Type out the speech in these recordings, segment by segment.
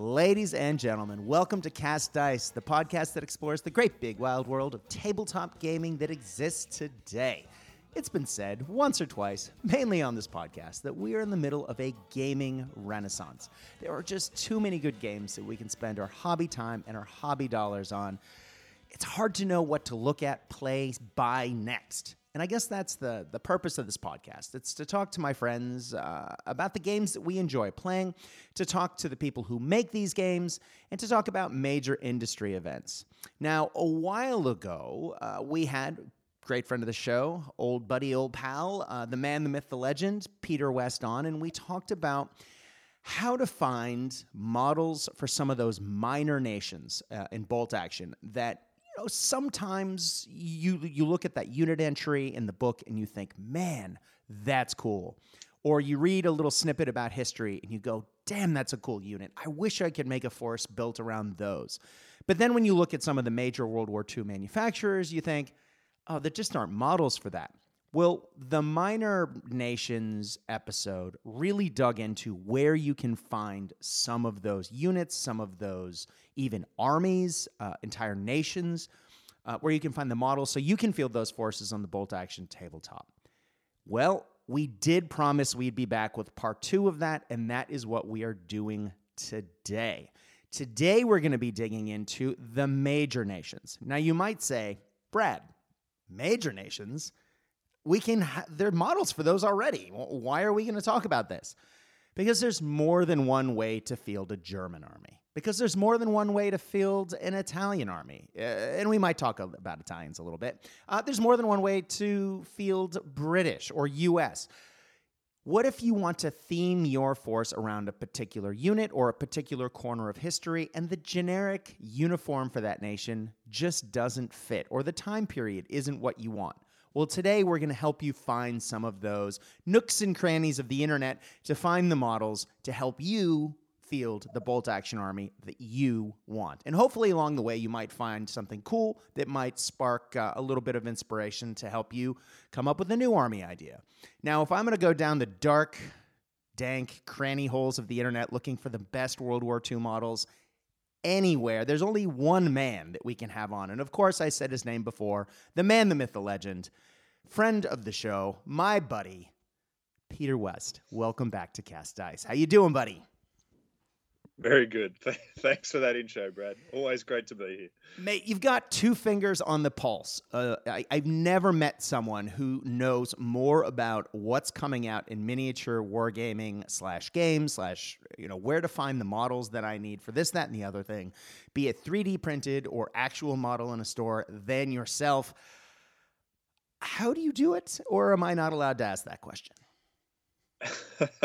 Ladies and gentlemen, welcome to Cast Dice, the podcast that explores the great big wild world of tabletop gaming that exists today. It's been said once or twice, mainly on this podcast, that we are in the middle of a gaming renaissance. There are just too many good games that we can spend our hobby time and our hobby dollars on. It's hard to know what to look at, play, buy next. And I guess that's the, the purpose of this podcast. It's to talk to my friends uh, about the games that we enjoy playing, to talk to the people who make these games, and to talk about major industry events. Now, a while ago, uh, we had great friend of the show, old buddy, old pal, uh, the man, the myth, the legend, Peter West on, and we talked about how to find models for some of those minor nations uh, in bolt action that Oh, sometimes you you look at that unit entry in the book and you think man that's cool. Or you read a little snippet about history and you go damn that's a cool unit. I wish i could make a force built around those. But then when you look at some of the major world war ii manufacturers you think oh there just aren't models for that well, the Minor Nations episode really dug into where you can find some of those units, some of those even armies, uh, entire nations, uh, where you can find the models so you can field those forces on the bolt action tabletop. Well, we did promise we'd be back with part two of that, and that is what we are doing today. Today, we're going to be digging into the major nations. Now, you might say, Brad, major nations? We can ha- there are models for those already. Why are we going to talk about this? Because there's more than one way to field a German army. Because there's more than one way to field an Italian army. Uh, and we might talk about Italians a little bit. Uh, there's more than one way to field British or US. What if you want to theme your force around a particular unit or a particular corner of history and the generic uniform for that nation just doesn't fit or the time period isn't what you want? Well, today we're going to help you find some of those nooks and crannies of the internet to find the models to help you field the bolt action army that you want. And hopefully, along the way, you might find something cool that might spark uh, a little bit of inspiration to help you come up with a new army idea. Now, if I'm going to go down the dark, dank cranny holes of the internet looking for the best World War II models, anywhere. There's only one man that we can have on. And of course, I said his name before the man, the myth, the legend, friend of the show, my buddy, Peter West. Welcome back to Cast Dice. How you doing, buddy? Very good. Thanks for that intro, Brad. Always great to be here. Mate, you've got two fingers on the pulse. Uh, I, have never met someone who knows more about what's coming out in miniature wargaming slash games slash, you know, where to find the models that I need for this, that, and the other thing, be it 3D printed or actual model in a store, than yourself. How do you do it? Or am I not allowed to ask that question?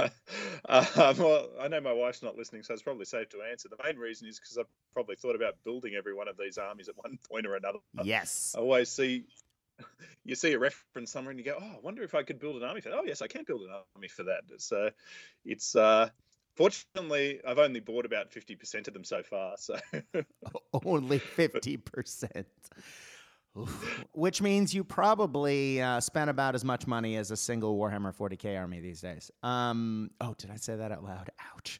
um, well, I know my wife's not listening, so it's probably safe to answer. The main reason is because I've probably thought about building every one of these armies at one point or another. Yes. I always see you see a reference somewhere and you go, "Oh, I wonder if I could build an army for that." Oh, yes, I can build an army for that. So it's uh, fortunately I've only bought about fifty percent of them so far. So only fifty percent. Which means you probably uh, spent about as much money as a single Warhammer 40k army these days. Um, oh, did I say that out loud? Ouch.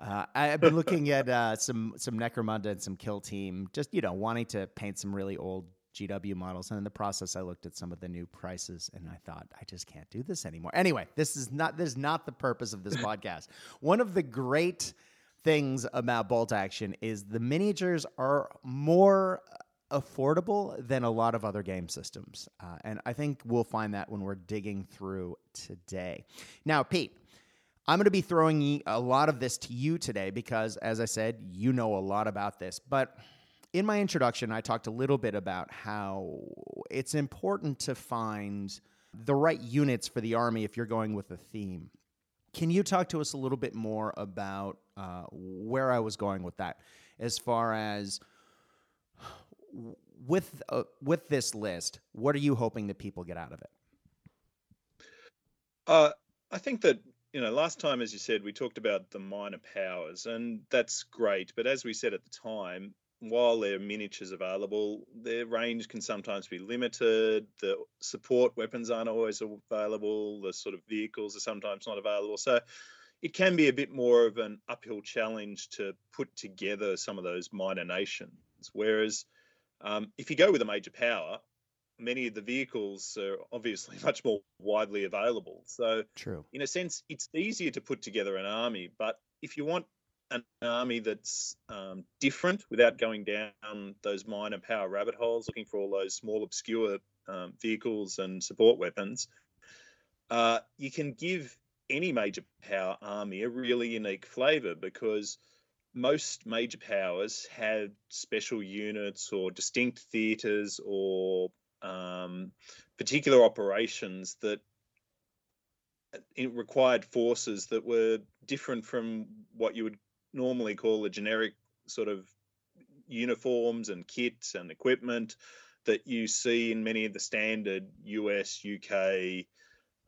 Uh, I've been looking at uh, some some Necromunda and some Kill Team, just you know, wanting to paint some really old GW models, and in the process, I looked at some of the new prices, and I thought, I just can't do this anymore. Anyway, this is not this is not the purpose of this podcast. One of the great things about Bolt Action is the miniatures are more affordable than a lot of other game systems. Uh, and I think we'll find that when we're digging through today. Now, Pete, I'm going to be throwing a lot of this to you today because, as I said, you know a lot about this. But in my introduction, I talked a little bit about how it's important to find the right units for the army if you're going with a theme. Can you talk to us a little bit more about uh, where I was going with that as far as with uh, with this list, what are you hoping that people get out of it? Uh, I think that you know last time, as you said, we talked about the minor powers, and that's great. But as we said at the time, while there are miniatures available, their range can sometimes be limited. The support weapons aren't always available. The sort of vehicles are sometimes not available. So it can be a bit more of an uphill challenge to put together some of those minor nations. Whereas um, if you go with a major power, many of the vehicles are obviously much more widely available. So, true. In a sense, it's easier to put together an army. But if you want an army that's um, different without going down those minor power rabbit holes, looking for all those small, obscure um, vehicles and support weapons, uh, you can give any major power army a really unique flavor because most major powers have special units or distinct theaters or um, particular operations that uh, required forces that were different from what you would normally call the generic sort of uniforms and kits and equipment that you see in many of the standard US, UK,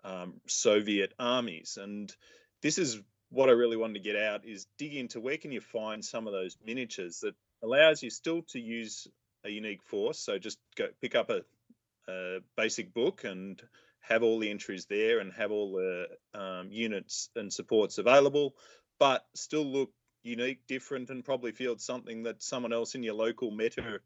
um, Soviet armies. And this is what I really wanted to get out is dig into where can you find some of those miniatures that allows you still to use a unique force. So just go pick up a, a basic book and have all the entries there and have all the um, units and supports available, but still look unique, different, and probably field something that someone else in your local meta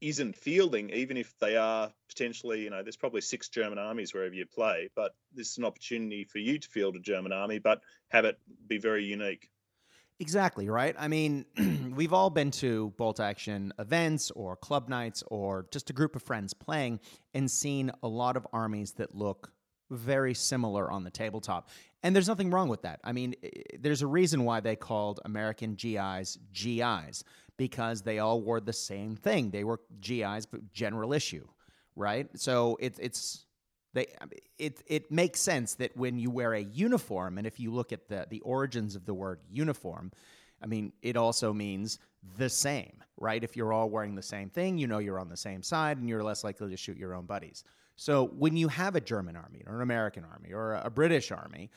isn't fielding, even if they are potentially, you know, there's probably six German armies wherever you play, but this is an opportunity for you to field a German army, but have it be very unique. Exactly, right? I mean, we've all been to bolt action events or club nights or just a group of friends playing and seen a lot of armies that look very similar on the tabletop. And there's nothing wrong with that. I mean, there's a reason why they called American GIs GIs because they all wore the same thing. They were GIs, but general issue, right? So it, it's they it it makes sense that when you wear a uniform, and if you look at the the origins of the word uniform, I mean, it also means the same, right? If you're all wearing the same thing, you know you're on the same side, and you're less likely to shoot your own buddies. So when you have a German army or an American army or a British army,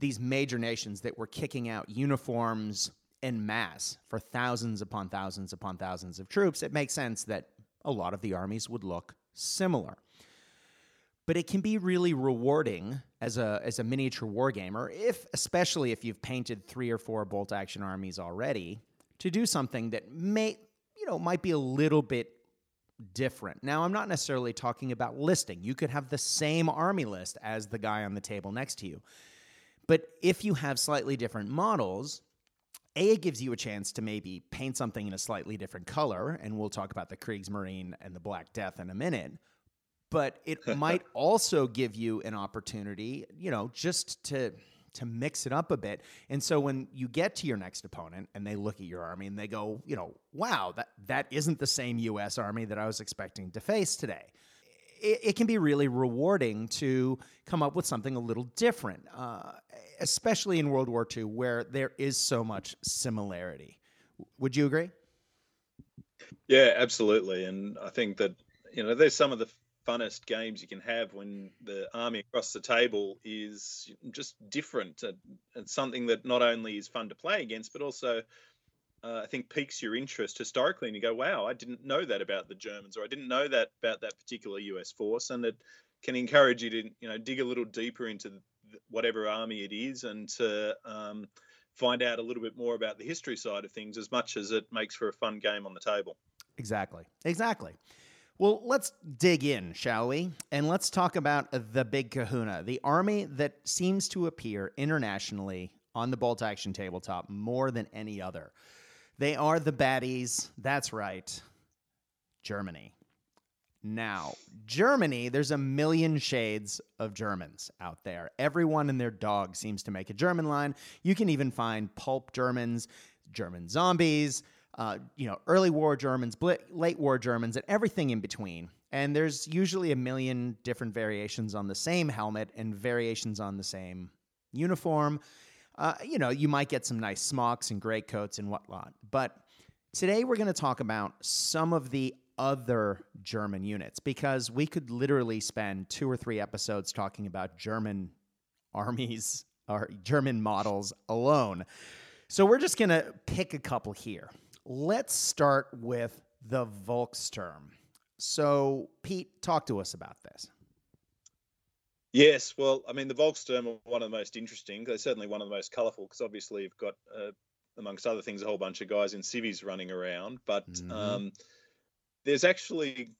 these major nations that were kicking out uniforms en masse for thousands upon thousands upon thousands of troops, it makes sense that a lot of the armies would look similar. But it can be really rewarding as a as a miniature wargamer, if especially if you've painted three or four bolt action armies already, to do something that may you know might be a little bit different. Now, I'm not necessarily talking about listing. You could have the same army list as the guy on the table next to you. But if you have slightly different models, A, it gives you a chance to maybe paint something in a slightly different color, and we'll talk about the Kriegsmarine and the Black Death in a minute. But it might also give you an opportunity, you know, just to to mix it up a bit. And so when you get to your next opponent and they look at your army and they go, you know, wow, that that isn't the same US army that I was expecting to face today. It, it can be really rewarding to come up with something a little different, uh, especially in World War II, where there is so much similarity. Would you agree? Yeah, absolutely. And I think that, you know, there's some of the funnest games you can have when the army across the table is just different and, something that not only is fun to play against, but also uh, I think piques your interest historically, and you go, "Wow, I didn't know that about the Germans, or I didn't know that about that particular U.S. force," and it can encourage you to, you know, dig a little deeper into whatever army it is, and to um, find out a little bit more about the history side of things, as much as it makes for a fun game on the table. Exactly. Exactly. Well, let's dig in, shall we? And let's talk about the Big Kahuna, the army that seems to appear internationally on the bolt action tabletop more than any other. They are the baddies. That's right. Germany. Now, Germany, there's a million shades of Germans out there. Everyone and their dog seems to make a German line. You can even find pulp Germans, German zombies, uh, you know, early war Germans, late war Germans, and everything in between. And there's usually a million different variations on the same helmet and variations on the same uniform. Uh, you know, you might get some nice smocks and gray greatcoats and whatnot. But today we're going to talk about some of the other German units because we could literally spend two or three episodes talking about German armies or German models alone. So we're just going to pick a couple here. Let's start with the Volkssturm. So, Pete, talk to us about this. Yes, well, I mean, the Volkssturm are one of the most interesting. They're certainly one of the most colourful because obviously you've got, uh, amongst other things, a whole bunch of guys in civvies running around. But mm-hmm. um, there's actually,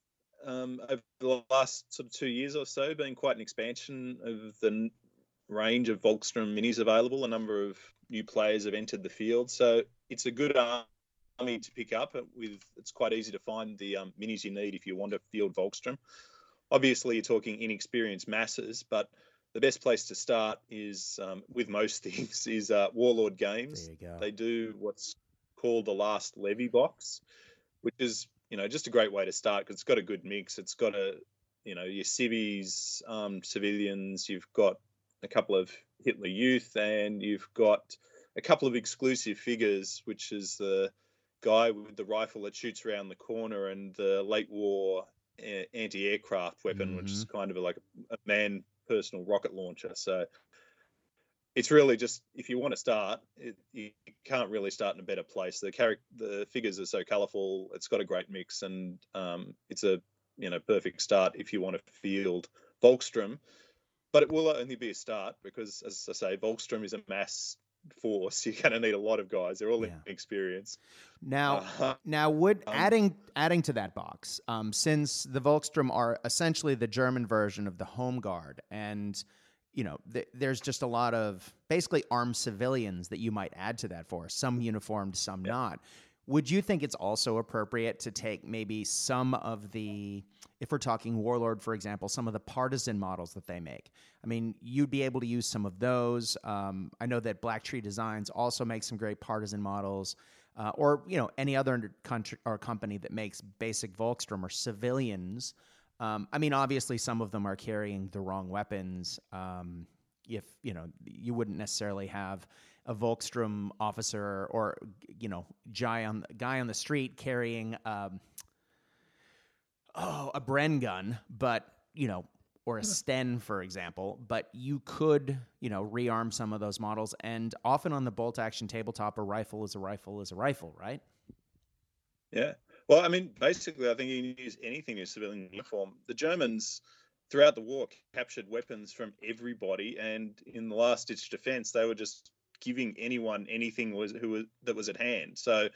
um, over the last sort of two years or so, been quite an expansion of the range of Volkssturm minis available. A number of new players have entered the field, so it's a good army to pick up. With it's quite easy to find the um, minis you need if you want to field Volkssturm obviously you're talking inexperienced masses, but the best place to start is um, with most things is uh, Warlord Games. They do what's called the last levy box, which is you know just a great way to start because it's got a good mix. It's got a you know your civvies, um, civilians. You've got a couple of Hitler Youth, and you've got a couple of exclusive figures, which is the guy with the rifle that shoots around the corner and the late war anti-aircraft weapon, mm-hmm. which is kind of like a man personal rocket launcher. So it's really just if you want to start, it, you can't really start in a better place. The character, the figures are so colourful. It's got a great mix, and um, it's a you know perfect start if you want to field Volkssturm. But it will only be a start because, as I say, Volkssturm is a mass force, you're going to need a lot of guys. They're all yeah. inexperienced. Now, uh, now would um, adding adding to that box, um, since the Volkssturm are essentially the German version of the Home Guard, and you know, th- there's just a lot of basically armed civilians that you might add to that force. Some uniformed, some yeah. not. Would you think it's also appropriate to take maybe some of the, if we're talking Warlord, for example, some of the partisan models that they make? I mean, you'd be able to use some of those. Um, I know that Black Tree Designs also makes some great partisan models. Uh, or you know any other country or company that makes basic Volkssturm or civilians. Um, I mean, obviously, some of them are carrying the wrong weapons. Um, if you know, you wouldn't necessarily have a Volkssturm officer or you know guy on guy on the street carrying um, oh a Bren gun, but you know or a Sten, for example. But you could you know rearm some of those models, and often on the bolt action tabletop, a rifle is a rifle is a rifle, right? Yeah. Well, I mean, basically, I think you can use anything in civilian uniform. The Germans throughout the war captured weapons from everybody and in the last ditch defense they were just giving anyone anything was who was that was at hand. So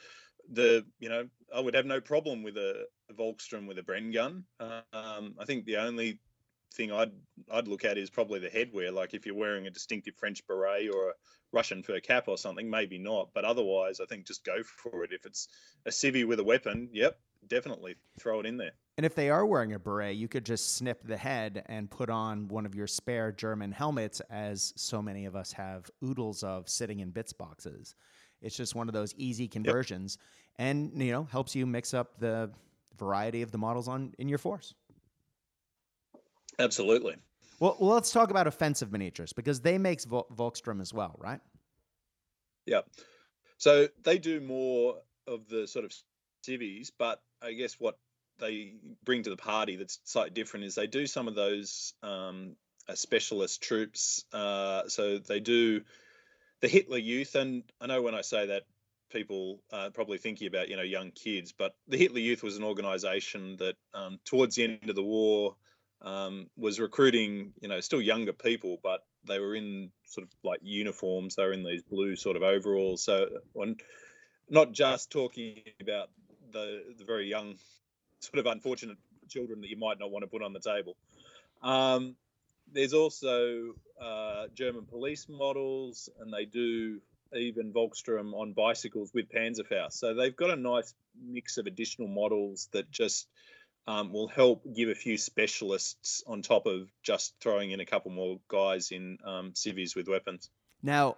the you know I would have no problem with a, a Volkssturm with a Bren gun. Um, I think the only thing I'd I'd look at is probably the headwear. Like if you're wearing a distinctive French beret or a Russian fur cap or something, maybe not. But otherwise, I think just go for it. If it's a civvy with a weapon, yep, definitely throw it in there. And if they are wearing a beret, you could just snip the head and put on one of your spare German helmets, as so many of us have oodles of sitting in bits boxes. It's just one of those easy conversions, yep. and you know helps you mix up the variety of the models on in your force. Absolutely. Well, let's talk about offensive miniatures because they makes Vol- Volkssturm as well, right? Yeah. So they do more of the sort of civvies, but I guess what they bring to the party that's slightly different is they do some of those um, uh, specialist troops. Uh, so they do the Hitler Youth, and I know when I say that, people are probably thinking about you know young kids, but the Hitler Youth was an organisation that um, towards the end of the war um, was recruiting you know still younger people, but they were in sort of like uniforms. They were in these blue sort of overalls. So on, not just talking about the the very young sort of unfortunate children that you might not want to put on the table. Um, there's also uh, German police models, and they do even Volkssturm on bicycles with Panzerfaust. So they've got a nice mix of additional models that just um, will help give a few specialists on top of just throwing in a couple more guys in um, civvies with weapons. Now,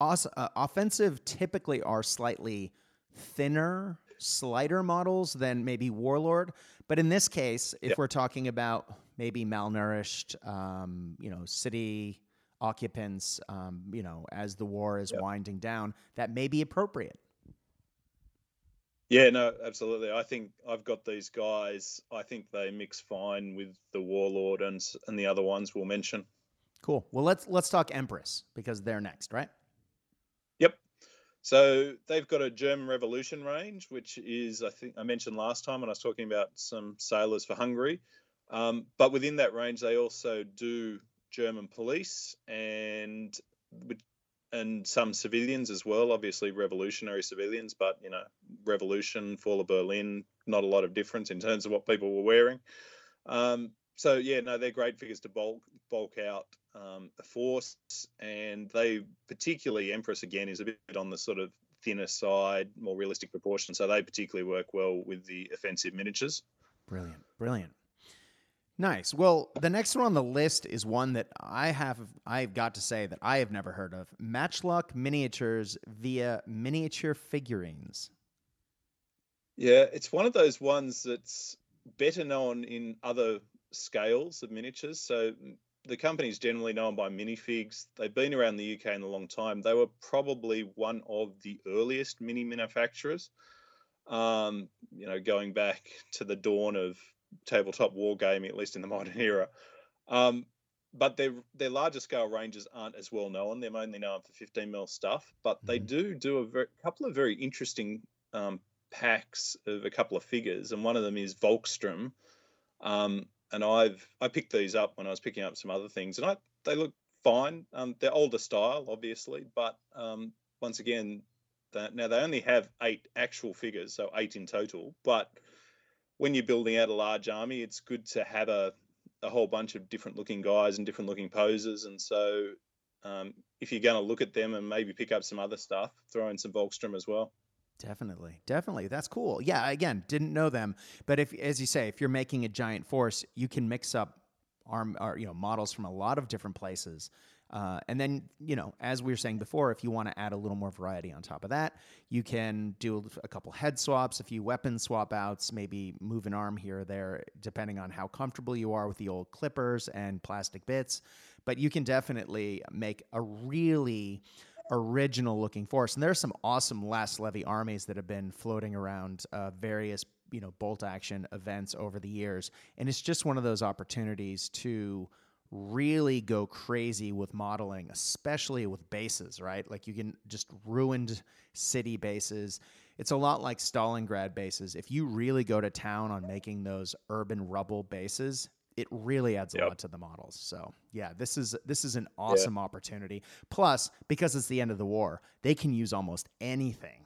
uh, offensive typically are slightly thinner slighter models than maybe Warlord. But in this case, if yep. we're talking about maybe malnourished, um, you know, city occupants, um, you know, as the war is yep. winding down, that may be appropriate. Yeah, no, absolutely. I think I've got these guys. I think they mix fine with the Warlord and and the other ones we'll mention. Cool. Well, let's let's talk Empress because they're next, right? Yep. So they've got a German Revolution range, which is, I think I mentioned last time when I was talking about some sailors for Hungary. Um, but within that range, they also do German police and and some civilians as well. Obviously, revolutionary civilians, but you know, revolution, fall of Berlin, not a lot of difference in terms of what people were wearing. Um, so yeah, no, they're great figures to bulk bulk out um, a force, and they particularly Empress again is a bit on the sort of thinner side, more realistic proportion. So they particularly work well with the offensive miniatures. Brilliant, brilliant. Nice. Well, the next one on the list is one that I have I've got to say that I have never heard of. Matchlock miniatures via miniature figurines. Yeah, it's one of those ones that's better known in other scales of miniatures. So the company's generally known by minifigs. They've been around the UK in a long time. They were probably one of the earliest mini manufacturers. Um, you know, going back to the dawn of tabletop wargaming, at least in the modern era. Um, but their their larger scale ranges aren't as well known. They're mainly known for 15 mil stuff, but they mm-hmm. do do a very, couple of very interesting um, packs of a couple of figures, and one of them is Volkssturm. Um, and I've I picked these up when I was picking up some other things, and I they look fine. Um, they're older style, obviously, but um, once again, that now they only have eight actual figures, so eight in total. But when you're building out a large army, it's good to have a a whole bunch of different looking guys and different looking poses, and so um, if you're going to look at them and maybe pick up some other stuff, throw in some Volkssturm as well. Definitely, definitely. That's cool. Yeah, again, didn't know them, but if, as you say, if you're making a giant force, you can mix up arm, or, you know, models from a lot of different places. Uh, and then, you know, as we were saying before, if you want to add a little more variety on top of that, you can do a couple head swaps, a few weapon swap outs, maybe move an arm here or there, depending on how comfortable you are with the old clippers and plastic bits. But you can definitely make a really original looking force. And there's some awesome last levy armies that have been floating around uh, various you know bolt action events over the years, and it's just one of those opportunities to really go crazy with modeling, especially with bases, right? Like you can just ruined city bases. It's a lot like Stalingrad bases. If you really go to town on making those urban rubble bases, it really adds a lot to the models. So yeah, this is this is an awesome yeah. opportunity. Plus, because it's the end of the war, they can use almost anything.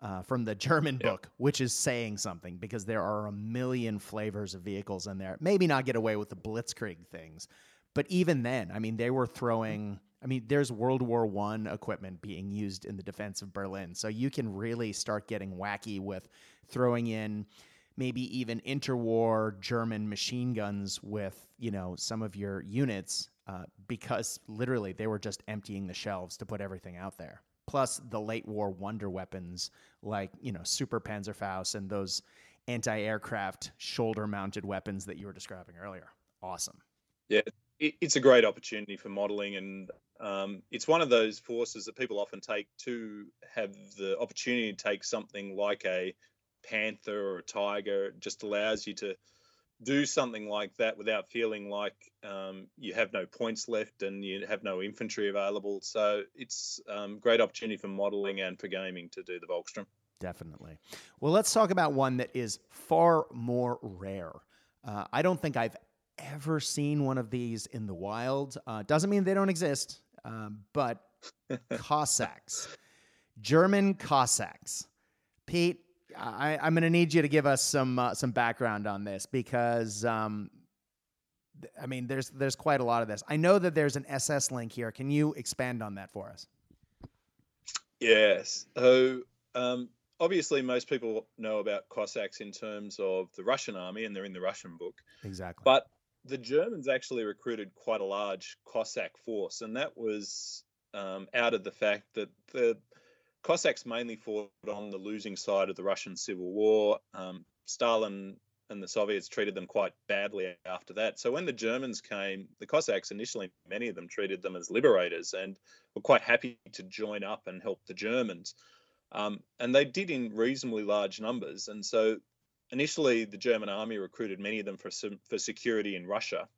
Uh, from the German yep. book, which is saying something because there are a million flavors of vehicles in there. Maybe not get away with the Blitzkrieg things, but even then, I mean, they were throwing. I mean, there's World War One equipment being used in the defense of Berlin, so you can really start getting wacky with throwing in maybe even interwar German machine guns with you know some of your units uh, because literally they were just emptying the shelves to put everything out there. Plus the late war wonder weapons like you know Super Panzerfaust and those anti-aircraft shoulder-mounted weapons that you were describing earlier. Awesome. Yeah, it's a great opportunity for modeling and um, it's one of those forces that people often take to have the opportunity to take something like a panther or a tiger. It just allows you to do something like that without feeling like um, you have no points left and you have no infantry available. So it's a um, great opportunity for modeling and for gaming to do the Volkssturm. Definitely. Well, let's talk about one that is far more rare. Uh, I don't think I've ever seen one of these in the wild. Uh, doesn't mean they don't exist, um, but Cossacks, German Cossacks. Pete, I, am going to need you to give us some uh, some background on this because um, I mean, there's there's quite a lot of this. I know that there's an SS link here. Can you expand on that for us? Yes. So um, obviously, most people know about Cossacks in terms of the Russian army, and they're in the Russian book. Exactly. But the Germans actually recruited quite a large Cossack force, and that was um, out of the fact that the Cossacks mainly fought on the losing side of the Russian Civil War. Um, Stalin and the Soviets treated them quite badly after that. So when the Germans came, the Cossacks initially, many of them treated them as liberators and were quite happy to join up and help the Germans. Um, and they did in reasonably large numbers. And so initially, the German army recruited many of them for for security in Russia,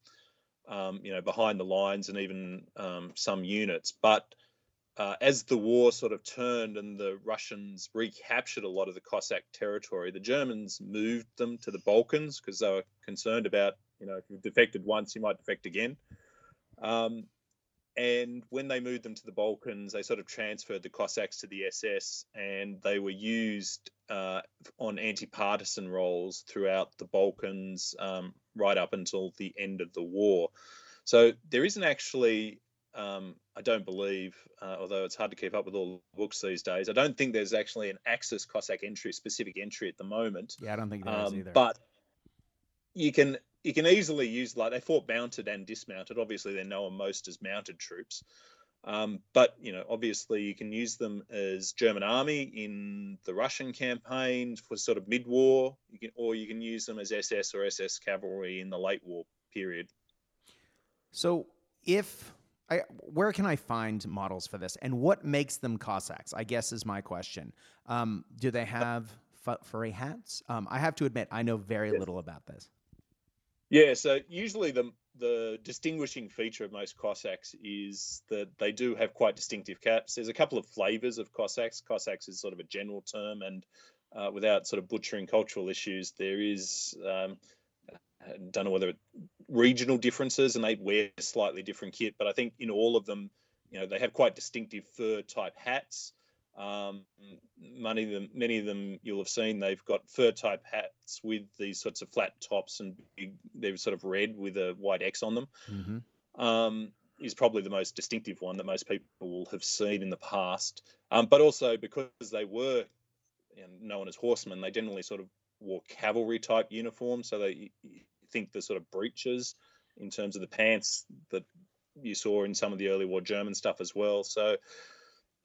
um, you know, behind the lines and even um, some units. But uh, as the war sort of turned and the Russians recaptured a lot of the Cossack territory, the Germans moved them to the Balkans because they were concerned about, you know, if you've defected once, you might defect again. Um, and when they moved them to the Balkans, they sort of transferred the Cossacks to the SS, and they were used uh, on anti-partisan roles throughout the Balkans um, right up until the end of the war. So there isn't actually, um, I don't believe, uh, although it's hard to keep up with all the books these days, I don't think there's actually an Axis Cossack entry, specific entry at the moment. Yeah, I don't think there is um, either. But you can you can easily use like they fought mounted and dismounted. Obviously, they're known most as mounted troops. Um, but you know, obviously, you can use them as German army in the Russian campaign for sort of mid-war. You can, or you can use them as SS or SS cavalry in the late war period. So, if I, where can I find models for this, and what makes them Cossacks? I guess is my question. Um, do they have furry hats? Um, I have to admit, I know very yes. little about this. Yeah, so usually the the distinguishing feature of most Cossacks is that they do have quite distinctive caps. There's a couple of flavors of Cossacks. Cossacks is sort of a general term, and uh, without sort of butchering cultural issues, there is um, I don't know whether regional differences, and they wear slightly different kit. But I think in all of them, you know, they have quite distinctive fur type hats. Um, many of them, many of them you'll have seen, they've got fur type hats with these sorts of flat tops and big, they're sort of red with a white X on them. Mm-hmm. Um, is probably the most distinctive one that most people will have seen in the past. Um, but also because they were you know, known as horsemen, they generally sort of wore cavalry type uniforms. So they think the sort of breeches in terms of the pants that you saw in some of the early war German stuff as well. So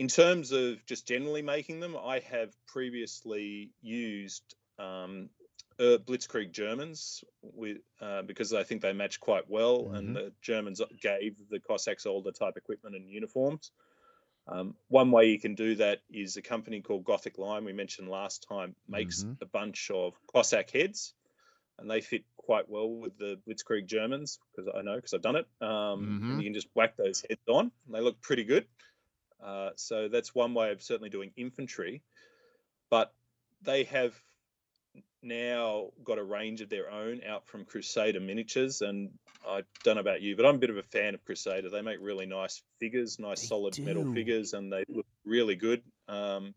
in terms of just generally making them, I have previously used um, uh, Blitzkrieg Germans with uh, because I think they match quite well, mm-hmm. and the Germans gave the Cossacks all the type equipment and uniforms. Um, one way you can do that is a company called Gothic Line we mentioned last time makes mm-hmm. a bunch of Cossack heads, and they fit quite well with the Blitzkrieg Germans because I know because I've done it. Um, mm-hmm. You can just whack those heads on, and they look pretty good. Uh, so that's one way of certainly doing infantry. But they have now got a range of their own out from Crusader miniatures. And I don't know about you, but I'm a bit of a fan of Crusader. They make really nice figures, nice they solid do. metal figures, and they look really good. Um,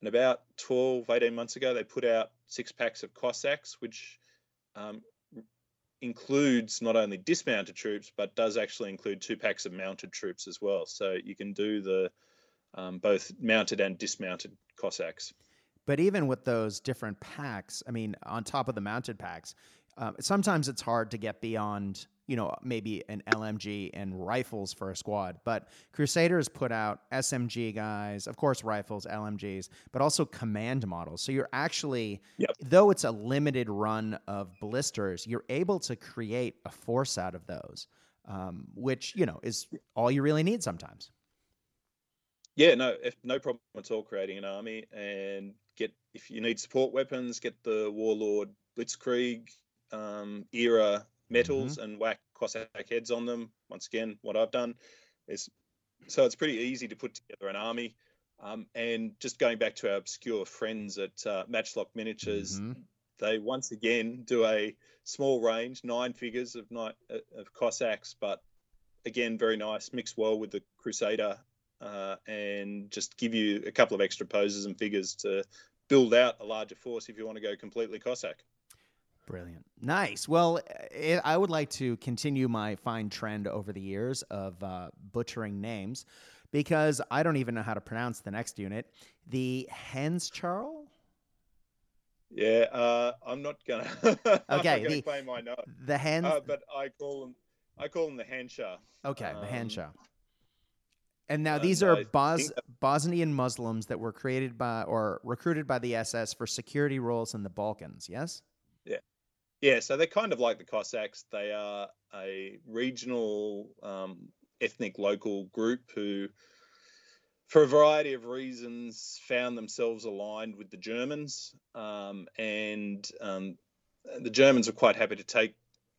and about 12, 18 months ago, they put out six packs of Cossacks, which um, includes not only dismounted troops but does actually include two packs of mounted troops as well. So you can do the um, both mounted and dismounted Cossacks. But even with those different packs, I mean, on top of the mounted packs, um, sometimes it's hard to get beyond you know, maybe an LMG and rifles for a squad. But Crusaders put out SMG guys, of course, rifles, LMGs, but also command models. So you're actually, yep. though it's a limited run of blisters, you're able to create a force out of those, um, which, you know, is all you really need sometimes. Yeah, no, if, no problem at all creating an army and get, if you need support weapons, get the Warlord Blitzkrieg um, era metals mm-hmm. and whack Cossack heads on them. Once again, what I've done is so it's pretty easy to put together an army. Um, and just going back to our obscure friends at uh, Matchlock Miniatures, mm-hmm. they once again do a small range, nine figures of night of Cossacks, but again very nice, mixed well with the Crusader, uh, and just give you a couple of extra poses and figures to build out a larger force if you want to go completely Cossack. Brilliant. Nice. Well, it, I would like to continue my fine trend over the years of uh, butchering names because I don't even know how to pronounce the next unit. The Charles. Yeah, uh, I'm not gonna. okay, gonna the, claim I know. The Hens. Uh, but I call them. I call them the Hansha. Okay, um, the Hansha. And now these are Bos- Bosnian Muslims that were created by or recruited by the SS for security roles in the Balkans. Yes. Yeah, so they're kind of like the Cossacks. They are a regional, um, ethnic, local group who, for a variety of reasons, found themselves aligned with the Germans. Um, and um, the Germans are quite happy to take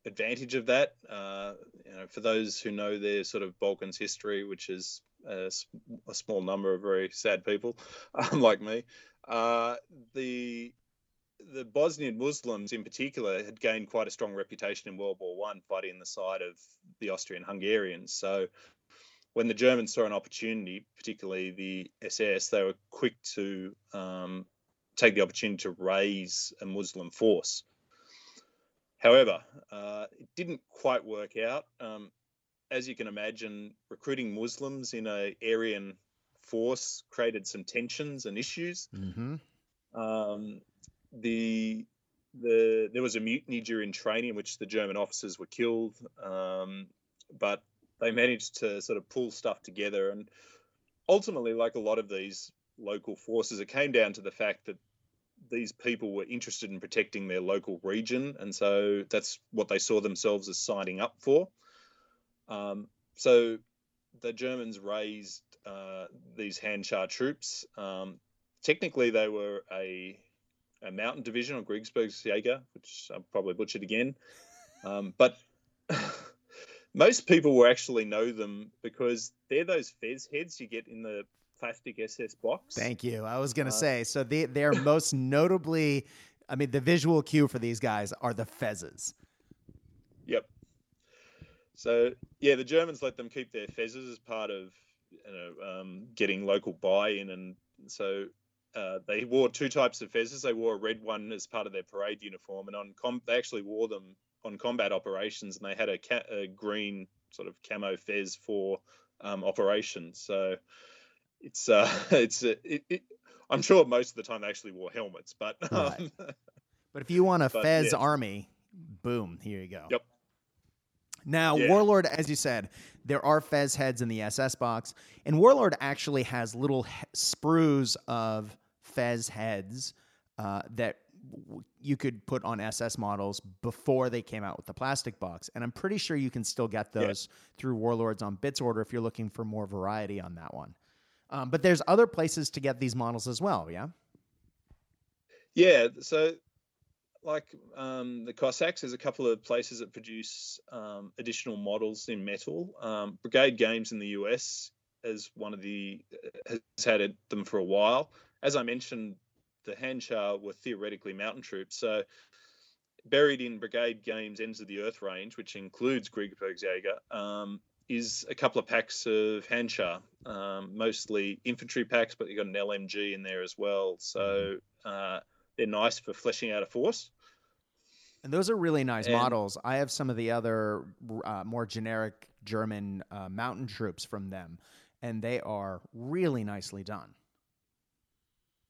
advantage of that. Uh, you know, for those who know their sort of Balkans history, which is a, a small number of very sad people like me, uh, the the Bosnian Muslims in particular had gained quite a strong reputation in World War One, fighting in the side of the Austrian Hungarians. So when the Germans saw an opportunity, particularly the SS, they were quick to um, take the opportunity to raise a Muslim force. However, uh, it didn't quite work out. Um, as you can imagine, recruiting Muslims in a Aryan force created some tensions and issues. Mm-hmm. Um, the the there was a mutiny during training in which the German officers were killed, um, but they managed to sort of pull stuff together. And ultimately, like a lot of these local forces, it came down to the fact that these people were interested in protecting their local region, and so that's what they saw themselves as signing up for. Um, so the Germans raised uh, these Handschar troops. Um, technically, they were a a mountain division or Kriegsbergsjäger, which I probably butchered again. Um, but most people will actually know them because they're those fez heads you get in the plastic SS box. Thank you. I was going to uh, say, so they, they're most notably, I mean, the visual cue for these guys are the fezzes. Yep. So, yeah, the Germans let them keep their fezzes as part of you know, um, getting local buy in. And so uh, they wore two types of fezzes. They wore a red one as part of their parade uniform, and on com- they actually wore them on combat operations, and they had a, ca- a green sort of camo fez for um, operations. So it's uh, it's uh, it, it, I'm sure most of the time they actually wore helmets, but um, right. but if you want a fez yeah. army, boom, here you go. Yep. Now, yeah. Warlord, as you said, there are Fez heads in the SS box, and Warlord actually has little he- sprues of Fez heads uh, that w- you could put on SS models before they came out with the plastic box. And I'm pretty sure you can still get those yeah. through Warlords on Bits Order if you're looking for more variety on that one. Um, but there's other places to get these models as well, yeah? Yeah, so like um, the Cossacks, there's a couple of places that produce um, additional models in metal. Um, Brigade Games in the US as one of the has had them for a while. As I mentioned, the Handschar were theoretically mountain troops, so buried in Brigade Games Ends of the Earth range, which includes Kriegsbergsjäger, um, is a couple of packs of Handschar, um, mostly infantry packs, but you've got an LMG in there as well. So uh, they're nice for fleshing out a force. And those are really nice and, models. I have some of the other uh, more generic German uh, mountain troops from them, and they are really nicely done.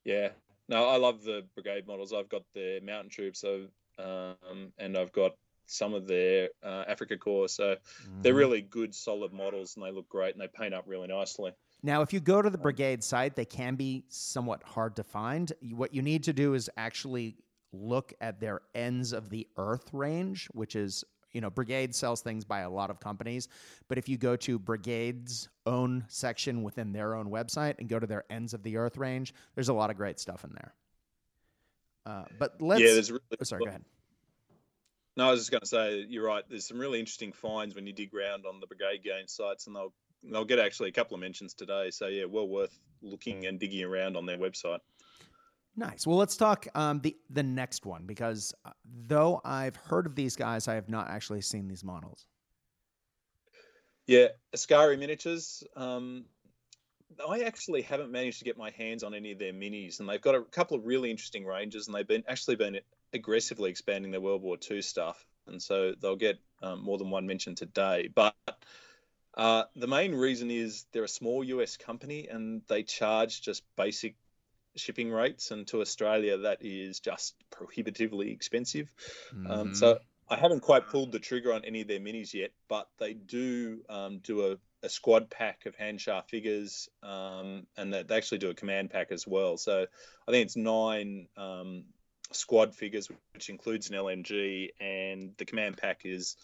Yeah, no, I love the brigade models. I've got the mountain troops, so um, and I've got some of their uh, Afrika Korps. So mm-hmm. they're really good, solid models, and they look great, and they paint up really nicely. Now, if you go to the brigade site, they can be somewhat hard to find. What you need to do is actually look at their ends of the earth range, which is, you know, Brigade sells things by a lot of companies. But if you go to Brigade's own section within their own website and go to their ends of the earth range, there's a lot of great stuff in there. Uh, but let's. Yeah, there's really. Oh, sorry, go ahead. No, I was just going to say you're right. There's some really interesting finds when you dig around on the Brigade Game sites, and they'll they'll get actually a couple of mentions today. So yeah, well worth looking and digging around on their website. Nice. Well, let's talk um, the the next one because uh, though I've heard of these guys, I have not actually seen these models. Yeah, Askari miniatures. Um, I actually haven't managed to get my hands on any of their minis, and they've got a couple of really interesting ranges, and they've been actually been aggressively expanding their World War II stuff, and so they'll get um, more than one mention today. But uh, the main reason is they're a small US company and they charge just basic shipping rates, and to Australia, that is just prohibitively expensive. Mm. Um, so I haven't quite pulled the trigger on any of their minis yet, but they do um, do a, a, squad pack of Handschar figures, um, and they actually do a command pack as well. So I think it's nine um, squad figures, which includes an LMG, and the command pack is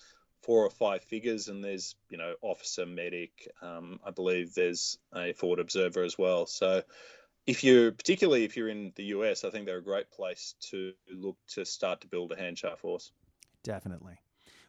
four or five figures, and there's you know officer, medic. Um, I believe there's a forward observer as well. So if you particularly if you're in the US, I think they're a great place to look to start to build a Handschar force. Definitely.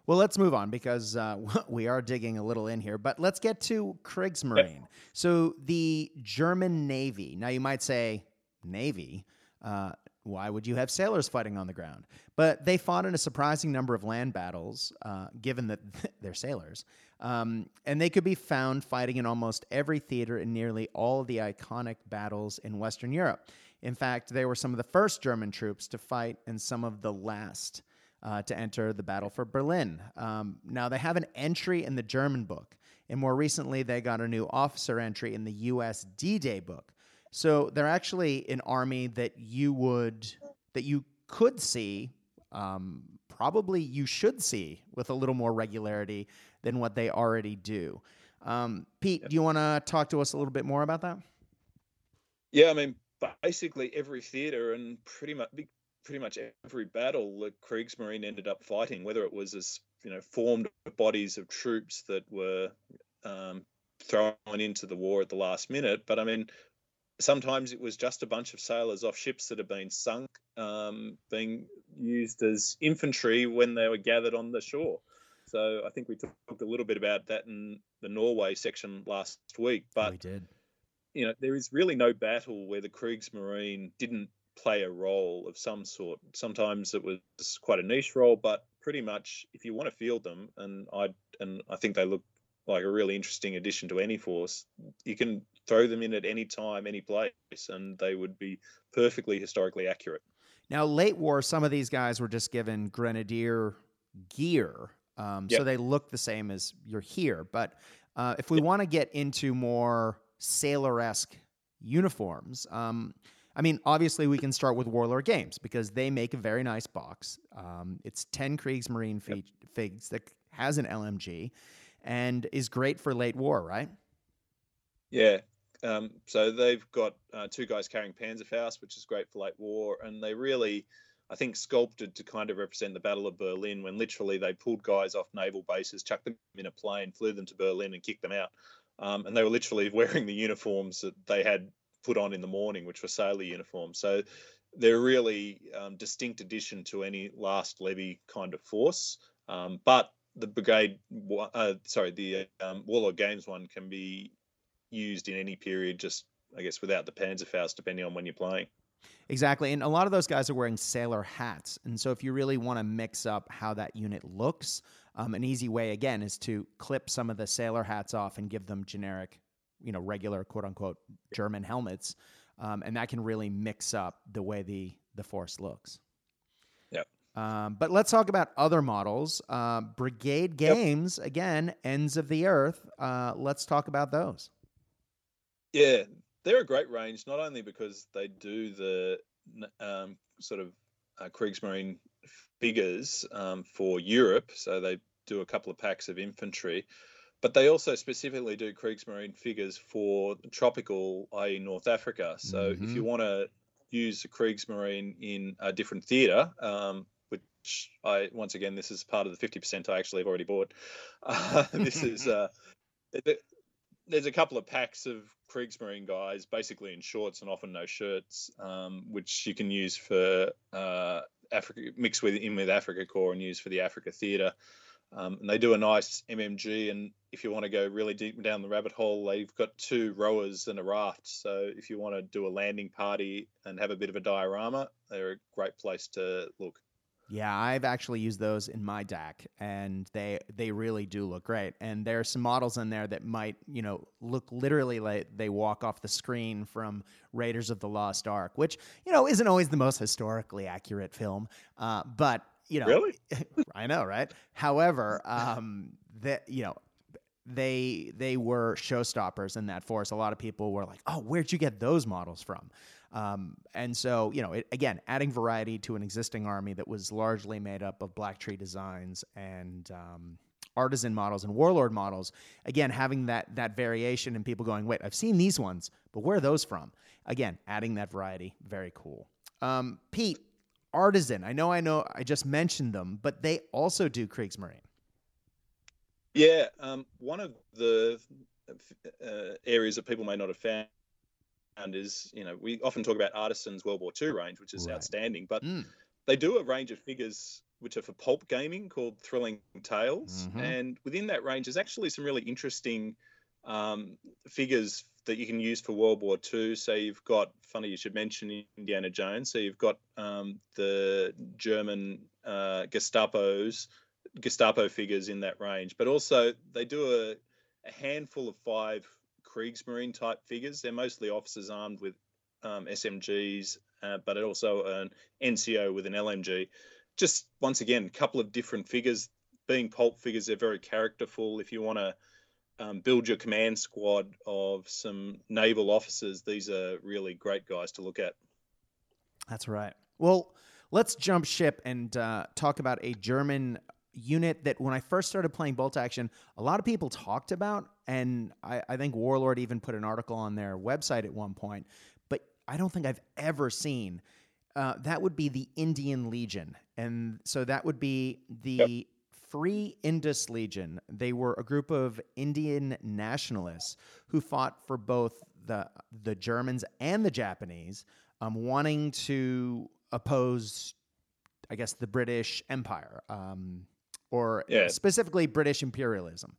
Well, let's move on because uh, we are digging a little in here, but let's get to Kriegsmarine. So, the German Navy. Now, you might say, Navy. Uh, why would you have sailors fighting on the ground? But they fought in a surprising number of land battles, uh, given that they're sailors. Um, and they could be found fighting in almost every theater in nearly all of the iconic battles in Western Europe. In fact, they were some of the first German troops to fight and some of the last uh, to enter the battle for Berlin. Um, now, they have an entry in the German book, and more recently, they got a new officer entry in the U.S. D Day book. So they're actually an army that you would, that you could see, um, probably you should see with a little more regularity than what they already do. Um, Pete, do you want to talk to us a little bit more about that? Yeah, I mean, basically every theater and pretty much pretty much every battle the Kriegsmarine ended up fighting, whether it was as you know formed bodies of troops that were um, thrown into the war at the last minute. But I mean, sometimes it was just a bunch of sailors off ships that had been sunk, um, being used as infantry when they were gathered on the shore. So I think we talked a little bit about that in the Norway section last week. But we did. You know, there is really no battle where the Kriegsmarine didn't play a role of some sort. Sometimes it was quite a niche role, but pretty much if you want to field them, and I and I think they look like a really interesting addition to any force. You can throw them in at any time, any place, and they would be perfectly historically accurate. Now, late war, some of these guys were just given grenadier gear, um, yep. so they look the same as you're here. But uh, if we yep. want to get into more sailor esque uniforms, um, I mean, obviously, we can start with Warlord Games because they make a very nice box. Um, it's 10 Kriegsmarine yep. figs that has an LMG and is great for late war, right? Yeah. Um, so they've got uh, two guys carrying Panzerfaust, which is great for late war, and they really, I think, sculpted to kind of represent the Battle of Berlin when literally they pulled guys off naval bases, chucked them in a plane, flew them to Berlin, and kicked them out. Um, and they were literally wearing the uniforms that they had put on in the morning, which were sailor uniforms. So they're really um, distinct addition to any last levy kind of force. Um, but the brigade, uh, sorry, the um, Warlord Games one can be used in any period, just I guess without the Panzerfaust, depending on when you're playing. Exactly. And a lot of those guys are wearing sailor hats. And so if you really want to mix up how that unit looks, um, an easy way, again, is to clip some of the sailor hats off and give them generic you know regular quote unquote German helmets, um, and that can really mix up the way the the force looks. Yep. Um, but let's talk about other models. Uh, Brigade Games yep. again, ends of the earth. Uh, let's talk about those. Yeah, they're a great range, not only because they do the um, sort of uh, Kriegsmarine figures um, for Europe, so they do a couple of packs of infantry, but they also specifically do Kriegsmarine figures for tropical, i.e., North Africa. So mm-hmm. if you want to use a Kriegsmarine in a different theatre, um, which I once again this is part of the fifty percent I actually have already bought. Uh, this is uh, there's a couple of packs of Kriegsmarine guys, basically in shorts and often no shirts, um, which you can use for uh, Africa, mix with in with Africa Corps and use for the Africa theatre. Um, and they do a nice MMG. And if you want to go really deep down the rabbit hole, they've got two rowers and a raft. So if you want to do a landing party and have a bit of a diorama, they're a great place to look. Yeah, I've actually used those in my deck, and they they really do look great. And there are some models in there that might, you know, look literally like they walk off the screen from Raiders of the Lost Ark, which you know isn't always the most historically accurate film, uh, but you know, really, I know, right? However, um, that you know, they they were showstoppers in that force. A lot of people were like, "Oh, where'd you get those models from?" Um, and so, you know, it, again, adding variety to an existing army that was largely made up of Black Tree designs and um, artisan models and warlord models. Again, having that that variation and people going, "Wait, I've seen these ones, but where are those from?" Again, adding that variety, very cool. Um, Pete, Artisan. I know, I know, I just mentioned them, but they also do Kriegsmarine. Yeah, um, one of the uh, areas that people may not have found is, you know, we often talk about Artisan's World War II range, which is right. outstanding, but mm. they do a range of figures which are for pulp gaming called Thrilling Tales, mm-hmm. and within that range, there's actually some really interesting um, figures that you can use for World War II. So you've got, funny you should mention Indiana Jones. So you've got um, the German uh, Gestapo's Gestapo figures in that range, but also they do a, a handful of five Kriegsmarine type figures. They're mostly officers armed with um, SMGs, uh, but also an NCO with an LMG. Just once again, a couple of different figures. Being pulp figures, they're very characterful. If you want to um, build your command squad of some naval officers, these are really great guys to look at. That's right. Well, let's jump ship and uh, talk about a German unit that when I first started playing Bolt Action, a lot of people talked about, and I, I, think Warlord even put an article on their website at one point, but I don't think I've ever seen. Uh, that would be the Indian Legion. And so that would be the yep. Free India Legion. They were a group of Indian nationalists who fought for both the the Germans and the Japanese, um, wanting to oppose, I guess, the British Empire, um, or yeah. specifically British imperialism.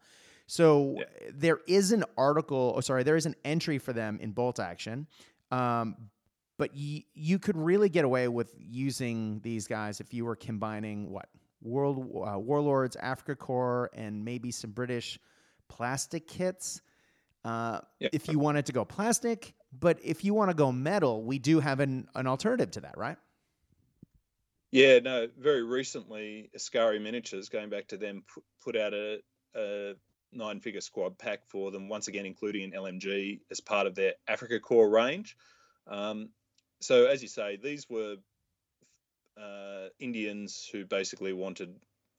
So yeah. there is an article, oh, sorry, there is an entry for them in Bolt Action. Um, but y- you could really get away with using these guys if you were combining what World uh, Warlords, Africa Korps, and maybe some British plastic kits. Uh, yep. If you wanted to go plastic, but if you want to go metal, we do have an, an alternative to that, right? Yeah, no. Very recently, Askari Miniatures, going back to them, put, out a, a nine-figure squad pack for them, once again including an LMG as part of their Afrika Korps range. Um, so, as you say, these were uh, Indians who basically wanted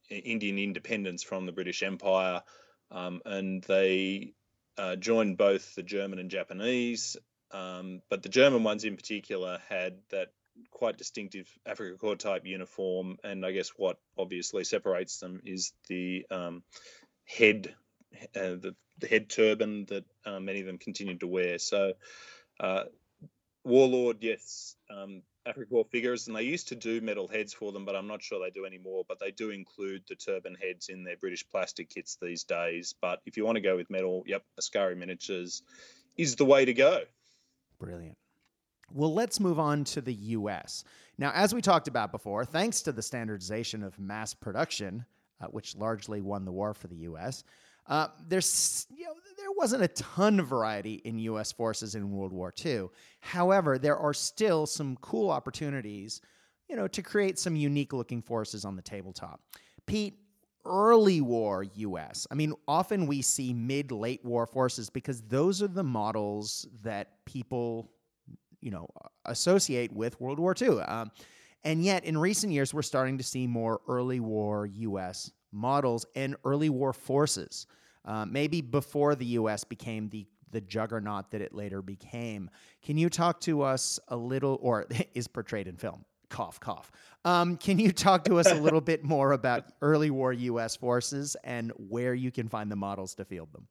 Indian independence from the British Empire, um, and they uh, joined both the German and Japanese. Um, but the German ones in particular had that quite distinctive Africa Corps type uniform, and I guess what obviously separates them is the um, head, uh, the, the, head turban that uh, many of them continued to wear. So, uh, Warlord, yes, um, Afrika Korps figures, and they used to do metal heads for them, but I'm not sure they do anymore. But they do include the turban heads in their British plastic kits these days. But if you want to go with metal, yep, Askari Miniatures is the way to go. Brilliant. Well, let's move on to the US. Now, as we talked about before, thanks to the standardization of mass production, uh, which largely won the war for the US, uh, there's you know, there wasn't a ton of variety in U.S. forces in World War II. However, there are still some cool opportunities, you know, to create some unique looking forces on the tabletop. Pete, early war U.S. I mean, often we see mid late war forces because those are the models that people, you know, associate with World War II. Um, and yet, in recent years, we're starting to see more early war U.S. models and early war forces. Uh, maybe before the U.S. became the the juggernaut that it later became. Can you talk to us a little, or is portrayed in film? Cough, cough. Um, can you talk to us a little bit more about early war U.S. forces and where you can find the models to field them?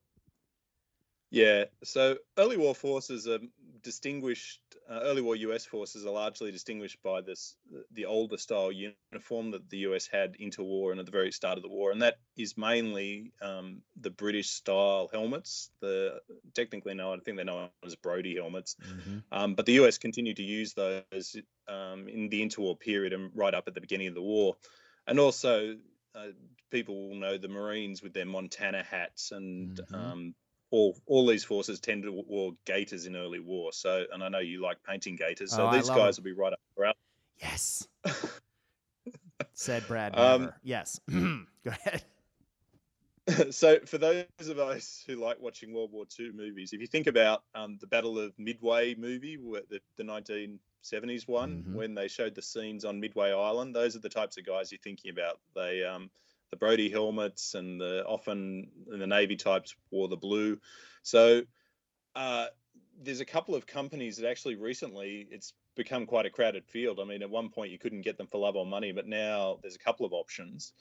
Yeah, so early war forces are distinguished uh, early war US forces are largely distinguished by this the older style uniform that the US had into war and at the very start of the war, and that is mainly um, the British style helmets. The technically known, I think they're known as Brodie helmets, mm-hmm. um, but the US continued to use those um, in the interwar period and right up at the beginning of the war, and also. Uh, people will know the Marines with their Montana hats and mm-hmm um, all all these forces tend to wore gaiters in early war. So, and I know you like painting gaiters, so oh, these guys them. will be right up for Yes. Said Brad. Um, yes. Go ahead. So, for those of us who like watching World War II movies, if you think about um, the Battle of Midway movie, the, the 1970s one, mm-hmm. when they showed the scenes on Midway Island, those are the types of guys you're thinking about. They um, the Brodie helmets and the often the Navy types wore the blue. So uh, there's a couple of companies that actually recently it's become quite a crowded field. I mean, at one point you couldn't get them for love or money, but now there's a couple of options.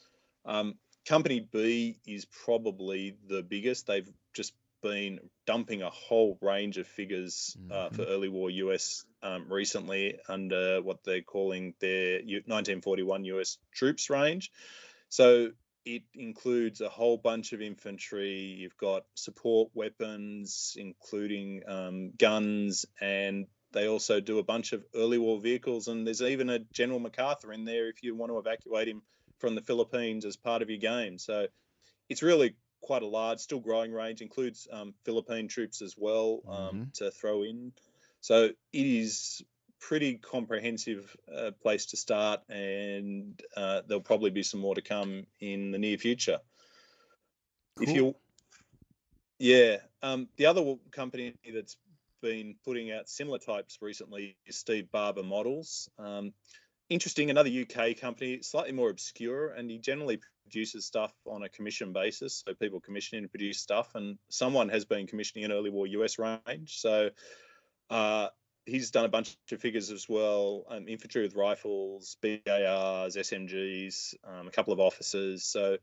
Um, Company B is probably the biggest. They've just been dumping a whole range of figures uh, mm-hmm. for early war US um, recently under what they're calling their 1941 US troops range. So it includes a whole bunch of infantry. You've got support weapons, including um, guns, and they also do a bunch of early war vehicles. And there's even a General MacArthur in there if you want to evacuate him from the Philippines as part of your game. So it's really quite a large, still growing range. Includes um, Philippine troops as well um, mm-hmm. to throw in. So it is pretty comprehensive uh, place to start, and uh, there'll probably be some more to come in the near future. Cool. If you, yeah, um, the other company that's been putting out similar types recently is Steve Barber Models. Um, interesting, another UK company, slightly more obscure, and he generally produces stuff on a commission basis. So people commission him to produce stuff, and someone has been commissioning an early war US range. So uh, he's done a bunch of figures as well um, infantry with rifles, BARs, SMGs, um, a couple of officers. So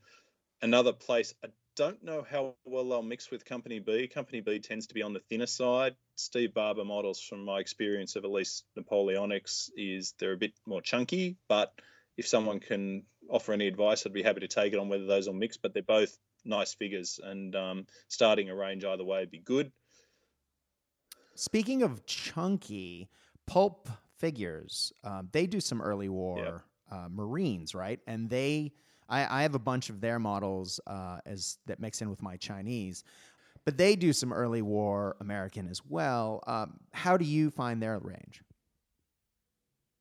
another place. I don't know how well they'll mix with Company B. Company B tends to be on the thinner side. Steve Barber models, from my experience of at least Napoleonics, is they're a bit more chunky. But if someone can offer any advice, I'd be happy to take it on whether those will mix. But they're both nice figures, and um, starting a range either way would be good. Speaking of chunky, pulp figures, um, they do some early war uh, Marines, right? And they, I, I, have a bunch of their models uh, as that mix in with my Chinese, but they do some early war American as well. Um, how do you find their range?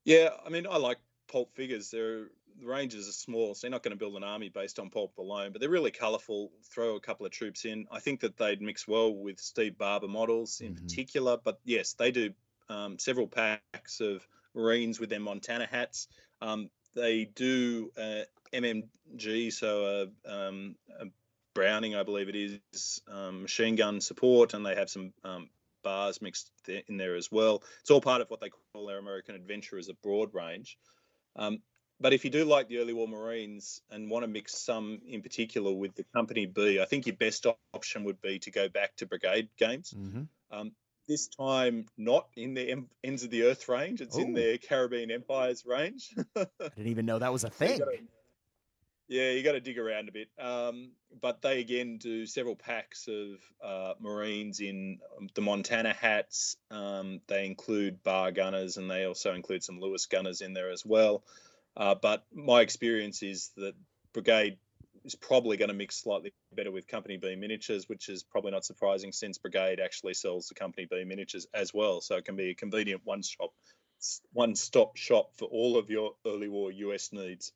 Yeah, I mean, I like pulp figures. They're the ranges are small, so you're not going to build an army based on pulp alone. But they're really colourful. Throw a couple of troops in. I think that they'd mix well with Steve Barber models in mm-hmm. particular. But yes, they do um, several packs of Marines with their Montana hats. Um, they do uh, MMG, so a, um, a, Browning, I believe it is, um, machine gun support, and they have some um, BARs mixed in there as well. It's all part of what they call their American Adventure as a broad range. Um, but if you do like the early war Marines and want to mix some in particular with the Company B, I think your best option would be to go back to brigade games. Mm-hmm. Um, this time, not in the ends of the Earth range; it's Ooh. in their Caribbean Empires range. I didn't even know that was a thing. You gotta, yeah, you got to dig around a bit. Um, but they again do several packs of uh, Marines in um, the Montana hats. Um, they include BAR gunners, and they also include some Lewis gunners in there as well. Uh, but my experience is that Brigade is probably going to mix slightly better with Company B miniatures, which is probably not surprising since Brigade actually sells the Company B miniatures as well. So it can be a convenient one shop, one stop shop for all of your early war US needs.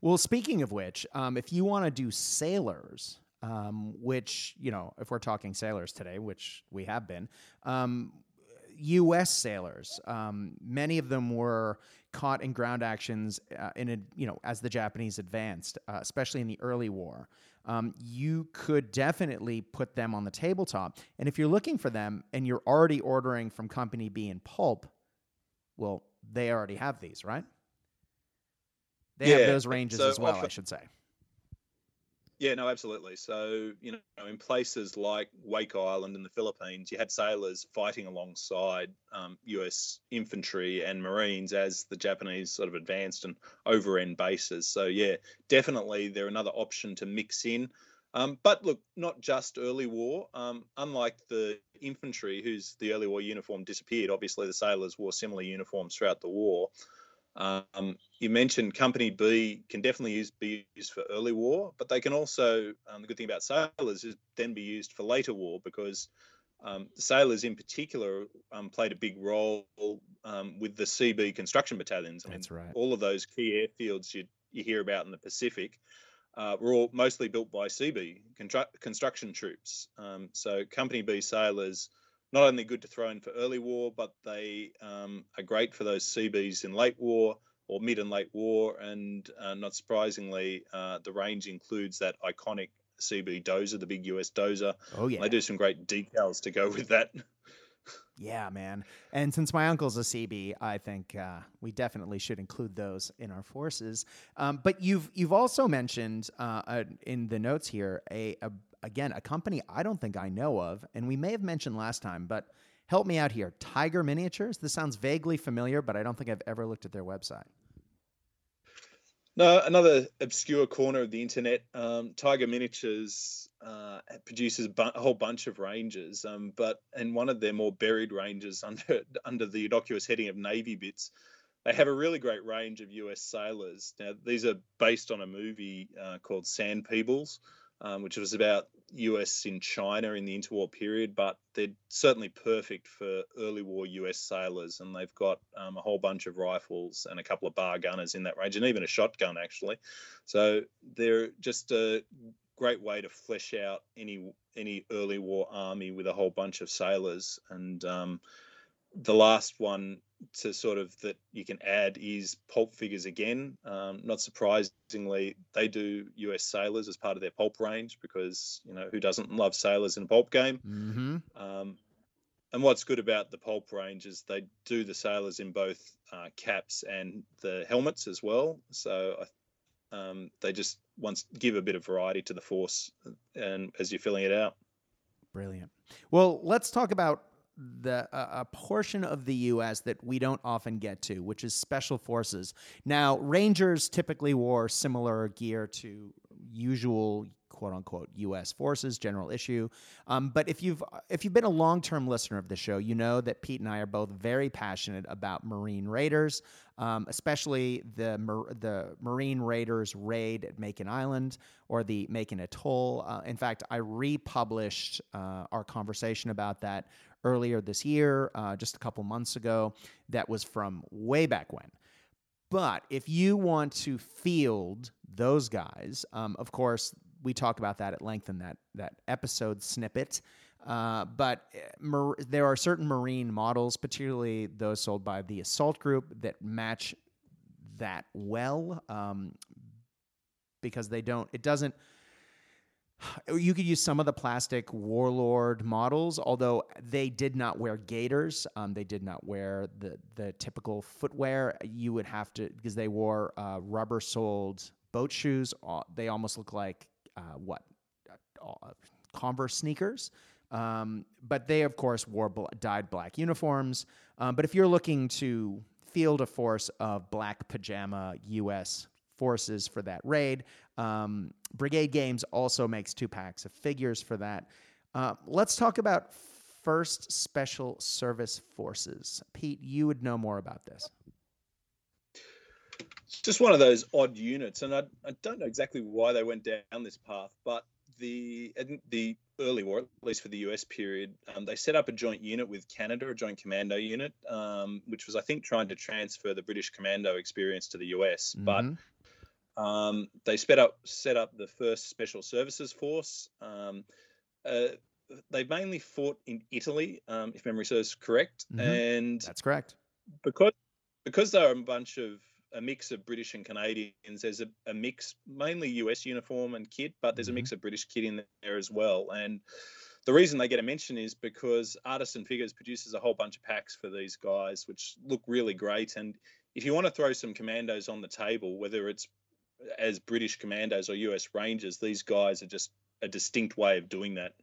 Well, speaking of which, um, if you want to do sailors, um, which you know, if we're talking sailors today, which we have been, um, U.S. sailors. Um, many of them were caught in ground actions uh, in a, you know as the Japanese advanced, uh, especially in the early war. Um, you could definitely put them on the tabletop. And if you're looking for them and you're already ordering from Company B in pulp, well, they already have these, right? They yeah, have those ranges so as well, often, I should say. Yeah, no, absolutely. So, you know, in places like Wake Island in the Philippines, you had sailors fighting alongside um, US infantry and Marines as the Japanese sort of advanced and over end bases. So, yeah, definitely they're another option to mix in. Um, but look, not just early war. Um, unlike the infantry, whose the early war uniform disappeared, obviously the sailors wore similar uniforms throughout the war. Um, you mentioned Company B can definitely use, be used for early war, but they can also, um, the good thing about sailors is then be used for later war because um, sailors in particular um, played a big role um, with the CB construction battalions. I mean, That's right. All of those key airfields you, you hear about in the Pacific uh, were all mostly built by CB construction troops. Um, so Company B sailors not only good to throw in for early war, but they um, are great for those CBs in late war or mid and late war. And uh, not surprisingly, uh, the range includes that iconic CB dozer, the big US dozer. Oh yeah, they do some great decals to go with that. Yeah, man. And since my uncle's a CB, I think uh, we definitely should include those in our forces. Um, but you've you've also mentioned uh, uh, in the notes here a, a, again, a company I don't think I know of, and we may have mentioned last time, but help me out here. Tiger Miniatures? This sounds vaguely familiar, but I don't think I've ever looked at their website. No, another obscure corner of the internet. Um, Tiger Miniatures uh, produces bu- a whole bunch of ranges, um, but in one of their more buried ranges under under the innocuous heading of Navy bits, they have a really great range of U.S. sailors. Now, these are based on a movie uh, called Sand Pebbles, um, which was about US in China in the interwar period, but they're certainly perfect for early war US sailors. And they've got um, a whole bunch of rifles and a couple of BAR gunners in that range, and even a shotgun, actually. So they're just a great way to flesh out any any early war army with a whole bunch of sailors. And um, the last one to sort of that you can add is pulp figures again. Um, not surprisingly, they do US sailors as part of their pulp range because you know who doesn't love sailors in a pulp game. Mm-hmm. Um, and what's good about the pulp range is they do the sailors in both uh, caps and the helmets as well. So um, they just once give a bit of variety to the force, and as you're filling it out. Brilliant. Well, let's talk about the uh, a portion of the U.S. that we don't often get to, which is special forces. Now, Rangers typically wore similar gear to usual quote unquote U.S. forces, general issue. Um, but if you've if you've been a long term listener of the show, you know that Pete and I are both very passionate about Marine Raiders, um, especially the the Marine Raiders raid at Makin Island or the Makin Atoll. Uh, in fact, I republished uh, our conversation about that earlier this year, uh, just a couple months ago, that was from way back when. But if you want to field those guys, um, of course, we talk about that at length in that that episode snippet. Uh, but eh, mar- there are certain marine models, particularly those sold by the Assault Group, that match that well um, because they don't. It doesn't you could use some of the plastic warlord models, although they did not wear gaiters. Um, they did not wear the the typical footwear. You would have to because they wore uh, rubber soled boat shoes. Uh, they almost look like uh, what uh, uh, Converse sneakers. Um, but they, of course, wore bl- dyed black uniforms. Um, but if you're looking to field a force of black pajama U.S. forces for that raid, um, Brigade Games also makes two packs of figures for that. Uh, let's talk about First Special Service Forces. Pete, you would know more about this. It's just one of those odd units, and I, I don't know exactly why they went down this path, but the the early war, at least for the US period, um, they set up a joint unit with Canada, a joint commando unit, um, which was, I think, trying to transfer the British commando experience to the US. Mm-hmm. But um, they set up set up the first special services force. Um, uh, they mainly fought in Italy, um, if memory serves correct, mm-hmm. and that's correct. Because because they are a bunch of a mix of British and Canadians. There's a, a mix, mainly US uniform and kit, but there's mm-hmm. a mix of British kit in there as well. And the reason they get a mention is because Artisan Figures produces a whole bunch of packs for these guys, which look really great. And if you want to throw some commandos on the table, whether it's as British commandos or US Rangers, these guys are just a distinct way of doing that.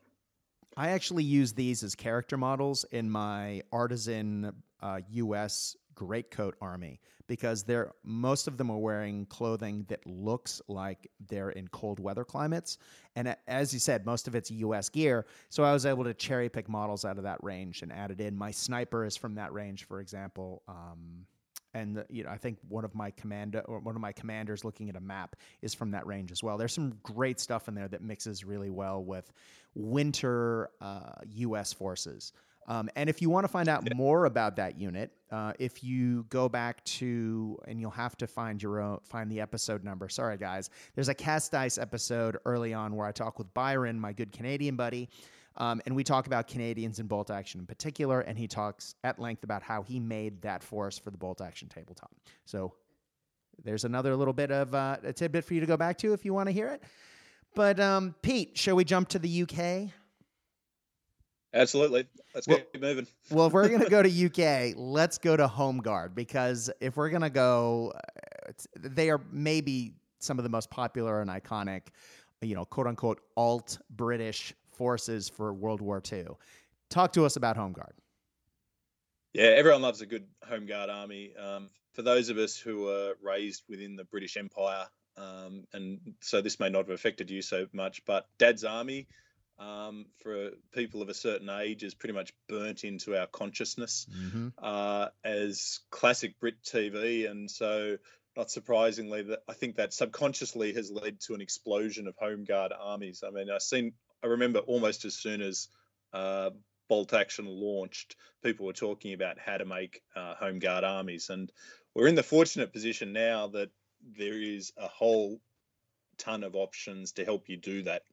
I actually use these as character models in my artisan uh, US greatcoat army because they're most of them are wearing clothing that looks like they're in cold weather climates. And as you said most of it's US gear. So I was able to cherry pick models out of that range and add it in. My sniper is from that range for example um, and you know I think one of my commando or one of my commanders looking at a map is from that range as well. There's some great stuff in there that mixes really well with winter uh, U.S. forces. Um, and if you want to find out more about that unit, uh, if you go back to and you'll have to find your own find the episode number. Sorry guys, there's a cast dice episode early on where I talk with Byron, my good Canadian buddy. Um, and we talk about Canadians in bolt action in particular, and he talks at length about how he made that force for the bolt action tabletop. So there's another little bit of uh, a tidbit for you to go back to if you want to hear it. But um, Pete, shall we jump to the UK? Absolutely. Let's well, keep moving. well, if we're going to go to UK, let's go to Home Guard because if we're going to go, they are maybe some of the most popular and iconic, you know, quote unquote alt British forces for World War II. Talk to us about Home Guard. Yeah, everyone loves a good home guard army. Um, for those of us who were raised within the British Empire, um, and so this may not have affected you so much, but Dad's Army, um, for people of a certain age, is pretty much burnt into our consciousness mm-hmm. uh, as classic Brit TV, and so not surprisingly, that I think that subconsciously has led to an explosion of home guard armies. I mean, I've seen, I remember almost as soon as uh, Bolt Action launched, people were talking about how to make uh, home guard armies, and we're in the fortunate position now that there is a whole ton of options to help you do that.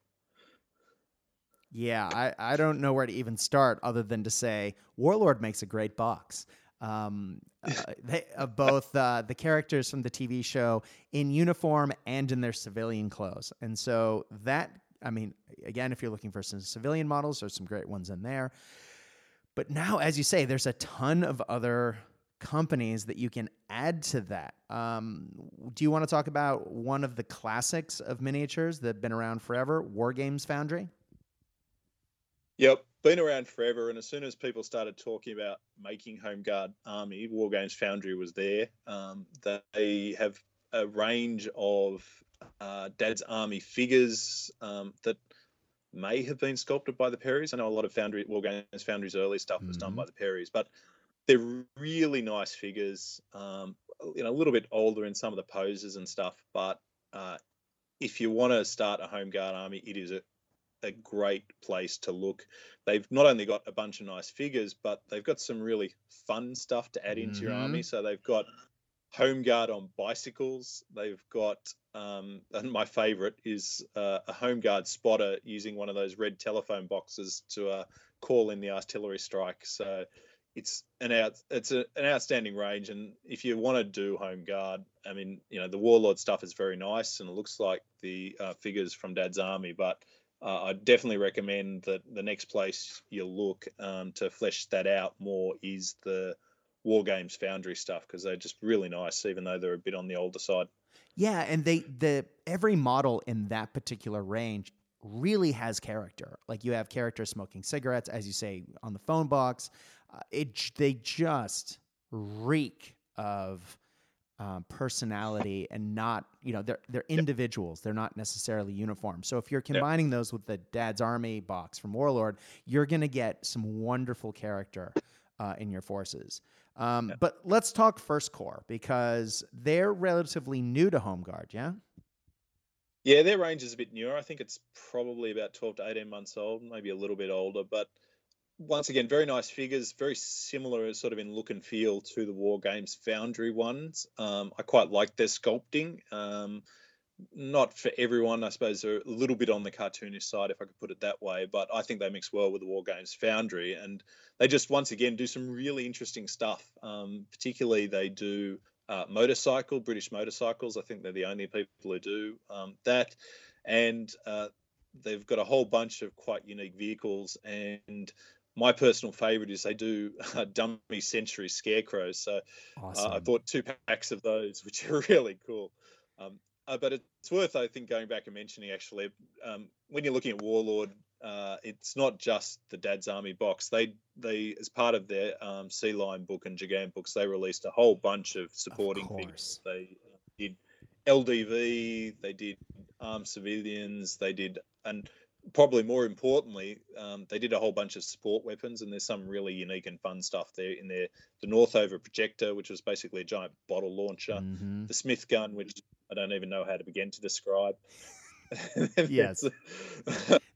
Yeah, I, I don't know where to even start other than to say Warlord makes a great box. Um, uh, they, uh, both uh, the characters from the TV show in uniform and in their civilian clothes. And so that, I mean, again, if you're looking for some civilian models, there's some great ones in there. But now, as you say, there's a ton of other companies that you can add to that. Um, do you want to talk about one of the classics of miniatures that have been around forever, War Games Foundry? Yep, been around forever. And as soon as people started talking about making Home Guard Army, War Games Foundry was there. Um, they have a range of uh, Dad's Army figures um, that may have been sculpted by the Perrys. I know a lot of Foundry War Games Foundry's early stuff was mm-hmm. done by the Perrys, but they're really nice figures. Um, you know, a little bit older in some of the poses and stuff, but uh, if you want to start a home guard army, it is a, a great place to look. They've not only got a bunch of nice figures, but they've got some really fun stuff to add into mm-hmm. your army. So they've got home guard on bicycles. They've got, um, and my favorite is uh, a home guard spotter using one of those red telephone boxes to uh, call in the artillery strike. So it's an out it's a, an outstanding range and if you want to do home guard i mean you know the warlord stuff is very nice and it looks like the uh, figures from dad's army but uh, i definitely recommend that the next place you look um, to flesh that out more is the war games foundry stuff because they're just really nice even though they're a bit on the older side. Yeah and they the every model in that particular range really has character. Like you have characters smoking cigarettes as you say on the phone box. Uh, it they just reek of um, personality and not you know they're they're individuals. They're not necessarily uniform. So if you're combining yep. those with the dad's army box from warlord you're going to get some wonderful character uh, in your forces um, yep. but let's talk first corps because they're relatively new to home guard yeah yeah their range is a bit newer i think it's probably about 12 to 18 months old maybe a little bit older but once again, very nice figures, very similar sort of in look and feel to the War Games Foundry ones. Um, I quite like their sculpting. Um, not for everyone, I suppose they're a little bit on the cartoonish side, if I could put it that way, but I think they mix well with the War Games Foundry. And they just, once again, do some really interesting stuff. Um, particularly, they do uh, motorcycle, British motorcycles. I think they're the only people who do um, that. And uh, they've got a whole bunch of quite unique vehicles and my personal favorite is they do uh, dummy century scarecrows. So awesome. uh, I bought two packs of those, which are really cool. Um, uh, but it's worth, I think, going back and mentioning actually um, when you're looking at Warlord, uh, it's not just the Dad's Army box. They they as part of their um, Sea Lion book and Gigant books, they released a whole bunch of supporting of things. They uh, did LDV, they did armed civilians, they did and probably more importantly, um, they did a whole bunch of support weapons, and there's some really unique and fun stuff there in there. The Northover projector, which was basically a giant bottle launcher, mm-hmm. the Smith gun, which I don't even know how to begin to describe. yes,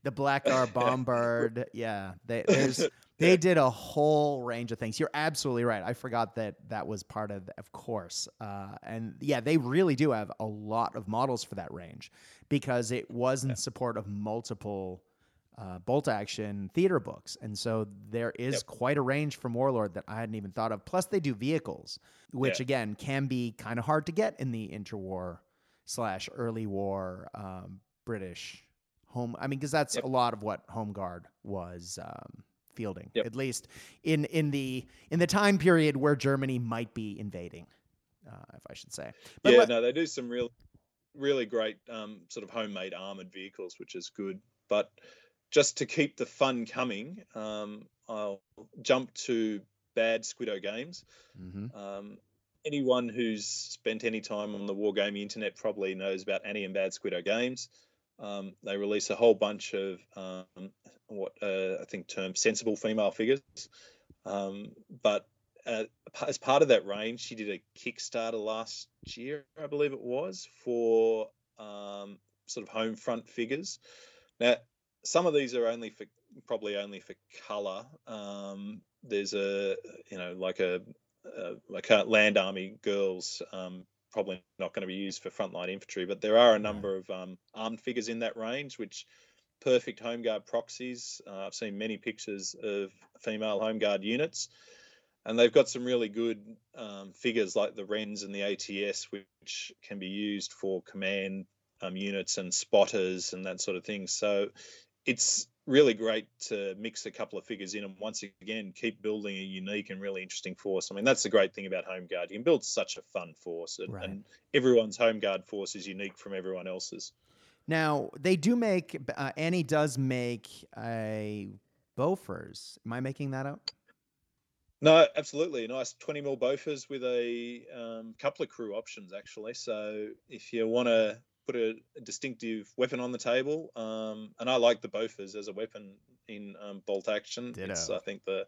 the Blacker Bombard. Yeah, they, there's they did a whole range of things. You're absolutely right. I forgot that that was part of, of course. Uh, and yeah, they really do have a lot of models for that range because it was in yeah. support of multiple uh, bolt action theater books. And so there is yep. quite a range from Warlord that I hadn't even thought of. Plus, they do vehicles, which yeah. again can be kind of hard to get in the interwar slash early war um, British home. I mean, because that's yep. a lot of what Home Guard was. Um, fielding, yep. at least in in the in the time period where Germany might be invading, uh, if I should say. But yeah, let- no, they do some real, really great um, sort of homemade armored vehicles, which is good. But just to keep the fun coming, um, I'll jump to Bad Squiddo Games. Mm-hmm. Um, anyone who's spent any time on the wargaming internet probably knows about Annie and Bad Squiddo Games. Um, they release a whole bunch of um, what uh, I think termed sensible female figures. Um, but uh, as part of that range, she did a Kickstarter last year, I believe it was, for um, sort of home front figures. Now, some of these are only for probably only for color. Um, there's a you know like a, a like a land army girls um, probably not going to be used for frontline infantry, but there are a number of um, armed figures in that range which perfect home guard proxies. Uh, I've seen many pictures of female home guard units, and they've got some really good um, figures like the Wrens and the ATS, which can be used for command um, units and spotters and that sort of thing. So it's really great to mix a couple of figures in and once again keep building a unique and really interesting force. I mean, that's the great thing about Home Guard. You can build such a fun force, and, Right. and everyone's Home Guard force is unique from everyone else's. Now they do make. Uh, Annie does make a Bofors. Am I making that up? No, absolutely. Nice 20 mil Bofors with a um, couple of crew options, actually. So if you want to put a, a distinctive weapon on the table, um, and I like the Bofors as a weapon in um, bolt action. It's, I think the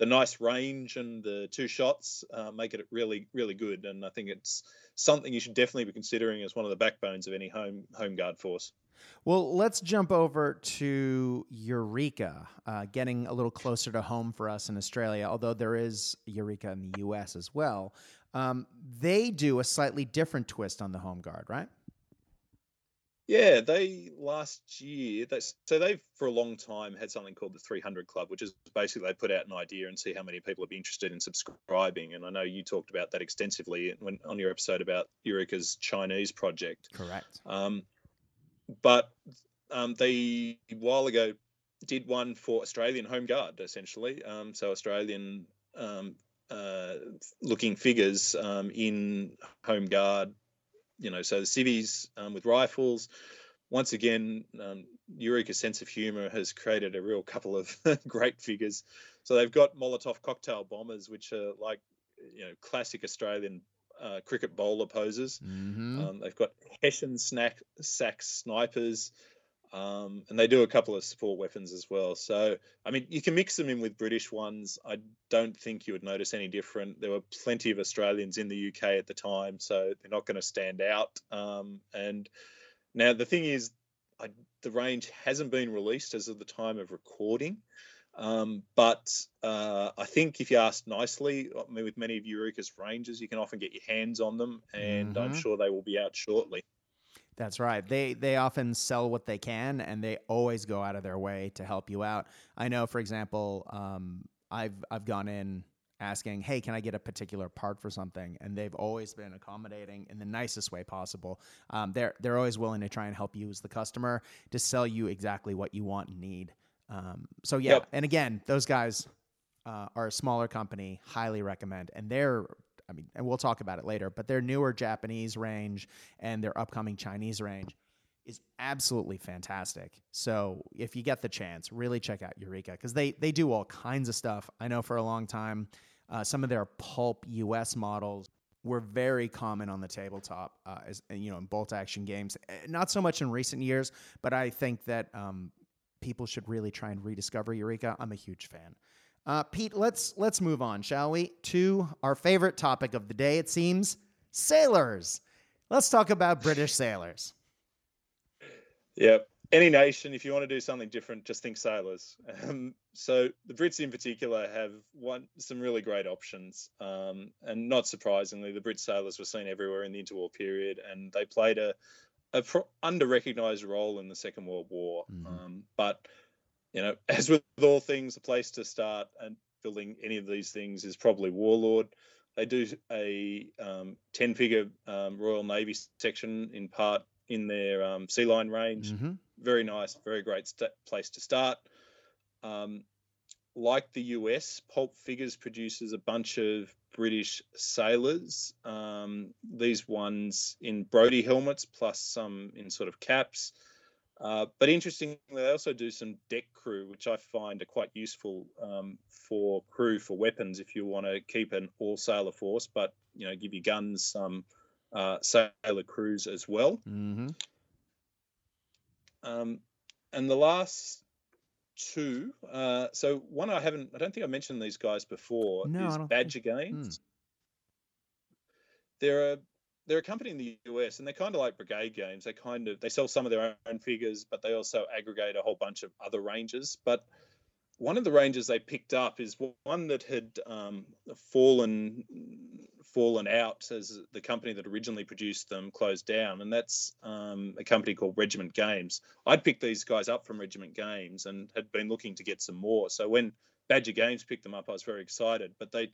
the nice range and the two shots uh, make it really, really good. And I think it's something you should definitely be considering as one of the backbones of any home home guard force. Well, let's jump over to Eureka, uh, getting a little closer to home for us in Australia, although there is Eureka in the US as well. Um, they do a slightly different twist on the home guard, right? Yeah, they last year. They, so they've for a long time had something called the 300 Club, which is basically they put out an idea and see how many people would be interested in subscribing. And I know you talked about that extensively when on your episode about Eureka's Chinese project. Correct. Um, but um, they a while ago did one for Australian Home Guard, essentially. Um, so Australian um, uh, looking figures um, in Home Guard, you know, so the civvies um, with rifles. Once again, um, Eureka's sense of humour has created a real couple of great figures. So they've got Molotov cocktail bombers, which are like, you know, classic Australian uh, cricket bowler poses. Mm-hmm. Um, they've got Hessian snack sack snipers, um, and they do a couple of support weapons as well. So, I mean, you can mix them in with British ones. I don't think you would notice any different. There were plenty of Australians in the UK at the time, so they're not going to stand out. Um, and now the thing is, I, the range hasn't been released as of the time of recording. Um, but uh, I think if you ask nicely, I mean, with many of Eureka's ranges, you can often get your hands on them, and I'm Mhm. sure they will be out shortly. That's right. They they often sell what they can, and they always go out of their way to help you out. I know, for example, um, I've I've gone in asking, "Hey, can I get a particular part for something?" And they've always been accommodating in the nicest way possible. Um, they're they're always willing to try and help you as the customer to sell you exactly what you want and need. Um, so yeah, Yep. and again, those guys uh, are a smaller company. Highly recommend, and they're I mean, and we'll talk about it later, but their newer Japanese range and their upcoming Chinese range is absolutely fantastic. So if you get the chance, really check out Eureka because they they do all kinds of stuff. I know for a long time, uh, some of their pulp US models were very common on the tabletop, uh, as you know, in bolt action games. Eh, Not so much in recent years, but I think that um, people should really try and rediscover Eureka. I'm a huge fan. Uh, Pete, let's let's move on, shall we, to our favorite topic of the day? It seems sailors. Let's talk about British sailors. Yep. Any nation, if you want to do something different, just think sailors. Um, so the Brits in particular have one some really great options, um, and not surprisingly, the Brit sailors were seen everywhere in the interwar period, and they played a, a pro- under-recognized role in the Second World War. Mhm. Um, but you know, as with all things, the place to start and building any of these things is probably Warlord. They do a um, ten-figure um, Royal Navy section in part in their um, Sea Lion range Mm-hmm. very nice, very great st- place to start. Um, like the US, Pulp Figures produces a bunch of British sailors. Um, these ones in Brodie helmets, plus some in sort of caps. Uh, but interestingly, they also do some deck crew, which I find are quite useful um, for crew for weapons if you want to keep an all sailor force, but you know give your guns some uh, sailor crews as well. Mm-hmm. Um, and the last two, uh, so one I haven't, I don't think I mentioned these guys before, No, is Badger Games. They're a they're a company in the US, and they're kind of like Brigade Games. They kind of they sell some of their own figures, but they also aggregate a whole bunch of other ranges. But one of the ranges they picked up is one that had um, fallen fallen out as the company that originally produced them closed down, and that's um, a company called Regiment Games. I'd picked these guys up from Regiment Games and had been looking to get some more. So when Badger Games picked them up, I was very excited. But they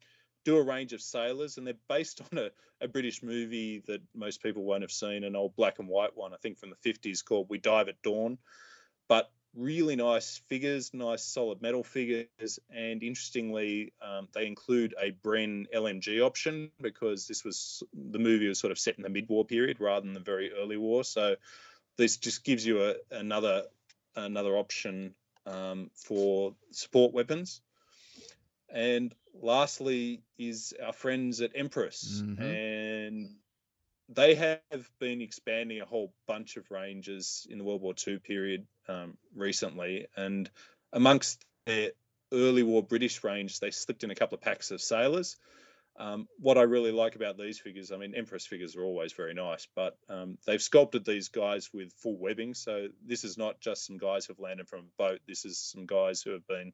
do a range of sailors, and they're based on a, a British movie that most people won't have seen, an old black and white one, I think from the 50s called We Dive at Dawn. But really nice figures, nice solid metal figures, and interestingly, um, they include a Bren LMG option because this was the movie was sort of set in the mid-war period rather than the very early war. So this just gives you a, another another option um, for support weapons. And lastly is our friends at Empress, Mhm. and they have been expanding a whole bunch of ranges in the World War II period um, recently. And amongst their early war British range, they slipped in a couple of packs of sailors. Um, what I really like about these figures, I mean, Empress figures are always very nice, but um, they've sculpted these guys with full webbing. So this is not just some guys who've landed from a boat. This is some guys who have been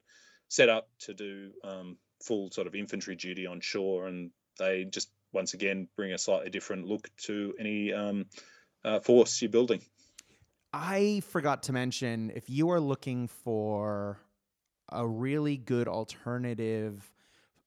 set up to do um, full sort of infantry duty on shore, and they just once again bring a slightly different look to any um, uh, force you're building. I forgot to mention if you are looking for a really good alternative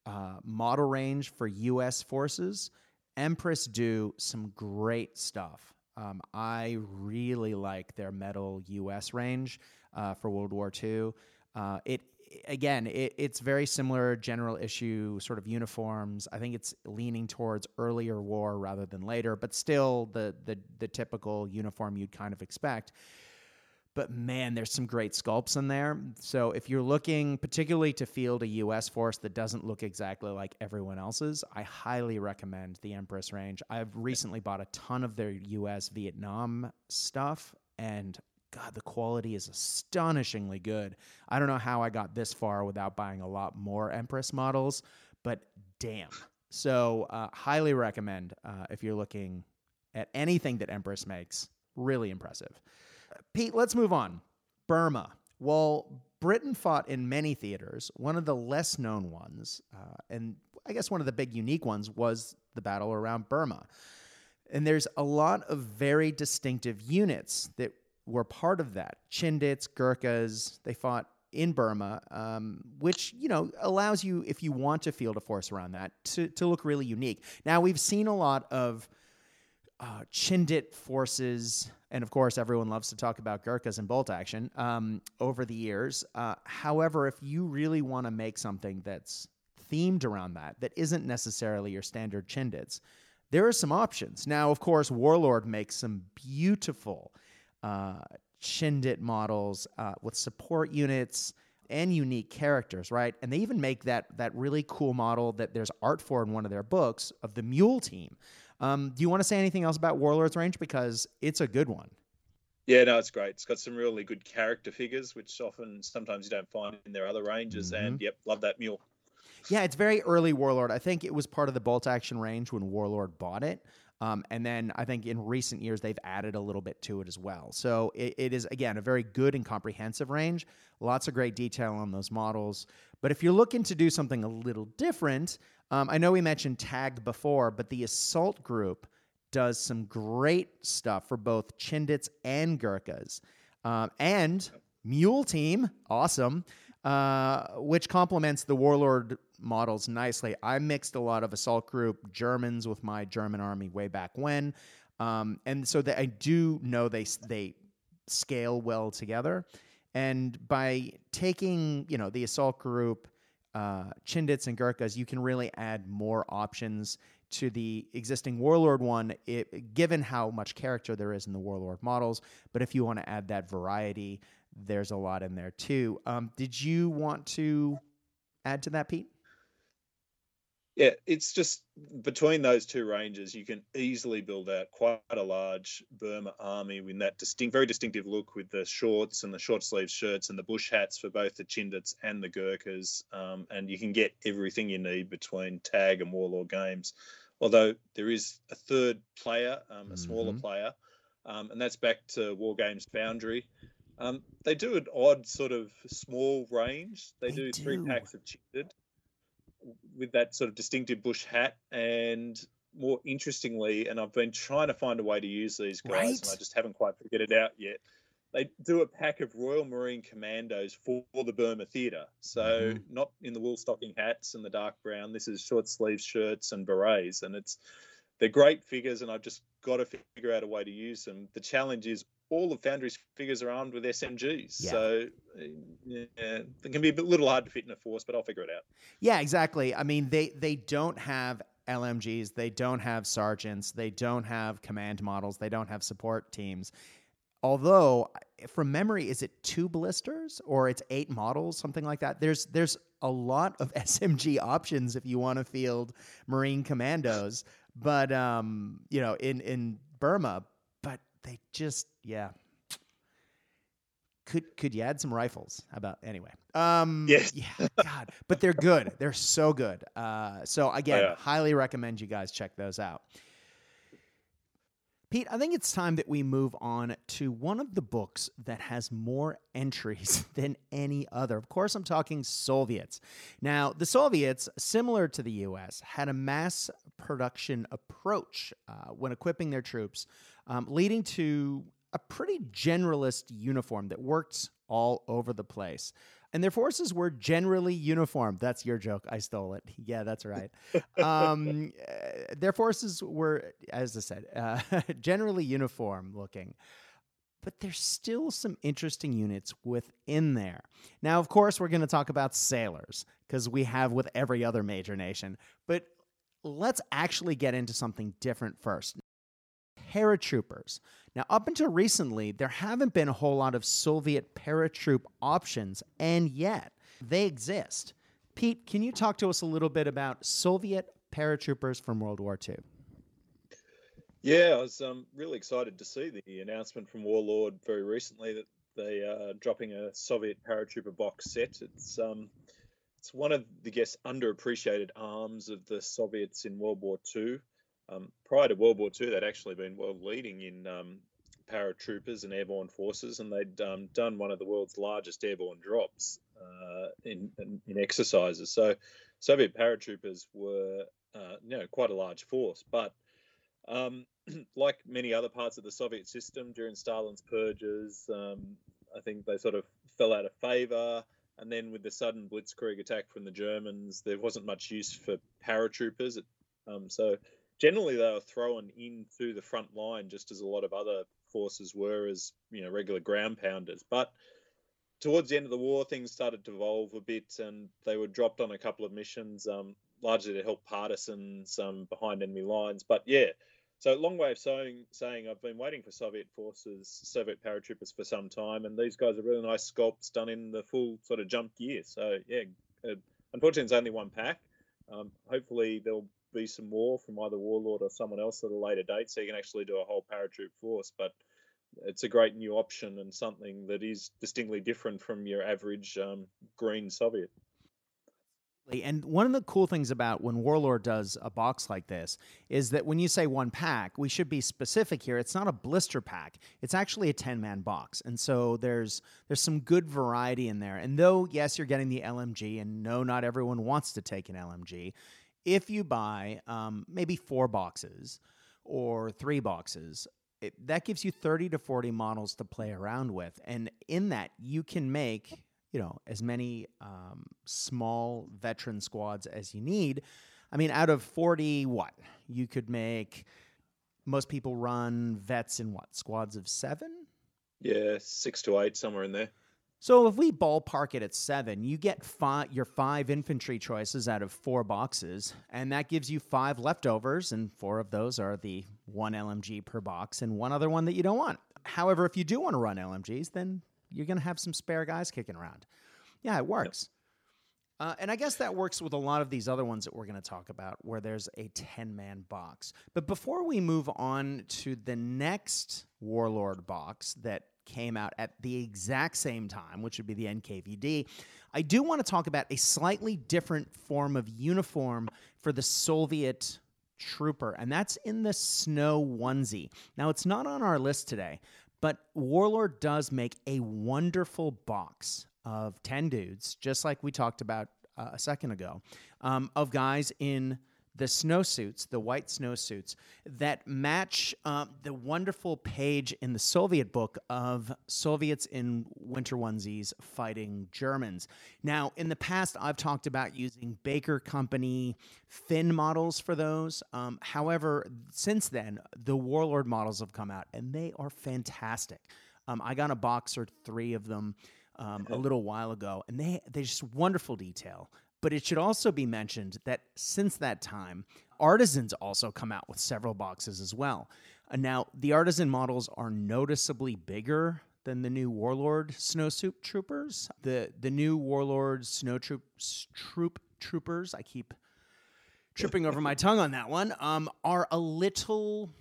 uh, model range for U.S. forces, Empress do some great stuff. Um, I really like their metal U.S. range uh, for World War II. Uh, it again, it, it's very similar general issue sort of uniforms. I think it's leaning towards earlier war rather than later, but still the the the typical uniform you'd kind of expect. But man, there's some great sculpts in there. So if you're looking particularly to field a US force that doesn't look exactly like everyone else's, I highly recommend the Empress range. I've recently bought a ton of their US Vietnam stuff and God, the quality is astonishingly good. I don't know how I got this far without buying a lot more Empress models, but damn. So, uh, highly recommend uh, if you're looking at anything that Empress makes. Really impressive. Pete, let's move on. Burma. Well, Britain fought in many theaters. One of the less known ones, uh, and I guess one of the big unique ones, was the battle around Burma. And there's a lot of very distinctive units that were part of that. Chindits, Gurkhas, they fought in Burma, um, which you know allows you, if you want to field a force around that, to to look really unique. Now we've seen a lot of uh, Chindit forces, and of course, everyone loves to talk about Gurkhas and bolt action um, over the years. Uh, however, if you really want to make something that's themed around that, that isn't necessarily your standard Chindits, there are some options. Now, of course, Warlord makes some beautiful uh, Chindit models uh, with support units and unique characters, right? And they even make that that really cool model that there's art for in one of their books of the Mule Team. Um, do you want to say anything else about Warlord's range because it's a good one? Yeah, no, it's great. It's got some really good character figures, which often sometimes you don't find in their other ranges. Mm-hmm. And yep, love that mule. Yeah, it's very early Warlord. I think it was part of the bolt action range when Warlord bought it. Um, and then I think in recent years they've added a little bit to it as well. So it, it is again a very good and comprehensive range. Lots of great detail on those models. But if you're looking to do something a little different, um, I know we mentioned Tag before, but the Assault Group does some great stuff for both Chindits and Gurkhas, um, and Mule Team, awesome. Uh, which complements the Warlord models nicely. I mixed a lot of assault group Germans with my German army way back when, um, and so that I do know they they scale well together. And by taking you know the assault group, uh, Chindits and Gurkhas, you can really add more options to the existing Warlord one, it, given how much character there is in the Warlord models. But if you want to add that variety, there's a lot in there too. Um, did you want to add to that, Pete? Yeah, it's just between those two ranges, you can easily build out quite a large Burma army with that distinct, very distinctive look with the shorts and the short sleeve shirts and the bush hats for both the Chindits and the Gurkhas. Um, and you can get everything you need between Tag and Warlord games. Although there is a third player, um, a smaller mm-hmm. player, um, and that's back to War Games Foundry. Um, they do an odd sort of small range. They, they do, do, three packs of Chindit with that sort of distinctive bush hat and more interestingly, and I've been trying to find a way to use these guys, right? and I just haven't quite figured it out yet. They do a pack of Royal Marine Commandos for the Burma Theatre. So mm-hmm. not in the wool stocking hats and the dark brown. This is short sleeve shirts and berets, and it's they're great figures, and I've just got to figure out a way to use them. The challenge is all of Foundry's figures are armed with SMGs. Yeah. So yeah, it can be a little hard to fit in a force, but I'll figure it out. Yeah, exactly. I mean, they they don't have LMGs, they don't have sergeants, they don't have command models, they don't have support teams. Although, from memory, is it two blisters or it's eight models, something like that? There's there's a lot of SMG options if you want to field Marine commandos, but um, you know, in in Burma, they just yeah. Could could you add some rifles? How about anyway? Um, yes. yeah. God, but they're good. They're so good. Uh, so again, oh, yeah. highly recommend you guys check those out. Pete, I think it's time that we move on to one of the books that has more entries than any other. Of course, I'm talking Soviets. Now, the Soviets, similar to the US, had a mass production approach uh, when equipping their troops um, leading to a pretty generalist uniform that worked all over the place. And their forces were generally uniform. That's your joke. I stole it. Yeah, that's right. um, their forces were, as I said, uh, generally uniform looking. But there's still some interesting units within there. Now, of course, we're going to talk about sailors because we have with every other major nation. But let's actually get into something different first paratroopers. Now, up until recently, there haven't been a whole lot of Soviet paratroop options, and yet they exist. Pete, can you talk to us a little bit about Soviet paratroopers from World War II? Yeah, I was um, really excited to see the announcement from Warlord very recently that they are dropping a Soviet paratrooper box set. It's um, it's one of the guess underappreciated arms of the Soviets in World War II. Um, prior to World War II, they'd actually been world leading in um, paratroopers and airborne forces, and they'd um, done one of the world's largest airborne drops uh, in, in, in exercises. So, Soviet paratroopers were, uh, you know, quite a large force. But um, like many other parts of the Soviet system during Stalin's purges, um, I think they sort of fell out of favor. And then with the sudden blitzkrieg attack from the Germans, there wasn't much use for paratroopers. Um, so generally they were thrown into the front line just as a lot of other forces were as you know regular ground pounders but towards the end of the war things started to evolve a bit and they were dropped on a couple of missions um, largely to help partisans um, behind enemy lines but yeah so long way of saying saying I've been waiting for Soviet forces, Soviet paratroopers for some time, and these guys are really nice sculpts done in the full sort of jump gear. So yeah, uh, unfortunately it's only one pack. Um, hopefully there'll be some more from either Warlord or someone else at a later date, so you can actually do a whole paratroop force. But it's a great new option and something that is distinctly different from your average um, green Soviet. And one of the cool things about when Warlord does a box like this is that when you say one pack, we should be specific here. It's not a blister pack. It's actually a 10-man box. And so there's there's some good variety in there. And though yes, you're getting the LMG and no not everyone wants to take an LMG, if you buy um, maybe four boxes or three boxes, it, that gives you 30 to 40 models to play around with. And in that, you can make, you know, as many um, small veteran squads as you need. I mean, out of 40, what? You could make, most people run vets in what? Squads of seven? Yeah, six to eight, somewhere in there. So if we ballpark it at seven, you get five, your five infantry choices out of four boxes, and that gives you five leftovers, and four of those are the one LMG per box and one other one that you don't want. However, if you do want to run LMGs, then you're going to have some spare guys kicking around. Yeah, it works. Uh, and I guess that works with a lot of these other ones that we're going to talk about, where there's a 10 man box. But before we move on to the next Warlord box that came out at the exact same time, which would be the NKVD, I do want to talk about a slightly different form of uniform for the Soviet trooper, and that's in the snow onesie. Now, it's not on our list today, but Warlord does make a wonderful box of 10 dudes, just like we talked about uh, a second ago, um, of guys in the snowsuits, the white snowsuits, that match uh, the wonderful page in the Soviet book of Soviets in winter onesies fighting Germans. Now, in the past, I've talked about using Baker Company Finn models for those. Um, however, since then, the Warlord models have come out and they are fantastic. Um, I got a box or three of them um, a little while ago, and they they just wonderful detail. But it should also be mentioned that since that time, artisans also come out with several boxes as well. Uh, now, the artisan models are noticeably bigger than the new Warlord Snowsuit Troopers. The the new Warlord Snow Troop Troop Troopers, I keep tripping over my tongue on that one, um, are a little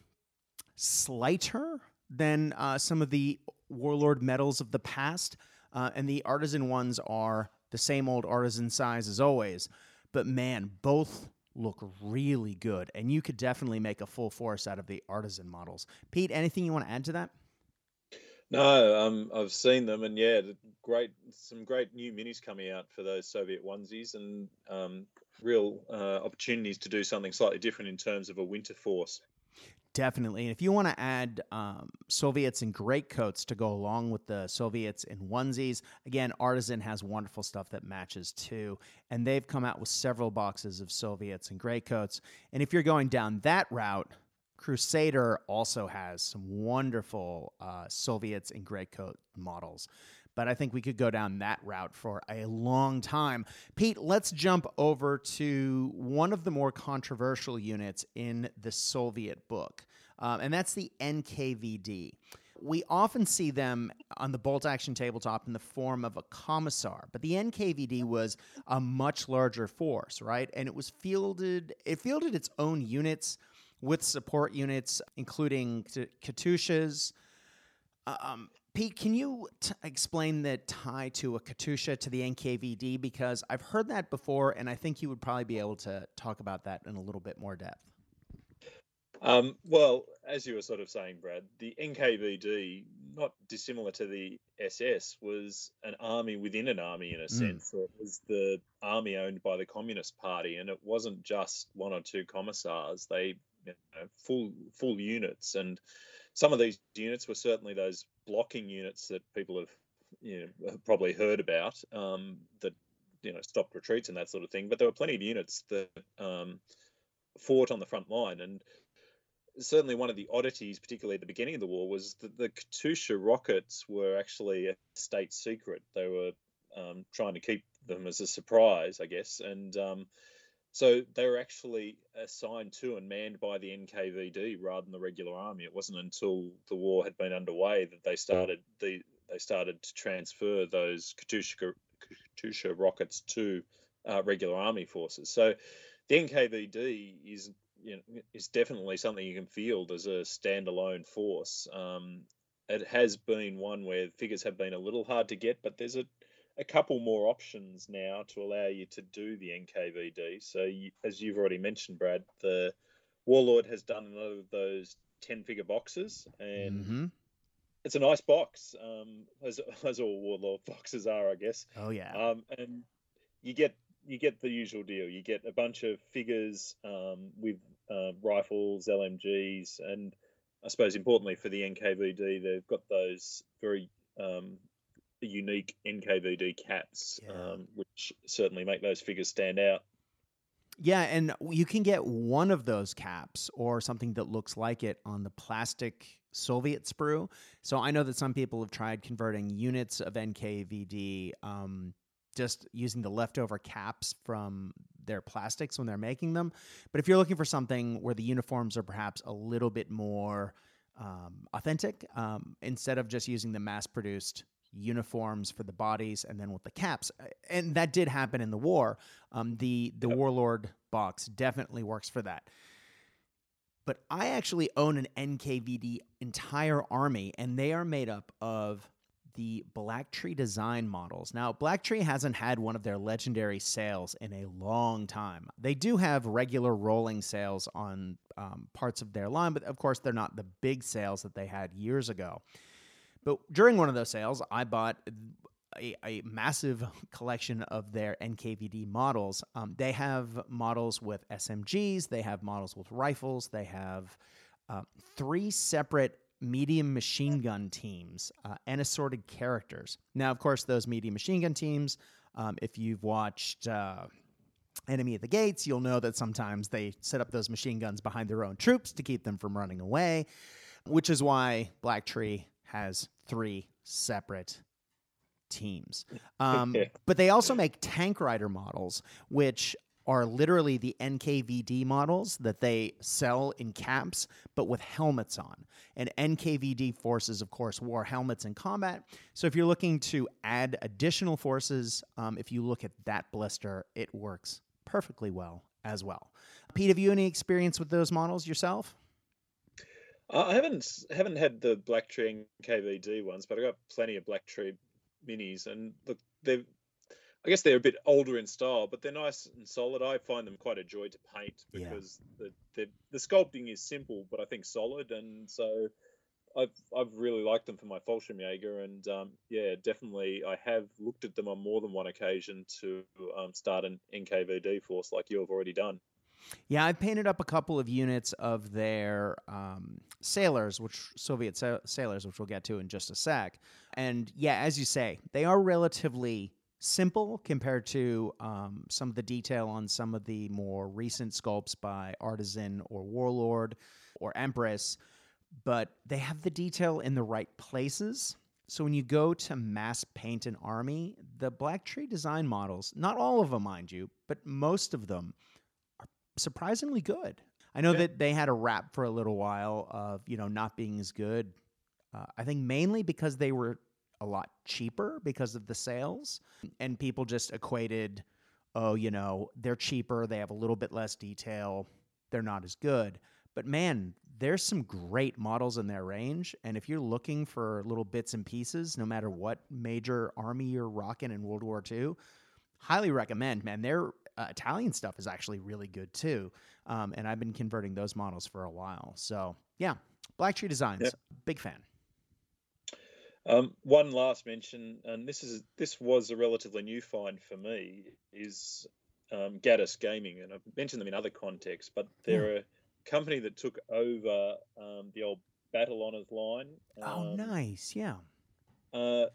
slighter than uh, some of the Warlord metals of the past. Uh, and the artisan ones are the same old artisan size as always. But man, both look really good. And you could definitely make a full force out of the artisan models. Pete, anything you want to add to that? No, um, I've seen them, and yeah, great, some great new minis coming out for those Soviet onesies, and um, real uh, opportunities to do something slightly different in terms of a winter force. Definitely. And if you want to add um, Soviets in greatcoats to go along with the Soviets in onesies, again, Artisan has wonderful stuff that matches too. And they've come out with several boxes of Soviets in greatcoats. And if you're going down that route, Crusader also has some wonderful uh, Soviets in greatcoat models but I think we could go down that route for a long time. Pete, let's jump over to one of the more controversial units in the Soviet book, um, and that's the NKVD. We often see them on the bolt action tabletop in the form of a commissar, but the NKVD was a much larger force, right? And it was fielded, it fielded its own units with support units, including Katyushas. Uh, um, Pete, can you t- explain the tie to a Katyusha to the NKVD? Because I've heard that before, and I think you would probably be able to talk about that in a little bit more depth. Um, well, as you were sort of saying, Brad, the NKVD, not dissimilar to the SS, was an army within an army in a mm. sense. It was the army owned by the Communist Party, and it wasn't just one or two commissars. They you know, full full units and some of these units were certainly those blocking units that people have you know have probably heard about um, that you know stopped retreats and that sort of thing. But there were plenty of units that um, fought on the front line, and certainly one of the oddities, particularly at the beginning of the war, was that the Katyusha rockets were actually a state secret. They were um, trying to keep them as a surprise, I guess, and um, so they were actually assigned to and manned by the NKVD rather than the regular army. It wasn't until the war had been underway that they started the they started to transfer those Katyusha, Katyusha rockets to uh, regular army forces. So the NKVD is you know, is definitely something you can field as a standalone force. Um, it has been one where figures have been a little hard to get, but there's a a couple more options now to allow you to do the NKVD. So, you, as you've already mentioned, Brad, the Warlord has done another of those 10 figure boxes, and mm-hmm. it's a nice box, um, as, as all Warlord boxes are, I guess. Oh, yeah. Um, and you get you get the usual deal. You get a bunch of figures um, with uh, rifles, LMGs, and I suppose importantly for the NKVD, they've got those very um, unique NKVD caps, yeah. um, which certainly make those figures stand out. Yeah, and you can get one of those caps or something that looks like it on the plastic Soviet sprue. So I know that some people have tried converting units of NKVD um, just using the leftover caps from their plastics when they're making them. But if you're looking for something where the uniforms are perhaps a little bit more um, authentic, um, instead of just using the mass produced uniforms for the bodies and then with the caps, and that did happen in the war, um, the, the yep. Warlord box definitely works for that. But I actually own an NKVD entire army, and they are made up of the Blacktree design models. Now, Blacktree hasn't had one of their legendary sales in a long time. They do have regular rolling sales on um, parts of their line, but of course, they're not the big sales that they had years ago. But during one of those sales, I bought a, a massive collection of their NKVD models. Um, they have models with SMGs, they have models with rifles, they have uh, three separate medium machine gun teams uh, and assorted characters. Now, of course, those medium machine gun teams, um, if you've watched uh, Enemy at the Gates, you'll know that sometimes they set up those machine guns behind their own troops to keep them from running away, which is why Blacktree has three separate teams. Um, but they also make tank rider models, which are literally the NKVD models that they sell in caps, but with helmets on. And NKVD forces, of course, wore helmets in combat. So if you're looking to add additional forces, um, if you look at that blister, it works perfectly well as well. Pete, have you any experience with those models yourself? Uh, I haven't haven't had the Blacktree KVD ones, but I got plenty of Blacktree minis, and look, they've I guess they're a bit older in style, but they're nice and solid. I find them quite a joy to paint because yeah. the, the sculpting is simple, but I think solid, and so I've I've really liked them for my Fallschirmjäger, and um, yeah, definitely I have looked at them on more than one occasion to um, start an NKVD force like you have already done. Yeah, I've painted up a couple of units of their um, sailors, which Soviet sa- sailors, which we'll get to in just a sec. And yeah, as you say, they are relatively simple compared to um, some of the detail on some of the more recent sculpts by Artisan or Warlord or Empress, but they have the detail in the right places. So when you go to mass paint an army, the Black Tree design models, not all of them, mind you, but most of them surprisingly good. I know yeah. that they had a rap for a little while of, you know, not being as good. Uh, I think mainly because they were a lot cheaper because of the sales. And people just equated, oh, you know, they're cheaper, they have a little bit less detail, they're not as good. But man, there's some great models in their range. And if you're looking for little bits and pieces, no matter what major army you're rocking in World War II, highly recommend, man. Their uh, Italian stuff is actually really good too. Um, and I've been converting those models for a while. So yeah, Black Tree Designs, yep. big fan. Um, one last mention, and this is this was a relatively new find for me, is um, Gaddis Gaming, and I've mentioned them in other contexts, but they're yeah. a company that took over um, the old Battle Honors line. oh, um, nice, yeah. Uh,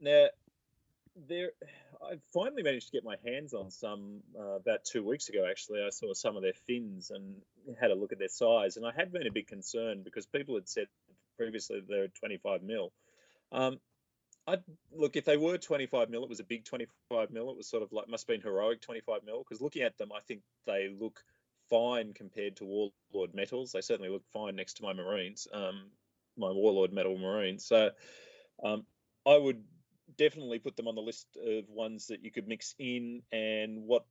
now, there, I finally managed to get my hands on some uh, about two weeks ago. Actually, I saw some of their Finns and had a look at their size, and I had been a bit concerned because people had said previously they're 25 mil. Um, I look if they were 25 mil, it was a big 25 mil. It was sort of like must have been heroic 25 mil because looking at them, I think they look fine compared to Warlord metals. They certainly look fine next to my Marines, um, my Warlord metal Marines. So um, I would definitely put them on the list of ones that you could mix in. And what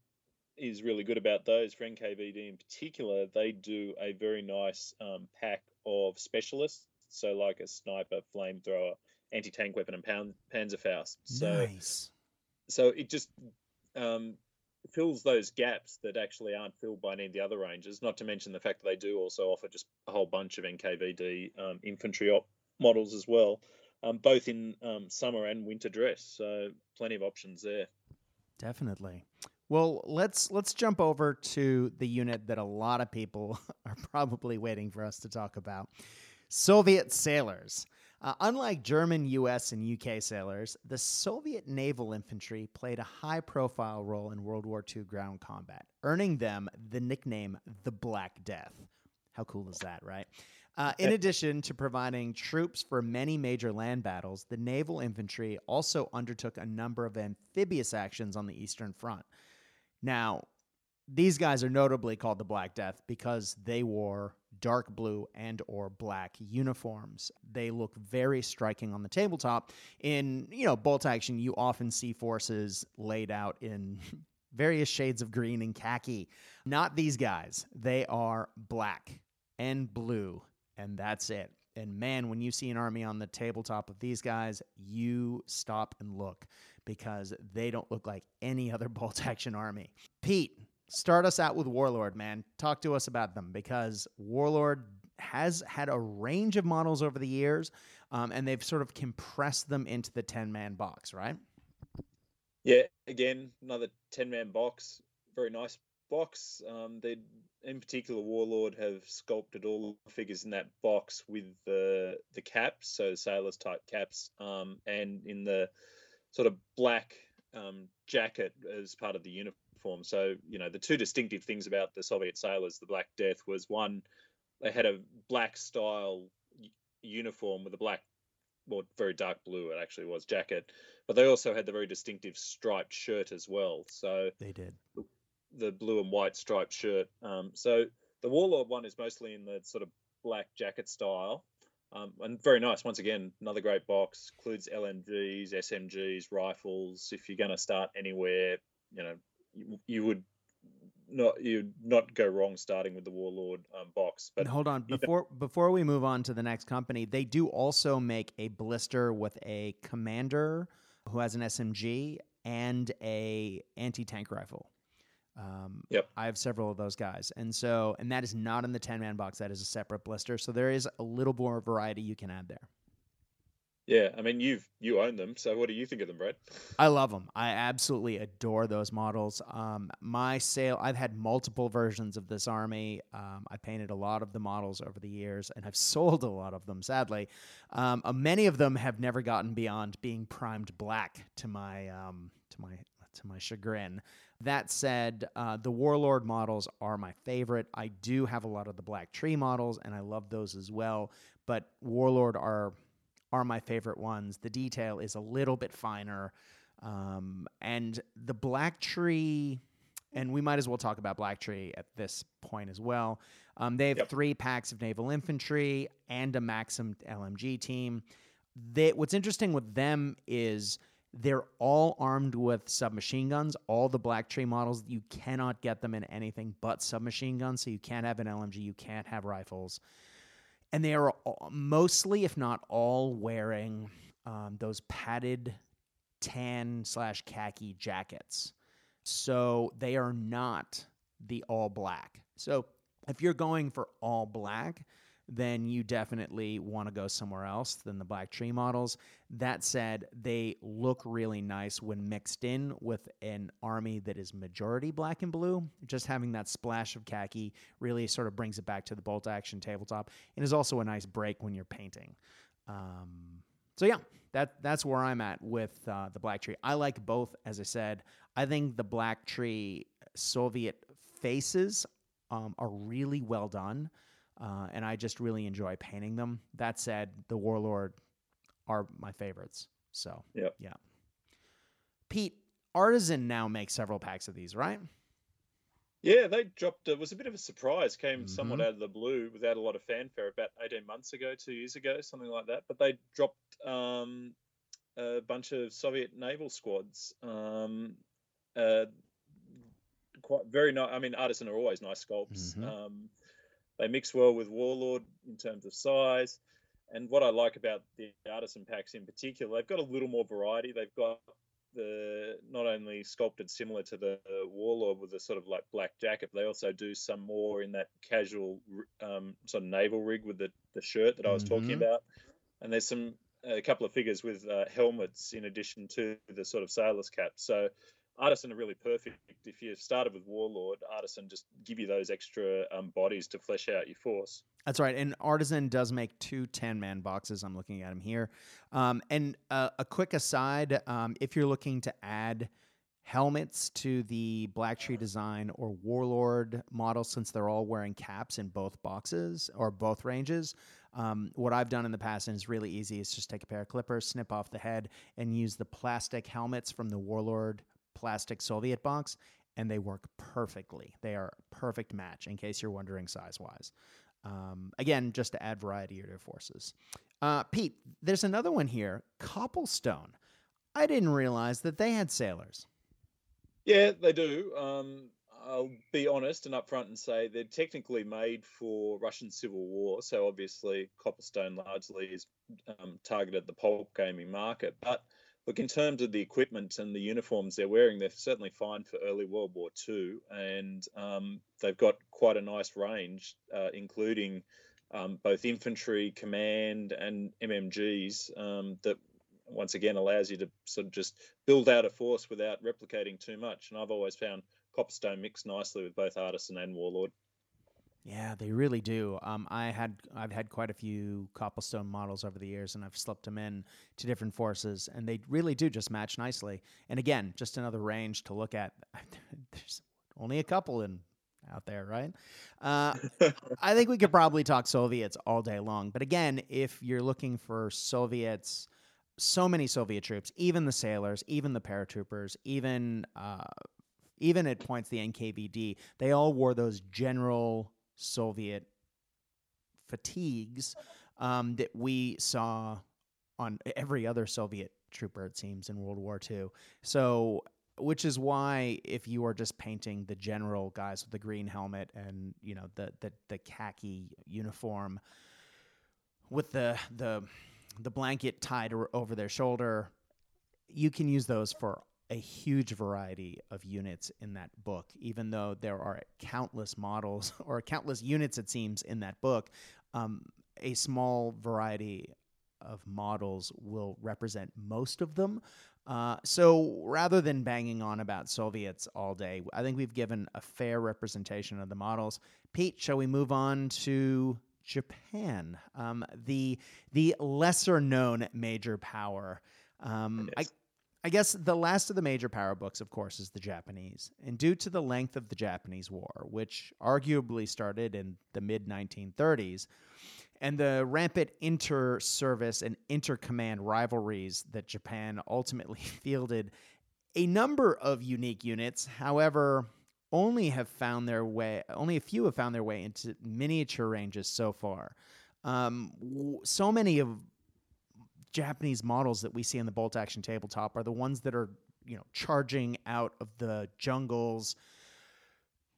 is really good about those for NKVD in particular, they do a very nice um, pack of specialists. So like a sniper, flamethrower anti tank weapon and pound, Panzerfaust. So, nice. So it just um, fills those gaps that actually aren't filled by any of the other ranges. Not to mention the fact that they do also offer just a whole bunch of NKVD um, infantry op models as well, um, both in um, summer and winter dress. So plenty of options there. Definitely. Well, let's let's jump over to the unit that a lot of people are probably waiting for us to talk about. Soviet sailors. Uh, unlike German, US, and UK sailors, the Soviet naval infantry played a high profile role in World War II ground combat, earning them the nickname the Black Death. How cool is that, right? Uh, in addition to providing troops for many major land battles, the naval infantry also undertook a number of amphibious actions on the Eastern Front. Now, these guys are notably called the Black Death because they wore dark blue and or black uniforms. They look very striking on the tabletop. In, you know, bolt action, you often see forces laid out in various shades of green and khaki. Not these guys. They are black and blue, and that's it. And man, when you see an army on the tabletop of these guys, you stop and look because they don't look like any other bolt action army. Pete, start us out with Warlord, man. Talk to us about them because Warlord has had a range of models over the years, um, and they've sort of compressed them into the 10 man box, right? Yeah, again, another 10 man box. Very nice box. Um, they, in particular, Warlord have sculpted all the figures in that box with the the caps, so sailors type caps, um, and in the sort of black um, jacket as part of the uniform. So, you know, the two distinctive things about the Soviet sailors, the Black Death, was one, they had a black style uniform with a black, well, very dark blue, it actually was, jacket, but they also had the very distinctive striped shirt as well. So they did the blue and white striped shirt. Um, so the Warlord one is mostly in the sort of black jacket style. Um, and very nice. Once again, another great box. Includes LMGs, SMGs, rifles. If you're going to start anywhere, you know, you, you would not you'd not go wrong starting with the Warlord um, box. But hold on before before we move on to the next company, they do also make a blister with a commander who has an SMG and a anti tank rifle. Um, yep. I have several of those guys, and so and that is not in the ten man box. That is a separate blister. So there is a little more variety you can add there. Yeah, I mean you've you own them, so what do you think of them, Brad? I love them. I absolutely adore those models. Um, my sale, I've had multiple versions of this army. Um, I painted a lot of the models over the years, and I've sold a lot of them. Sadly, um, uh, many of them have never gotten beyond being primed black to my um, to my to my chagrin. That said, uh, the Warlord models are my favorite. I do have a lot of the Black Tree models, and I love those as well. But Warlord are are my favorite ones. The detail is a little bit finer, um, and the Black Tree. And we might as well talk about Black Tree at this point as well. Um, they have yep. three packs of naval infantry and a Maxim LMG team. They, what's interesting with them is they're all armed with submachine guns. All the Black Tree models, you cannot get them in anything but submachine guns. So you can't have an LMG, you can't have rifles. And they are mostly, if not all, wearing um, those padded tan slash khaki jackets. So they are not the all black. So if you're going for all black, then you definitely want to go somewhere else than the Black Tree models. That said, they look really nice when mixed in with an army that is majority black and blue. Just having that splash of khaki really sort of brings it back to the bolt action tabletop and is also a nice break when you're painting. Um, so yeah, that that's where I'm at with uh, the Black Tree. I like both, as I said. I think the Black Tree Soviet faces um, are really well done. Uh, and I just really enjoy painting them. That said, the Warlord are my favorites. So yep. yeah. Pete, Artisan now makes several packs of these, right? Yeah, they dropped. It was a bit of a surprise. Came mm-hmm. somewhat out of the blue, without a lot of fanfare. About eighteen months ago, two years ago, something like that. But they dropped um, a bunch of Soviet naval squads. Um, uh, quite very nice. I mean, artisan are always nice sculpts. Mm-hmm. Um, they mix well with Warlord in terms of size. And what I like about the artisan packs in particular, they've got a little more variety. They've got the not only sculpted similar to the Warlord with a sort of like black jacket, but they also do some more in that casual um, sort of naval rig with the, the shirt that I was mm-hmm. talking about. And there's some a couple of figures with uh, helmets in addition to the sort of sailor's cap. So Artisan are really perfect. If you started with Warlord, Artisan just give you those extra um, bodies to flesh out your force. That's right. And Artisan does make two 10 man boxes. I'm looking at them here. Um, and uh, a quick aside um, if you're looking to add helmets to the Black Tree design or Warlord model, since they're all wearing caps in both boxes or both ranges, um, what I've done in the past and it's really easy is just take a pair of clippers, snip off the head, and use the plastic helmets from the Warlord plastic Soviet box, and they work perfectly. They are a perfect match, in case you're wondering size wise. Um, again, just to add variety to your forces. Uh, Pete, there's another one here Copplestone. I didn't realize that they had sailors. Yeah, they do. Um, I'll be honest and upfront and say they're technically made for Russian Civil War. So obviously, Copplestone largely is um, targeted the pulp gaming market. But look, in terms of the equipment and the uniforms they're wearing, they're certainly fine for early World War II, and um, they've got quite a nice range, uh, including um, both infantry, command, and MMGs um, that once again allows you to sort of just build out a force without replicating too much. And I've always found Copplestone mix nicely with both Artisan and Warlord. Yeah, they really do. Um, I had I've had quite a few Copplestone models over the years, and I've slipped them in to different forces, and they really do just match nicely. And again, just another range to look at. There's only a couple in out there, right? Uh, I think we could probably talk Soviets all day long, but again, if you're looking for Soviets, so many Soviet troops, even the sailors, even the paratroopers, even uh, even at points the NKVD, they all wore those general Soviet fatigues um, that we saw on every other Soviet trooper, it seems, in World War II. So, which is why if you are just painting the general guys with the green helmet and you know the the, the khaki uniform with the the the blanket tied over their shoulder, you can use those for a huge variety of units in that book, even though there are countless models or countless units, it seems, in that book. Um, a small variety of models will represent most of them. Uh, so rather than banging on about Soviets all day, I think we've given a fair representation of the models. Pete, shall we move on to Japan, um, the the lesser known major power? Um, I, I guess the last of the major power books, of course, is the Japanese. And due to the length of the Japanese War, which arguably started in the mid 1930s, and the rampant inter service and inter command rivalries that Japan ultimately fielded, a number of unique units, however, only have found their way, only a few have found their way into miniature ranges so far. Um, so many of Japanese models that we see in the bolt action tabletop are the ones that are, you know, charging out of the jungles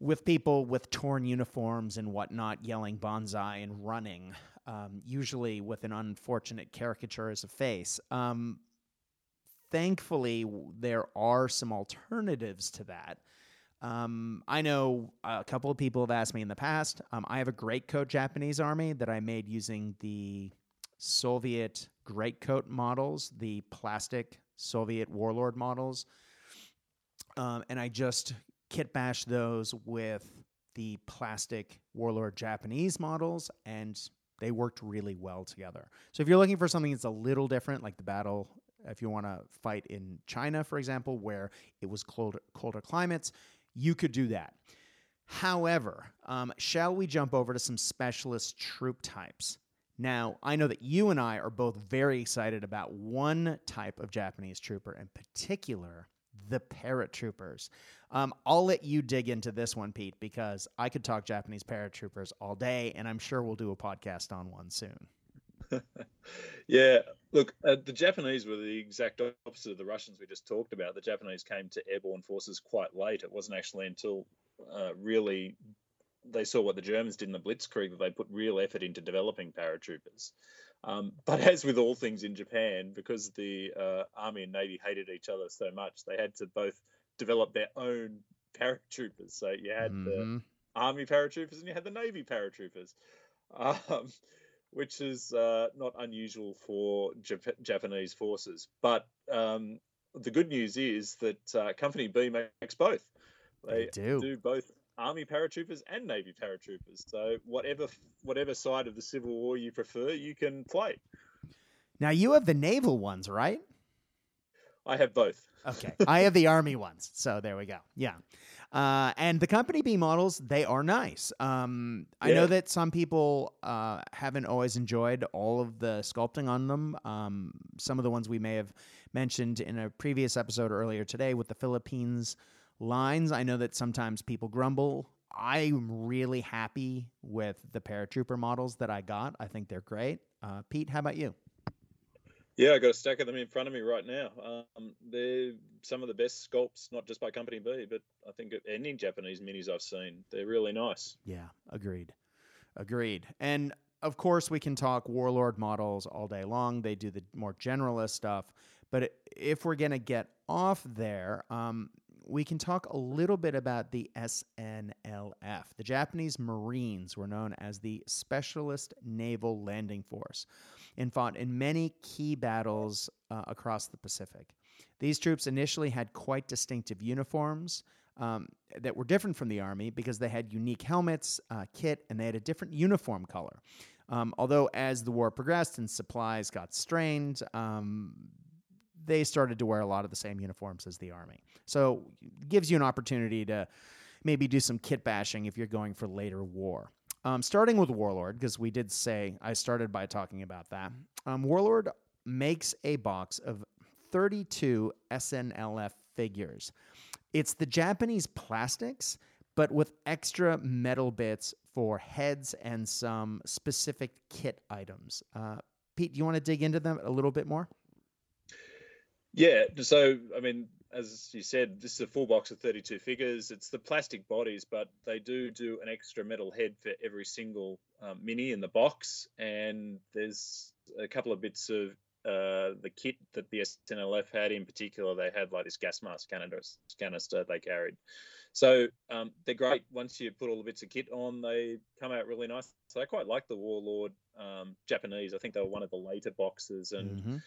with people with torn uniforms and whatnot yelling banzai and running, um, usually with an unfortunate caricature as a face. Um, thankfully, there are some alternatives to that. Um, I know a couple of people have asked me in the past. Um, I have a greatcoat Japanese army that I made using the Soviet greatcoat models, the plastic Soviet warlord models. Um, and I just kit bash those with the plastic warlord Japanese models, and they worked really well together. So if you're looking for something that's a little different, like the battle, if you want to fight in China, for example, where it was colder, colder climates, you could do that. However, um, shall we jump over to some specialist troop types? Now, I know that you and I are both very excited about one type of Japanese trooper in particular, the paratroopers. Um, I'll let you dig into this one, Pete, because I could talk Japanese paratroopers all day, and I'm sure we'll do a podcast on one soon. yeah, look, uh, the Japanese were the exact opposite of the Russians we just talked about. The Japanese came to airborne forces quite late. It wasn't actually until uh, really they saw what the Germans did in the Blitzkrieg that they put real effort into developing paratroopers. Um, but as with all things in Japan, because the uh, army and navy hated each other so much, they had to both develop their own paratroopers. So you had mm-hmm. the army paratroopers and you had the navy paratroopers, um, which is uh, not unusual for Jap- Japanese forces. But um, the good news is that uh, Company B makes both. They, they do. do both Army paratroopers and Navy paratroopers. So whatever whatever side of the Civil War you prefer, you can play. Now you have the naval ones, right? I have both. Okay, I have the Army ones. So there we go. Yeah. Uh, and the company B models, they are nice. Um, I know that some people uh, haven't always enjoyed all of the sculpting on them. Um, some of the ones we may have mentioned in a previous episode earlier today with the Philippines lines. I know that sometimes people grumble. I'm really happy with the paratrooper models that I got. I think they're great. Uh, Pete, how about you? Yeah, I got a stack of them in front of me right now. Um, they're some of the best sculpts, not just by Company B, but I think any Japanese minis I've seen. They're really nice. Yeah, agreed. Agreed. And of course, we can talk Warlord models all day long. They do the more generalist stuff. But if we're going to get off there, um, we can talk a little bit about the SNLF. The Japanese Marines were known as the Specialist Naval Landing Force and fought in many key battles uh, across the Pacific. These troops initially had quite distinctive uniforms um, that were different from the Army because they had unique helmets, uh, kit, and they had a different uniform color. Um, although, as the war progressed and supplies got strained, um, they started to wear a lot of the same uniforms as the Army. So, gives you an opportunity to maybe do some kit bashing if you're going for later war. Um, starting with Warlord, because we did say I started by talking about that. Um, Warlord makes a box of 32 SNLF figures. It's the Japanese plastics, but with extra metal bits for heads and some specific kit items. Uh, Pete, do you want to dig into them a little bit more? Yeah. So, I mean, as you said, this is a full box of 32 figures. It's the plastic bodies, but they do do an extra metal head for every single um, mini in the box. And there's a couple of bits of uh, the kit that the SNLF had in particular. They had like this gas mask canister they carried. So um, they're great. Once you put all the bits of kit on, they come out really nice. So I quite like the Warlord um, Japanese. I think they were one of the later boxes, and mm-hmm.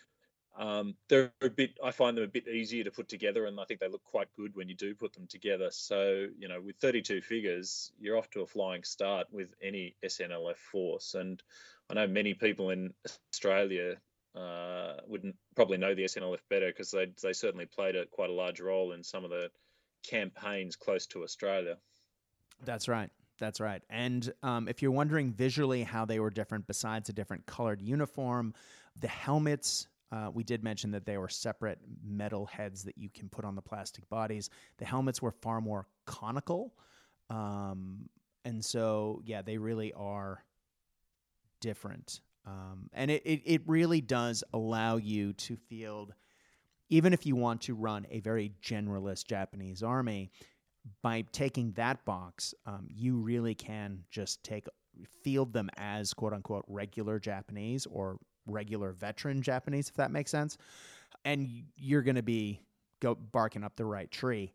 Um, they're a bit. I find them a bit easier to put together, and I think they look quite good when you do put them together. So you know, with 32 figures, you're off to a flying start with any SNLF force. And I know many people in Australia uh, wouldn't probably know the SNLF better because they they certainly played a quite a large role in some of the campaigns close to Australia. That's right. That's right. And um, if you're wondering visually how they were different, besides a different colored uniform, the helmets uh, we did mention that they were separate metal heads that you can put on the plastic bodies. The helmets were far more conical. Um, and so, yeah, they really are different. Um, and it, it, it really does allow you to field, even if you want to run a very generalist Japanese army, by taking that box, um, you really can just take field them as quote unquote regular Japanese or regular veteran Japanese, if that makes sense. And you're going to be go barking up the right tree,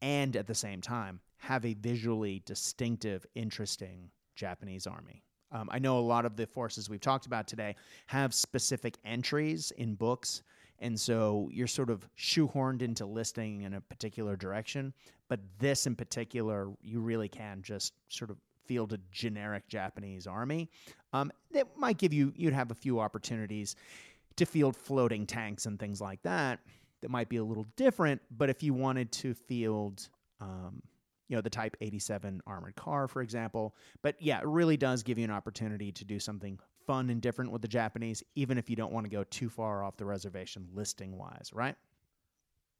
and at the same time have a visually distinctive, interesting Japanese army. Um, I know a lot of the forces we've talked about today have specific entries in books, and so you're sort of shoehorned into listing in a particular direction. But this in particular, you really can just sort of field a generic Japanese army. Um, that might give you, you'd have a few opportunities to field floating tanks and things like that. That might be a little different, but if you wanted to field, um, you know, the Type 87 armored car, for example. But yeah, it really does give you an opportunity to do something fun and different with the Japanese, even if you don't want to go too far off the reservation listing wise, right?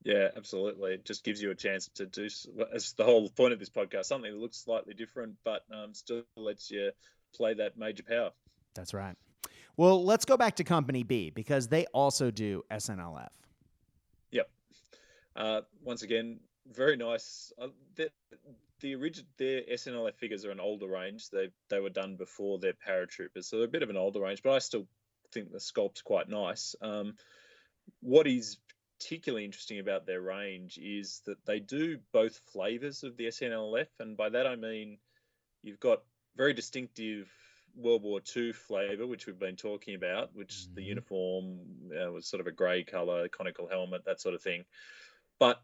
Yeah, absolutely. It just gives you a chance to do, as the whole point of this podcast, something that looks slightly different, but um, still lets you play that major power. That's right. Well, let's go back to Company B because they also do SNLF. Yep. Uh, once again, very nice. Uh, the the original their SNLF figures are an older range. They they were done before their paratroopers, so they're a bit of an older range. But I still think the sculpt's quite nice. Um, what is particularly interesting about their range is that they do both flavors of the SNLF, and by that I mean you've got very distinctive World War II flavour, which we've been talking about, which mm-hmm. the uniform uh, was sort of a grey colour, conical helmet, that sort of thing. But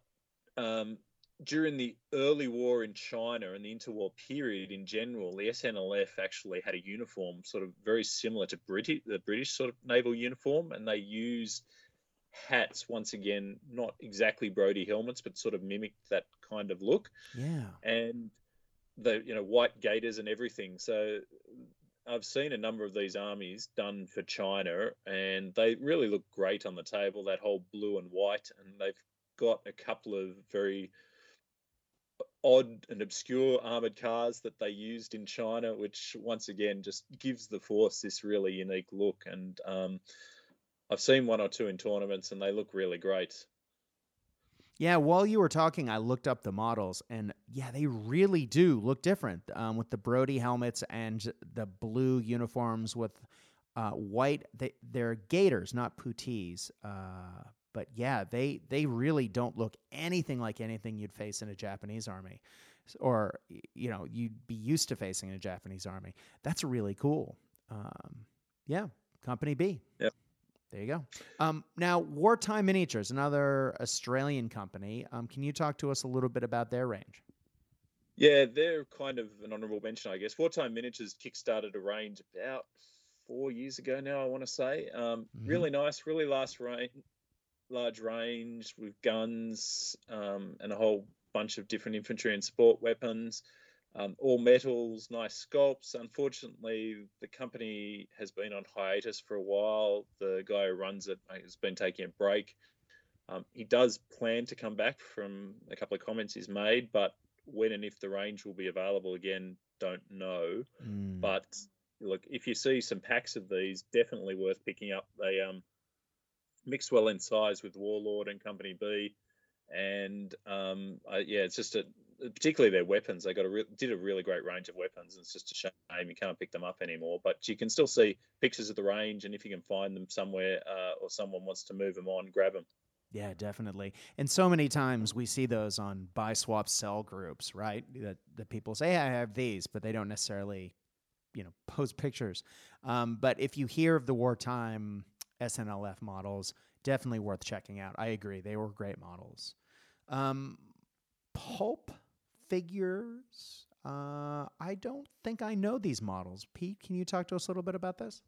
um, during the early war in China and the interwar period in general, the SNLF actually had a uniform sort of very similar to British, the British sort of naval uniform, and they used hats once again, not exactly Brodie helmets, but sort of mimicked that kind of look. Yeah. And the you know white gaiters and everything. So I've seen a number of these armies done for China, and they really look great on the table. That whole blue and white, and they've got a couple of very odd and obscure armored cars that they used in China, which once again just gives the force this really unique look. And um, I've seen one or two in tournaments, and they look really great. Yeah, while you were talking, I looked up the models, and yeah, they really do look different um, with the Brodie helmets and the blue uniforms with uh, white. They, they're gaiters, not puttees. Uh, but yeah, they they really don't look anything like anything you'd face in a Japanese army, or you know you'd be used to facing in a Japanese army. That's really cool. Um, yeah, Company B. Yep. There you go. Um, now, Wartime Miniatures, another Australian company. Um, can you talk to us a little bit about their range? Yeah, they're kind of an honourable mention, I guess. Wartime Miniatures kickstarted a range about four years ago now, I want to say. Um, mm-hmm. Really nice, really large range, large range with guns um, and a whole bunch of different infantry and support weapons um, all metals, nice sculpts. Unfortunately, the company has been on hiatus for a while. The guy who runs it has been taking a break. Um, he does plan to come back from a couple of comments he's made, but when and if the range will be available again, don't know. Mm. But look, if you see some packs of these, definitely worth picking up. They um, mix well in size with Warlord and Company B, and um, I, yeah, it's just a particularly their weapons. They got a re- did a really great range of weapons. And it's just a shame you can't pick them up anymore. But you can still see pictures of the range, and if you can find them somewhere uh, or someone wants to move them on, grab them. Yeah, definitely. And so many times we see those on buy swap sell groups, right? That that people say, hey, I have these, but they don't necessarily, you know, post pictures. Um, but if you hear of the wartime SNLF models, definitely worth checking out. I agree, they were great models. Um, pulp figures. Uh, I don't think I know these models. Pete, can you talk to us a little bit about this?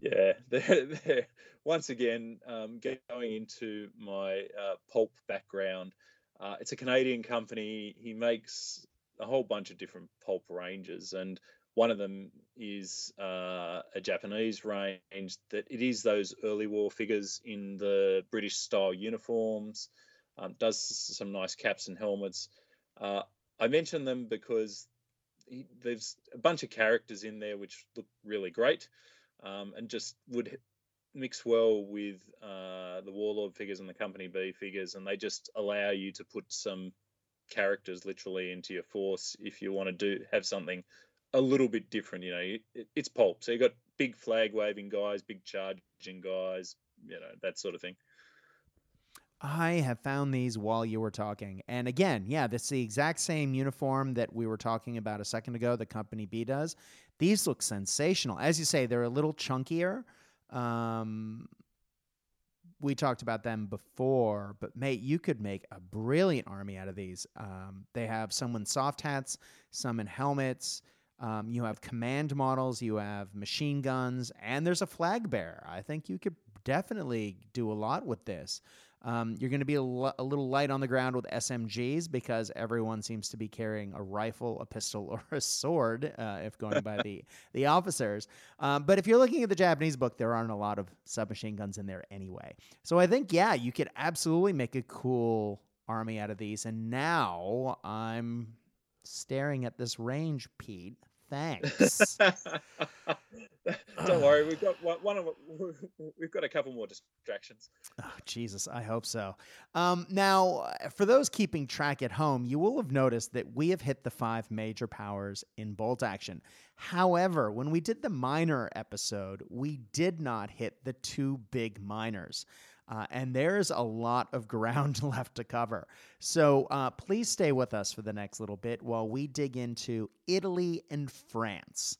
Yeah, they're, they're once again um, going into my uh, pulp background. Uh, it's a Canadian company. He makes a whole bunch of different pulp ranges, and one of them is uh, a Japanese range that it is those early war figures in the British style uniforms. Um, does some nice caps and helmets. Uh, I mention them because he, there's a bunch of characters in there which look really great um, and just would mix well with uh, the Warlord figures and the Company B figures, and they just allow you to put some characters literally into your force if you want to do have something a little bit different. You know, it, it's pulp, so you got big flag waving guys, big charging guys, you know that sort of thing. I have found these while you were talking. And again, yeah, this is the exact same uniform that we were talking about a second ago, the Company B does. These look sensational. As you say, they're a little chunkier. Um, we talked about them before, but mate, you could make a brilliant army out of these. Um, they have some in soft hats, some in helmets. Um, you have command models, you have machine guns, and there's a flag bearer. I think you could definitely do a lot with this. Um, you're going to be a, l- a little light on the ground with SMGs because everyone seems to be carrying a rifle, a pistol, or a sword, uh, if going by the, the officers. Um, but if you're looking at the Japanese book, there aren't a lot of submachine guns in there anyway. So I think, yeah, you could absolutely make a cool army out of these. And now I'm staring at this range, Pete. Thanks. Don't worry, we've got one, of we've got a couple more distractions. Oh, Jesus, I hope so. Um, now, for those keeping track at home, you will have noticed that we have hit the five major powers in bolt action. However, when we did the minor episode, we did not hit the two big minors. Uh, and there's a lot of ground left to cover. So uh, please stay with us for the next little bit while we dig into Italy and France.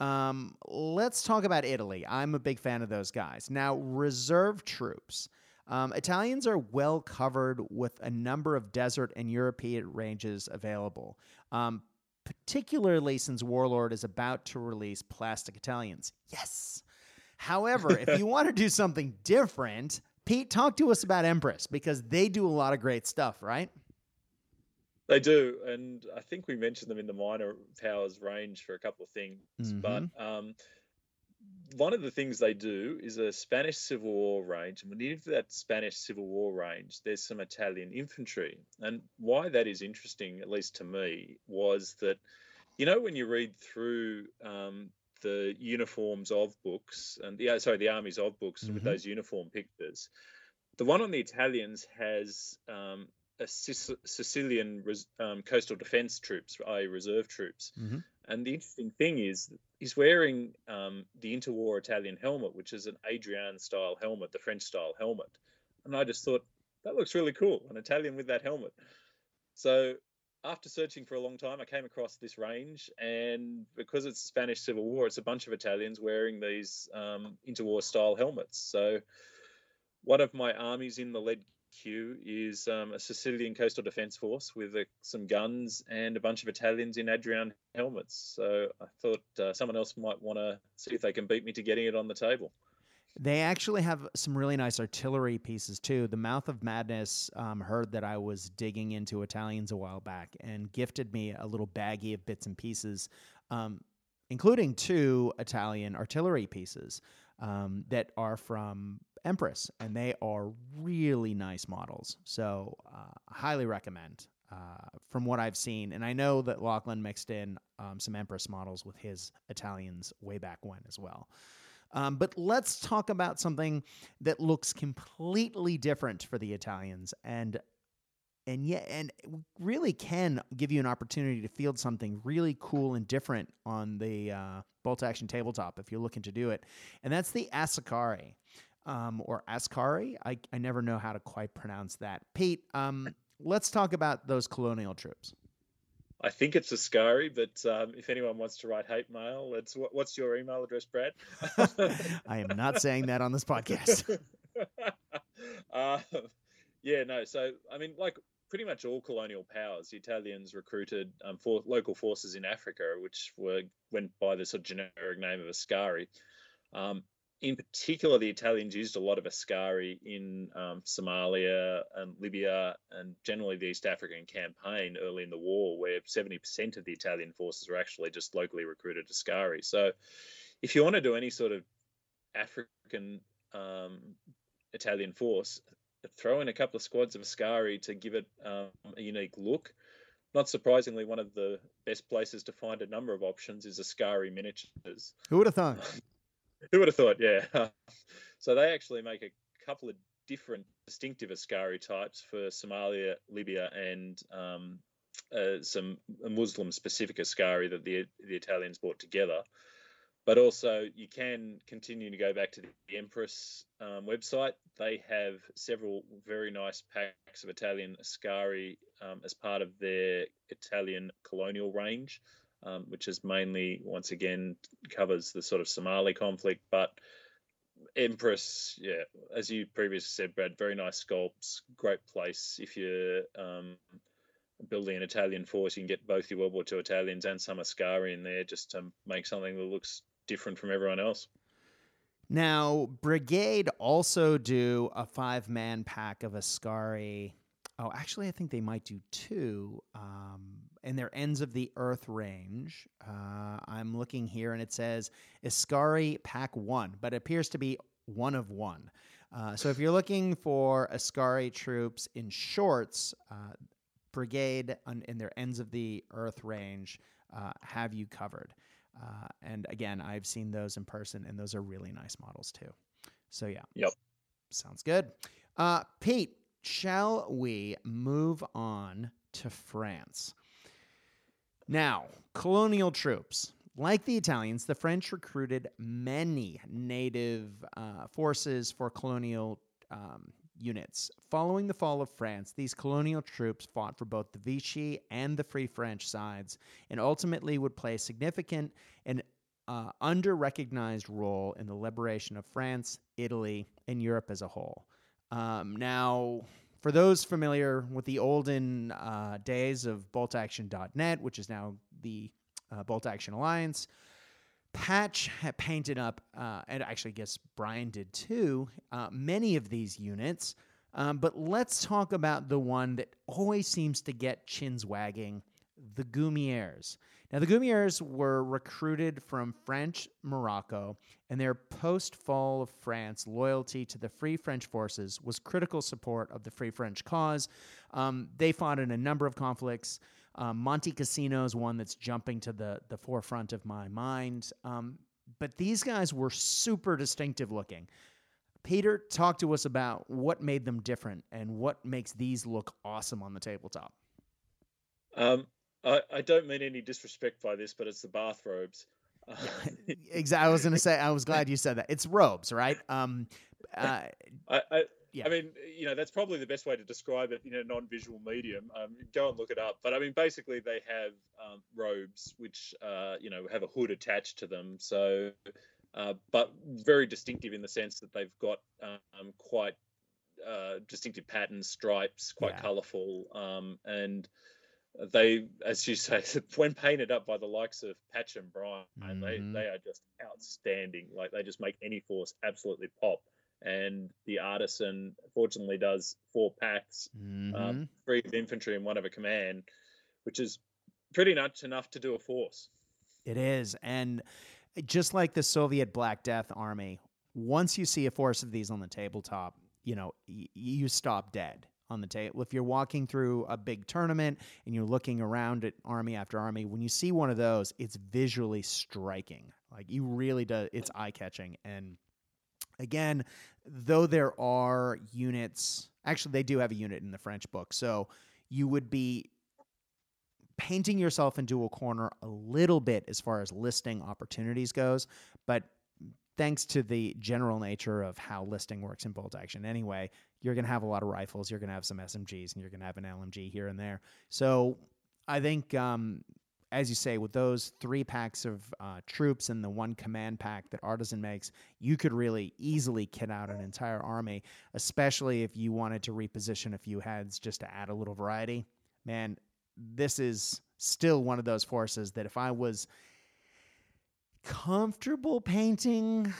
Um, let's talk about Italy. I'm a big fan of those guys. Now, reserve troops. Um, Italians are well covered with a number of desert and European ranges available, um, particularly since Warlord is about to release Plastic Italians. Yes. However, if you want to do something different, Pete, talk to us about Empress because they do a lot of great stuff, right? They do, and I think we mentioned them in the minor powers range for a couple of things. Mhm. But um, one of the things they do is a Spanish Civil War range, and within that Spanish Civil War range, there's some Italian infantry. And why that is interesting, at least to me, was that you know when you read through um, the uniforms of books and the sorry the armies of books Mhm. with those uniform pictures, the one on the Italians has um, a Sic- Sicilian res- um, coastal defense troops, i.e., reserve troops. Mhm. And the interesting thing is, he's wearing um, the interwar Italian helmet, which is an Adrian style helmet, the French style helmet. And I just thought, that looks really cool, an Italian with that helmet. So after searching for a long time, I came across this range, and because it's Spanish Civil War, it's a bunch of Italians wearing these um, interwar style helmets. So one of my armies in the lead queue is um, a Sicilian coastal defense force with uh, some guns and a bunch of Italians in Adrian helmets. So I thought uh, someone else might want to see if they can beat me to getting it on the table. They actually have some really nice artillery pieces too. The Mouth of Madness um, heard that I was digging into Italians a while back and gifted me a little baggie of bits and pieces, um, including two Italian artillery pieces um, that are from Empress, and they are really nice models. So, uh, highly recommend. Uh, from what I've seen, and I know that Lachlan mixed in um, some Empress models with his Italians way back when as well. Um, but let's talk about something that looks completely different for the Italians, and and yeah, and really can give you an opportunity to field something really cool and different on the uh, bolt action tabletop if you're looking to do it, and that's the Asakari. Um, or Ascari. I, I never know how to quite pronounce that. Pete, um, let's talk about those colonial troops. I think it's a Ascari, but um, if anyone wants to write hate mail, it's what, what's your email address, Brad? I am not saying that on this podcast. uh, yeah, no. So I mean, like pretty much all colonial powers, the Italians recruited um, for local forces in Africa, which were went by the sort of generic name of Ascari. Um, in particular, the Italians used a lot of Ascari in um, Somalia and Libya and generally the East African campaign early in the war, where 70% of the Italian forces were actually just locally recruited Ascari. So, if you want to do any sort of African um, Italian force, throw in a couple of squads of Ascari to give it um, a unique look. Not surprisingly, one of the best places to find a number of options is Ascari miniatures. Who would have thought? Who would have thought? Yeah. so they actually make a couple of different distinctive Ascari types for Somalia, Libya, and um, uh, some Muslim specific Ascari that the, the Italians brought together. But also, you can continue to go back to the Empress um, website. They have several very nice packs of Italian Ascari um, as part of their Italian colonial range um, which is mainly, once again, covers the sort of Somali conflict. But Empress, yeah, as you previously said, Brad, very nice sculpts, great place if you're um, building an Italian force. You can get both your World War II Italians and some Ascari in there just to make something that looks different from everyone else. Now, Brigade also do a five man pack of Ascari. Oh, actually, I think they might do two. Um, in their ends of the Earth range, uh, I'm looking here and it says Ascari Pack One, but it appears to be one of one. Uh, so if you're looking for Ascari troops in shorts, uh, Brigade on, in their ends of the Earth range uh, have you covered. Uh, and again, I've seen those in person, and those are really nice models too. So yeah, Yep. sounds good. Uh, Pete, shall we move on to France? Now, colonial troops. Like the Italians, the French recruited many native uh, forces for colonial um, units. Following the fall of France, these colonial troops fought for both the Vichy and the Free French sides and ultimately would play a significant and uh, under recognized role in the liberation of France, Italy, and Europe as a whole. Um, now, for those familiar with the olden uh, days of boltaction.net, which is now the uh, Bolt Action Alliance, Patch painted up, uh, and actually, I guess Brian did too, uh, many of these units. Um, but let's talk about the one that always seems to get chins wagging the Goumiers. Now, the Goumiers were recruited from French Morocco, and their post fall of France loyalty to the Free French forces was critical support of the Free French cause. Um, they fought in a number of conflicts. Um, Monte Cassino is one that's jumping to the, the forefront of my mind. Um, but these guys were super distinctive looking. Peter, talk to us about what made them different and what makes these look awesome on the tabletop. Um, I, I don't mean any disrespect by this, but it's the bathrobes. exactly. I was going to say. I was glad you said that. It's robes, right? Um, uh, I, I, yeah. I mean, you know, that's probably the best way to describe it in a non-visual medium. Um, go and look it up. But I mean, basically, they have um, robes which, uh, you know, have a hood attached to them. So, uh, but very distinctive in the sense that they've got um, quite uh, distinctive patterns, stripes, quite yeah. colourful, um, and they, as you say, when painted up by the likes of Patch and Brian, mm-hmm. they they are just outstanding. Like they just make any force absolutely pop. And the artisan fortunately does four packs, mm-hmm. um, three of infantry and one of a command, which is pretty much enough to do a force. It is, and just like the Soviet Black Death army, once you see a force of these on the tabletop, you know y- you stop dead on the table. If you're walking through a big tournament and you're looking around at army after army, when you see one of those, it's visually striking. Like you really do, it's eye catching. And again, though there are units, actually, they do have a unit in the French book. So you would be painting yourself into a corner a little bit as far as listing opportunities goes, but thanks to the general nature of how listing works in bolt action anyway, you're going to have a lot of rifles, you're going to have some SMGs, and you're going to have an LMG here and there. So I think, um, as you say, with those three packs of uh, troops and the one command pack that Artisan makes, you could really easily kit out an entire army, especially if you wanted to reposition a few heads just to add a little variety. Man, this is still one of those forces that if I was comfortable painting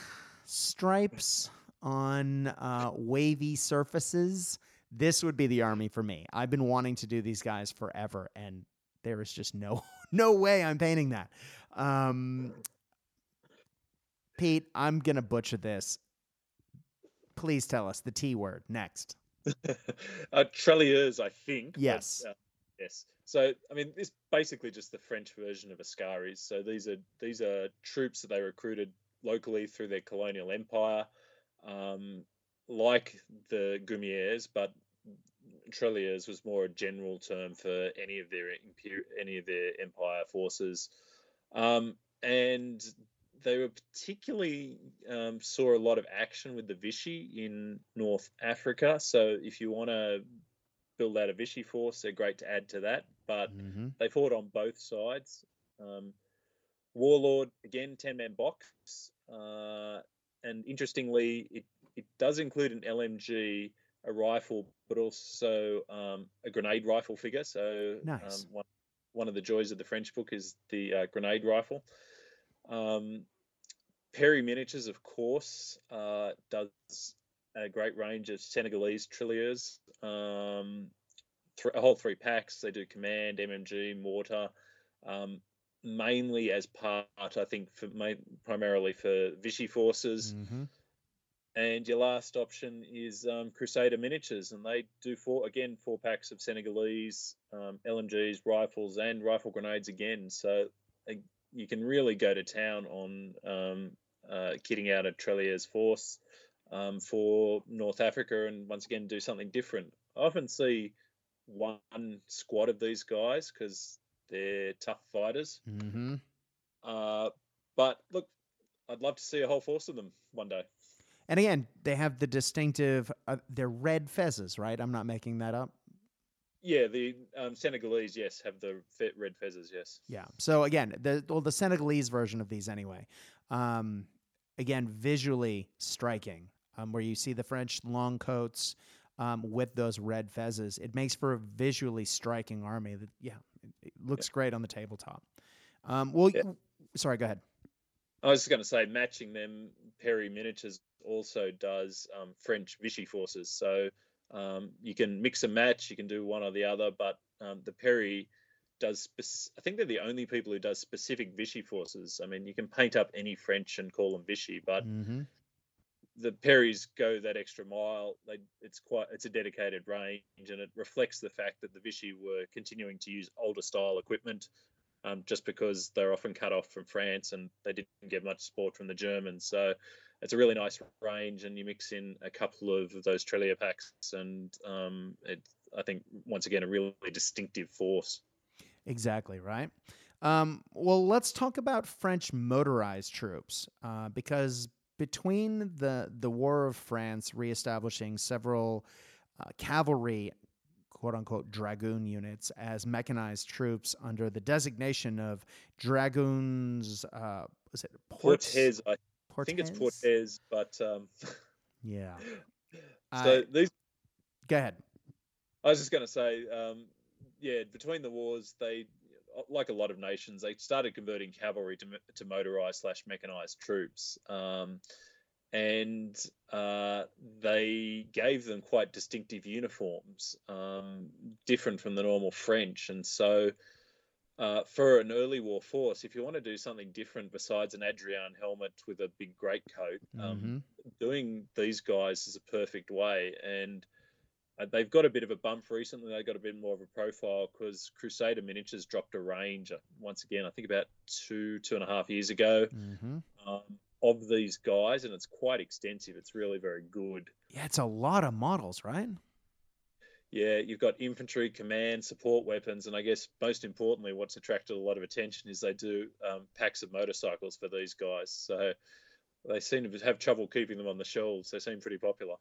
stripes on uh, wavy surfaces, this would be the army for me. I've been wanting to do these guys forever, and there is just no no way I'm painting that. Um, Pete, I'm gonna butcher this. Please tell us the T word next. uh, Tirailleurs, I think. Yes. But, uh, yes. So, I mean, this basically just the French version of Askaris. So these are these are troops that they recruited locally through their colonial empire um, like the Goumiers, but Tirailleurs was more a general term for any of their any of their empire forces, um, and they were particularly um, saw a lot of action with the Vichy in North Africa. So if you want to build out a Vichy force, they're great to add to that. But mm-hmm. they fought on both sides. Um, Warlord again, ten man box, uh, and interestingly, it it does include an LMG, a rifle, but also um, a grenade rifle figure. So nice. um, one, one of the joys of the French book is the uh, grenade rifle. Um, Perry Miniatures, of course, uh, does a great range of Senegalese tirailleurs. Um, th- a whole three packs. They do command, MMG, mortar, um, mainly as part, I think, for primarily for Vichy forces. Mm-hmm. And your last option is um, Crusader Miniatures, and they do four again four packs of Senegalese um, LMGs, rifles, and rifle grenades again. So uh, you can really go to town on um, uh, kitting out a Tirailleurs force um, for North Africa, and once again do something different. I often see one squad of these guys because they're tough fighters. Mm-hmm. Uh, but look, I'd love to see a whole force of them one day. And again, they have the distinctive, uh, they're red fezzes, right? I'm not making that up. Yeah, the um, Senegalese, yes, have the red fezzes, yes. Yeah. So again, the well, the Senegalese version of these anyway. Um, again, visually striking, um, where you see the French long coats um, with those red fezzes. It makes for a visually striking army. That yeah, it, it looks yeah. great on the tabletop. Um, well, yeah. sorry, go ahead. I was just going to say, matching them, Perry Miniatures also does um, French Vichy forces. So um, you can mix and match. You can do one or the other, but um, the Perry does. Spe- I think they're the only people who does specific Vichy forces. I mean, you can paint up any French and call them Vichy, but mm-hmm. The Perrys go that extra mile. They, it's quite. It's a dedicated range, and it reflects the fact that the Vichy were continuing to use older style equipment. Um, just because they're often cut off from France and they didn't get much support from the Germans. So it's a really nice range, and you mix in a couple of those Tirailleur packs, and um, it, I think once again a really distinctive force. Exactly right. Um, well, let's talk about French motorized troops uh, because between the the War of France reestablishing several uh, cavalry quote unquote dragoon units as mechanized troops under the designation of dragoons. Uh, was it Portes? Portes I I think it's Portes, but um, yeah. so I, these. Go ahead. I was just going to say, um, yeah, between the wars, they, like a lot of nations, they started converting cavalry to, to motorized slash mechanized troops. Um, and uh, they gave them quite distinctive uniforms, um, different from the normal French. And so uh, for an early war force, if you want to do something different besides an Adrian helmet with a big greatcoat, um, mm-hmm. doing these guys is a perfect way. And uh, they've got a bit of a bump recently. They got a bit more of a profile because Crusader Miniatures dropped a range uh, once again. I think about two two and a half years ago. Mm-hmm. Um, of these guys, and it's quite extensive. It's really very good. Yeah, it's a lot of models, right? yeah, you've got infantry, command, support weapons, and I guess most importantly, what's attracted a lot of attention is they do um, packs of motorcycles for these guys. So they seem to have trouble keeping them on the shelves. They seem pretty popular.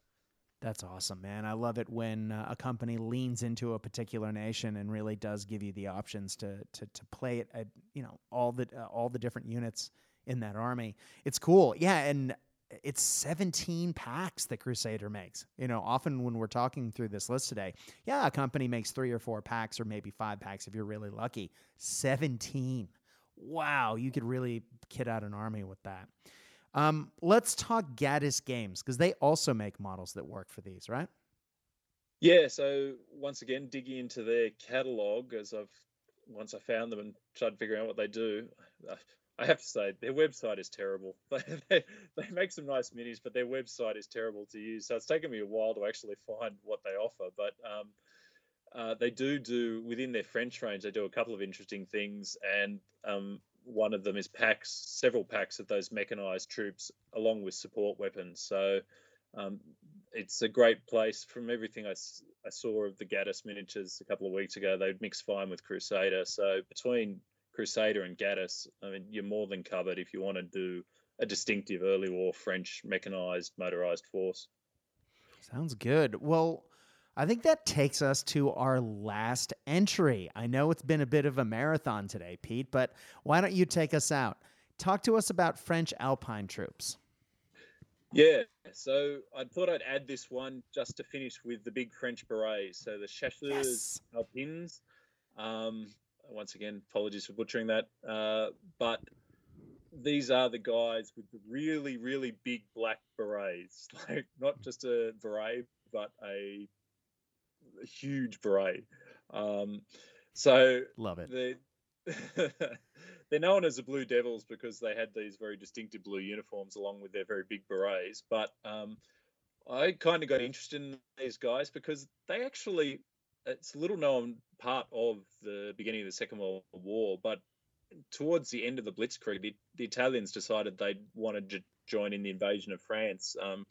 That's awesome, man. I love it when uh, a company leans into a particular nation and really does give you the options to to, to play it at you know all the uh, all the different units in that army. It's cool, yeah. And it's 17 packs that Crusader makes. You know, often when we're talking through this list today, yeah, a company makes three or four packs or maybe five packs if you're really lucky. 17. Wow, you could really kit out an army with that. Um, let's talk Gaddis Games because they also make models that work for these, right? Yeah. So once again, digging into their catalog as I've once I found them and started figuring out what they do, I have to say their website is terrible. they, they make some nice minis, but their website is terrible to use. So it's taken me a while to actually find what they offer. But um, uh, they do do within their French range. They do a couple of interesting things, and um, one of them is packs, several packs of those mechanized troops, along with support weapons. So um, it's a great place. From everything I, I saw of the Gaddis miniatures a couple of weeks ago, they'd mix fine with Crusader. So between Crusader and Gaddis, I mean, you're more than covered if you want to do a distinctive early war French mechanized motorized force. Sounds good. Well, I think that takes us to our last entry. I know it's been a bit of a marathon today, Pete, but why don't you take us out? Talk to us about French Alpine troops. Yeah, so I thought I'd add this one just to finish with the big French berets. So the Chasseurs yes. Alpines. Um, once again, apologies for butchering that. Uh, but these are the guys with the really, really big black berets, like not just a beret, but a, a huge beret. Um, so love it. They're, they're known as the Blue Devils because they had these very distinctive blue uniforms along with their very big berets. But um, I kind of got interested in these guys because they actually it's a little known part of the beginning of the Second World War, but towards the end of the Blitzkrieg, the, the Italians decided they wanted to join in the invasion of France, um,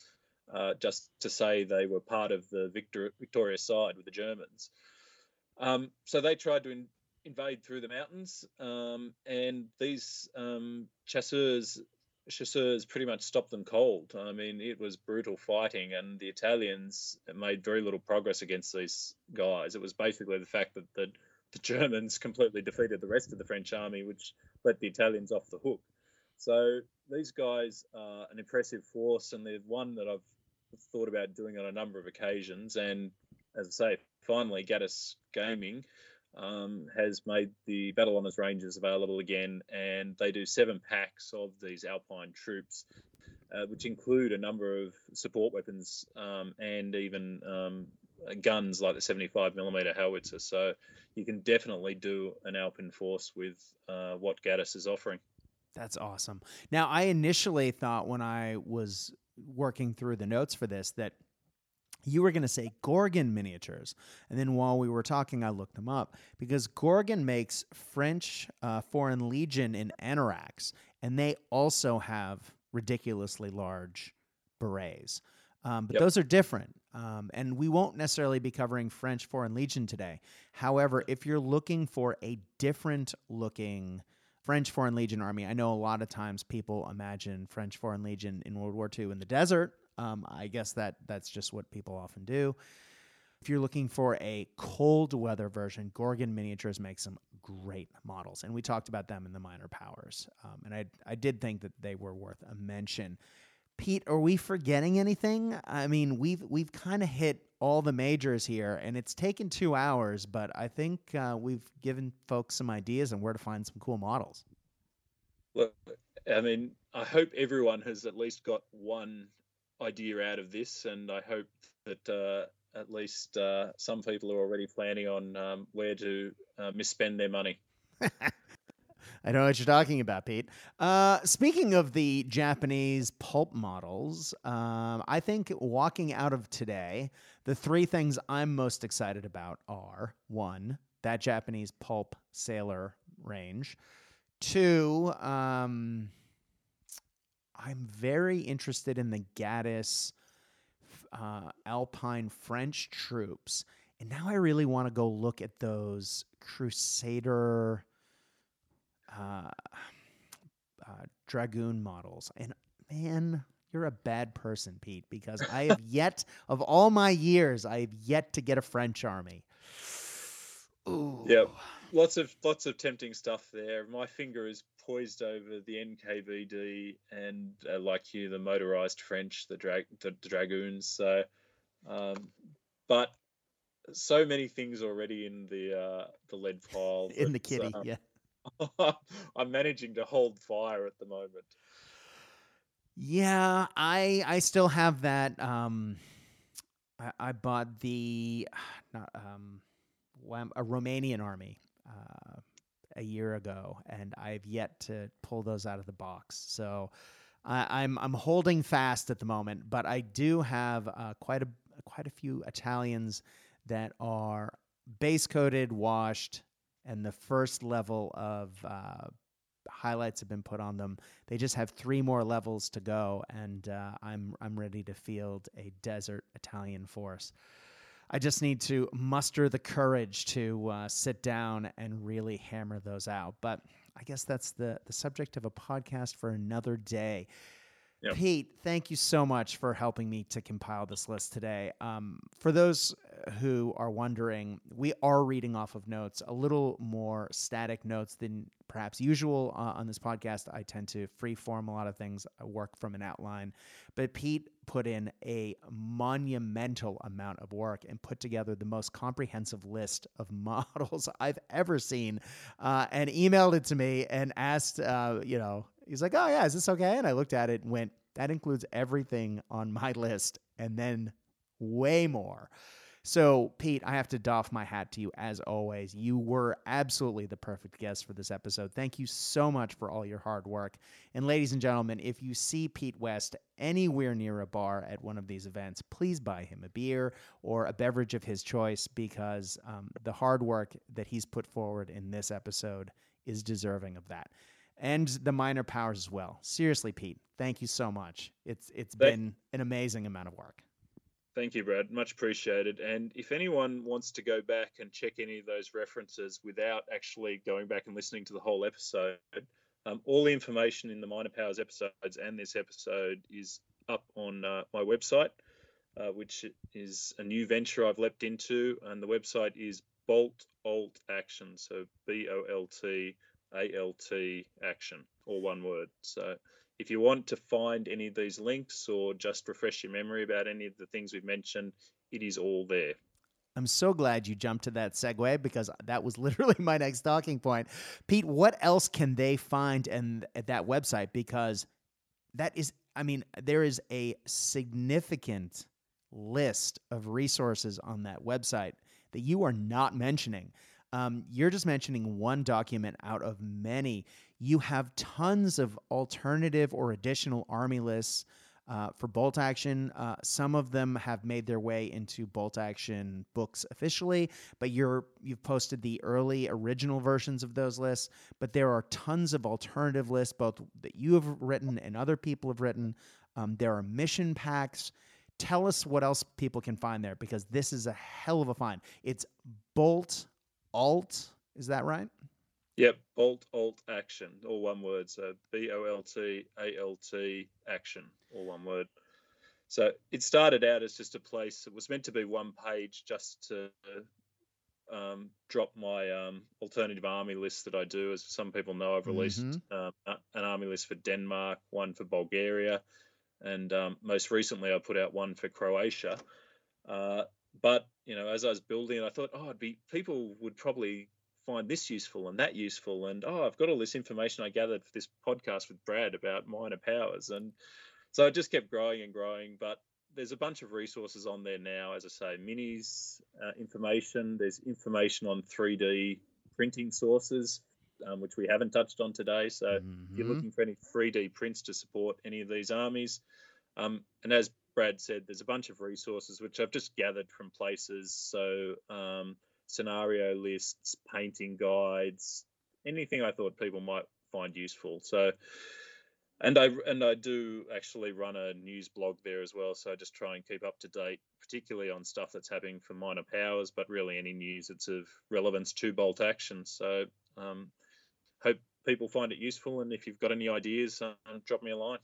uh, just to say they were part of the victor, victorious side with the Germans. Um, so they tried to in, invade through the mountains, um, and these um, chasseurs Chasseurs pretty much stopped them cold. I mean, it was brutal fighting, and the Italians made very little progress against these guys. It was basically the fact that the, the Germans completely defeated the rest of the French army, which let the Italians off the hook. So these guys are an impressive force, and they're one that I've thought about doing on a number of occasions. And as I say, finally, Gaddis Gaming um, has made the Battle Honours Rangers available again, and they do seven packs of these Alpine troops, uh, which include a number of support weapons um, and even um, guns like the 75 millimeter howitzer. So you can definitely do an Alpine force with uh, what Gaddis is offering. That's awesome. Now, I initially thought when I was working through the notes for this that you were going to say Gorgon miniatures. And then while we were talking, I looked them up because Gorgon makes French uh, Foreign Legion in Anoraks, and they also have ridiculously large berets. Um, but yep. those are different. Um, and we won't necessarily be covering French Foreign Legion today. However, if you're looking for a different looking French Foreign Legion army, I know a lot of times people imagine French Foreign Legion in World War II in the desert um, I guess that that's just what people often do. If you're looking for a cold weather version, Gorgon Miniatures makes some great models, and we talked about them in the minor powers. Um, and I I did think that they were worth a mention. Pete, are we forgetting anything? I mean, we've we've kind of hit all the majors here, and it's taken two hours, but I think uh, we've given folks some ideas on where to find some cool models. Look, I mean, I hope everyone has at least got one idea out of this, and I hope that uh, at least uh, some people are already planning on um, where to uh, misspend their money. I know what you're talking about, Pete. Uh, speaking of the Japanese pulp models, um, I think walking out of today, the three things I'm most excited about are one, that Japanese pulp sailor range, two, um, I'm very interested in the Gaddis uh, Alpine French troops. And now I really want to go look at those Crusader uh, uh, Dragoon models. And man, you're a bad person, Pete, because I have yet, of all my years, I have yet to get a French army. Ooh. Yep lots of lots of tempting stuff there. My finger is poised over the NKVD and, uh, like you, the motorized French, the drag the, the dragoons. So, um, but so many things already in the uh, the lead pile. in the kitty, um, yeah. I'm managing to hold fire at the moment. Yeah, I I still have that. Um, I, I bought the not um, a Romanian army uh, a year ago, and I've yet to pull those out of the box. So I, I'm, I'm holding fast at the moment, but I do have uh, quite a quite a few Italians that are base coated, washed, and the first level of uh, highlights have been put on them. They just have three more levels to go, and uh, I'm I'm ready to field a desert Italian force. I just need to muster the courage to uh, sit down and really hammer those out. But I guess that's the the subject of a podcast for another day. Yep. Pete, thank you so much for helping me to compile this list today. Um, for those who are wondering, we are reading off of notes, a little more static notes than perhaps usual uh, on this podcast. I tend to free form a lot of things, I work from an outline. But Pete put in a monumental amount of work and put together the most comprehensive list of models I've ever seen uh, and emailed it to me and asked, uh, you know, he's like, oh, yeah, is this okay? And I looked at it and went, that includes everything on my list and then way more. So, Pete, I have to doff my hat to you as always. You were absolutely the perfect guest for this episode. Thank you so much for all your hard work. And, ladies and gentlemen, if you see Pete West anywhere near a bar at one of these events, please buy him a beer or a beverage of his choice because um, the hard work that he's put forward in this episode is deserving of that. And the minor powers as well. Seriously, Pete, thank you so much. It's it's been an amazing amount of work. Thank you, Brad. Much appreciated. And if anyone wants to go back and check any of those references without actually going back and listening to the whole episode, Um, all the information in the Minor Powers episodes and this episode is up on uh, my website, uh, which is a new venture I've leapt into, and the website is Bolt Alt Action, so B O L T A L T Action, all one word. So if you want to find any of these links or just refresh your memory about any of the things we've mentioned, it is all there. I'm so glad you jumped to that segue because that was literally my next talking point. Pete, what else can they find in, at that website? Because that is, I mean, there is a significant list of resources on that website that you are not mentioning. Um, you're just mentioning one document out of many. You have tons of alternative or additional army lists uh, for bolt action. Uh, some of them have made their way into bolt action books officially, but you're you've posted the early original versions of those lists. But there are tons of alternative lists, both that you have written and other people have written. Um, there are mission packs. Tell us what else people can find there because this is a hell of a find. It's Bolt Alt. Is that right? Yep, Bolt Alt Action, all one word. So B O L T A L T Action, all one word. So it started out as just a place. It was meant to be one page, just to um, drop my um, alternative army list that I do. As some people know, I've released mm-hmm. um, an army list for Denmark, one for Bulgaria, and um, most recently I put out one for Croatia. Uh, but you know, as I was building, I thought, oh, it'd be people would probably find this useful and that useful, and oh, I've got all this information I gathered for this podcast with Brad about minor powers, and so it just kept growing and growing. But there's a bunch of resources on there now, as I say, minis uh, information. There's information on 3D printing sources, um, which we haven't touched on today. So mm-hmm. if you're mm-hmm. looking for any 3D prints to support any of these armies, um, and as Brad said, there's a bunch of resources which I've just gathered from places. So um, scenario lists, painting guides, anything I thought people might find useful. So, and I and I do actually run a news blog there as well. So I just try and keep up to date, particularly on stuff that's happening for minor powers, but really any news that's of relevance to bolt action. So um, hope people find it useful, and if you've got any ideas, uh, drop me a line.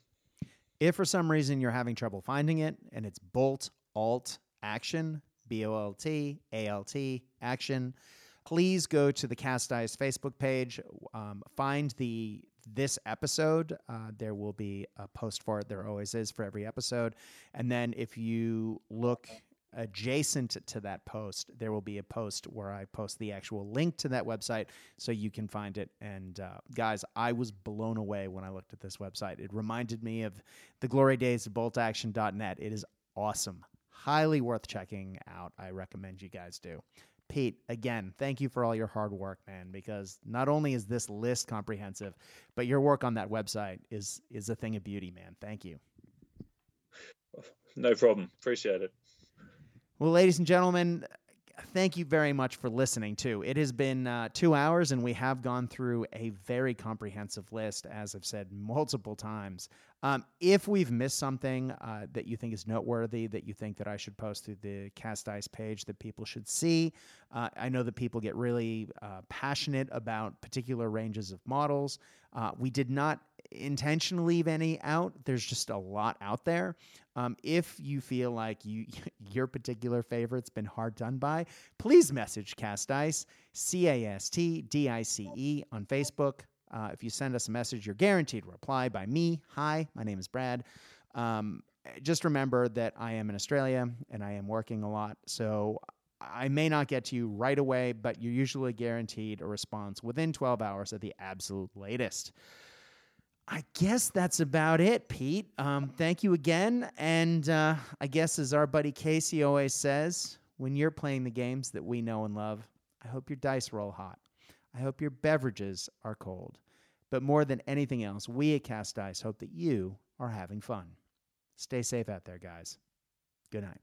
If for some reason you're having trouble finding it and it's Bolt Alt Action, B O L T A L T Action, please go to the Cast Dice Facebook page. Um, find the this episode. Uh, there will be a post for it. There always is for every episode. And then if you look adjacent to that post, there will be a post where I post the actual link to that website so you can find it. And uh, guys, I was blown away when I looked at this website. It reminded me of the glory days of boltaction.net. It is awesome. Highly worth checking out. I recommend you guys do. Pete, again, thank you for all your hard work, man, because not only is this list comprehensive, but your work on that website is is a thing of beauty, man. Thank you. No problem. Appreciate it. Well, ladies and gentlemen, thank you very much for listening too. It has been uh, two hours, and we have gone through a very comprehensive list, as I've said multiple times. Um, if we've missed something uh, that you think is noteworthy, that you think that I should post to the Cast Dice page that people should see, uh, I know that people get really uh, passionate about particular ranges of models. Uh, we did not intentionally leave any out. There's just a lot out there. Um, if you feel like you your particular favorite's been hard done by, please message Cast Dice, C A S T D I C E on Facebook. Uh, if you send us a message, you're guaranteed reply by me. Hi, my name is Brad. Um, just remember that I am in Australia and I am working a lot. So I may not get to you right away, but you're usually guaranteed a response within 12 hours at the absolute latest. I guess that's about it, Pete. Um, thank you again. And uh, I guess, as our buddy Casey always says, when you're playing the games that we know and love, I hope your dice roll hot. I hope your beverages are cold. But more than anything else, we at Cast Dice hope that you are having fun. Stay safe out there, guys. Good night.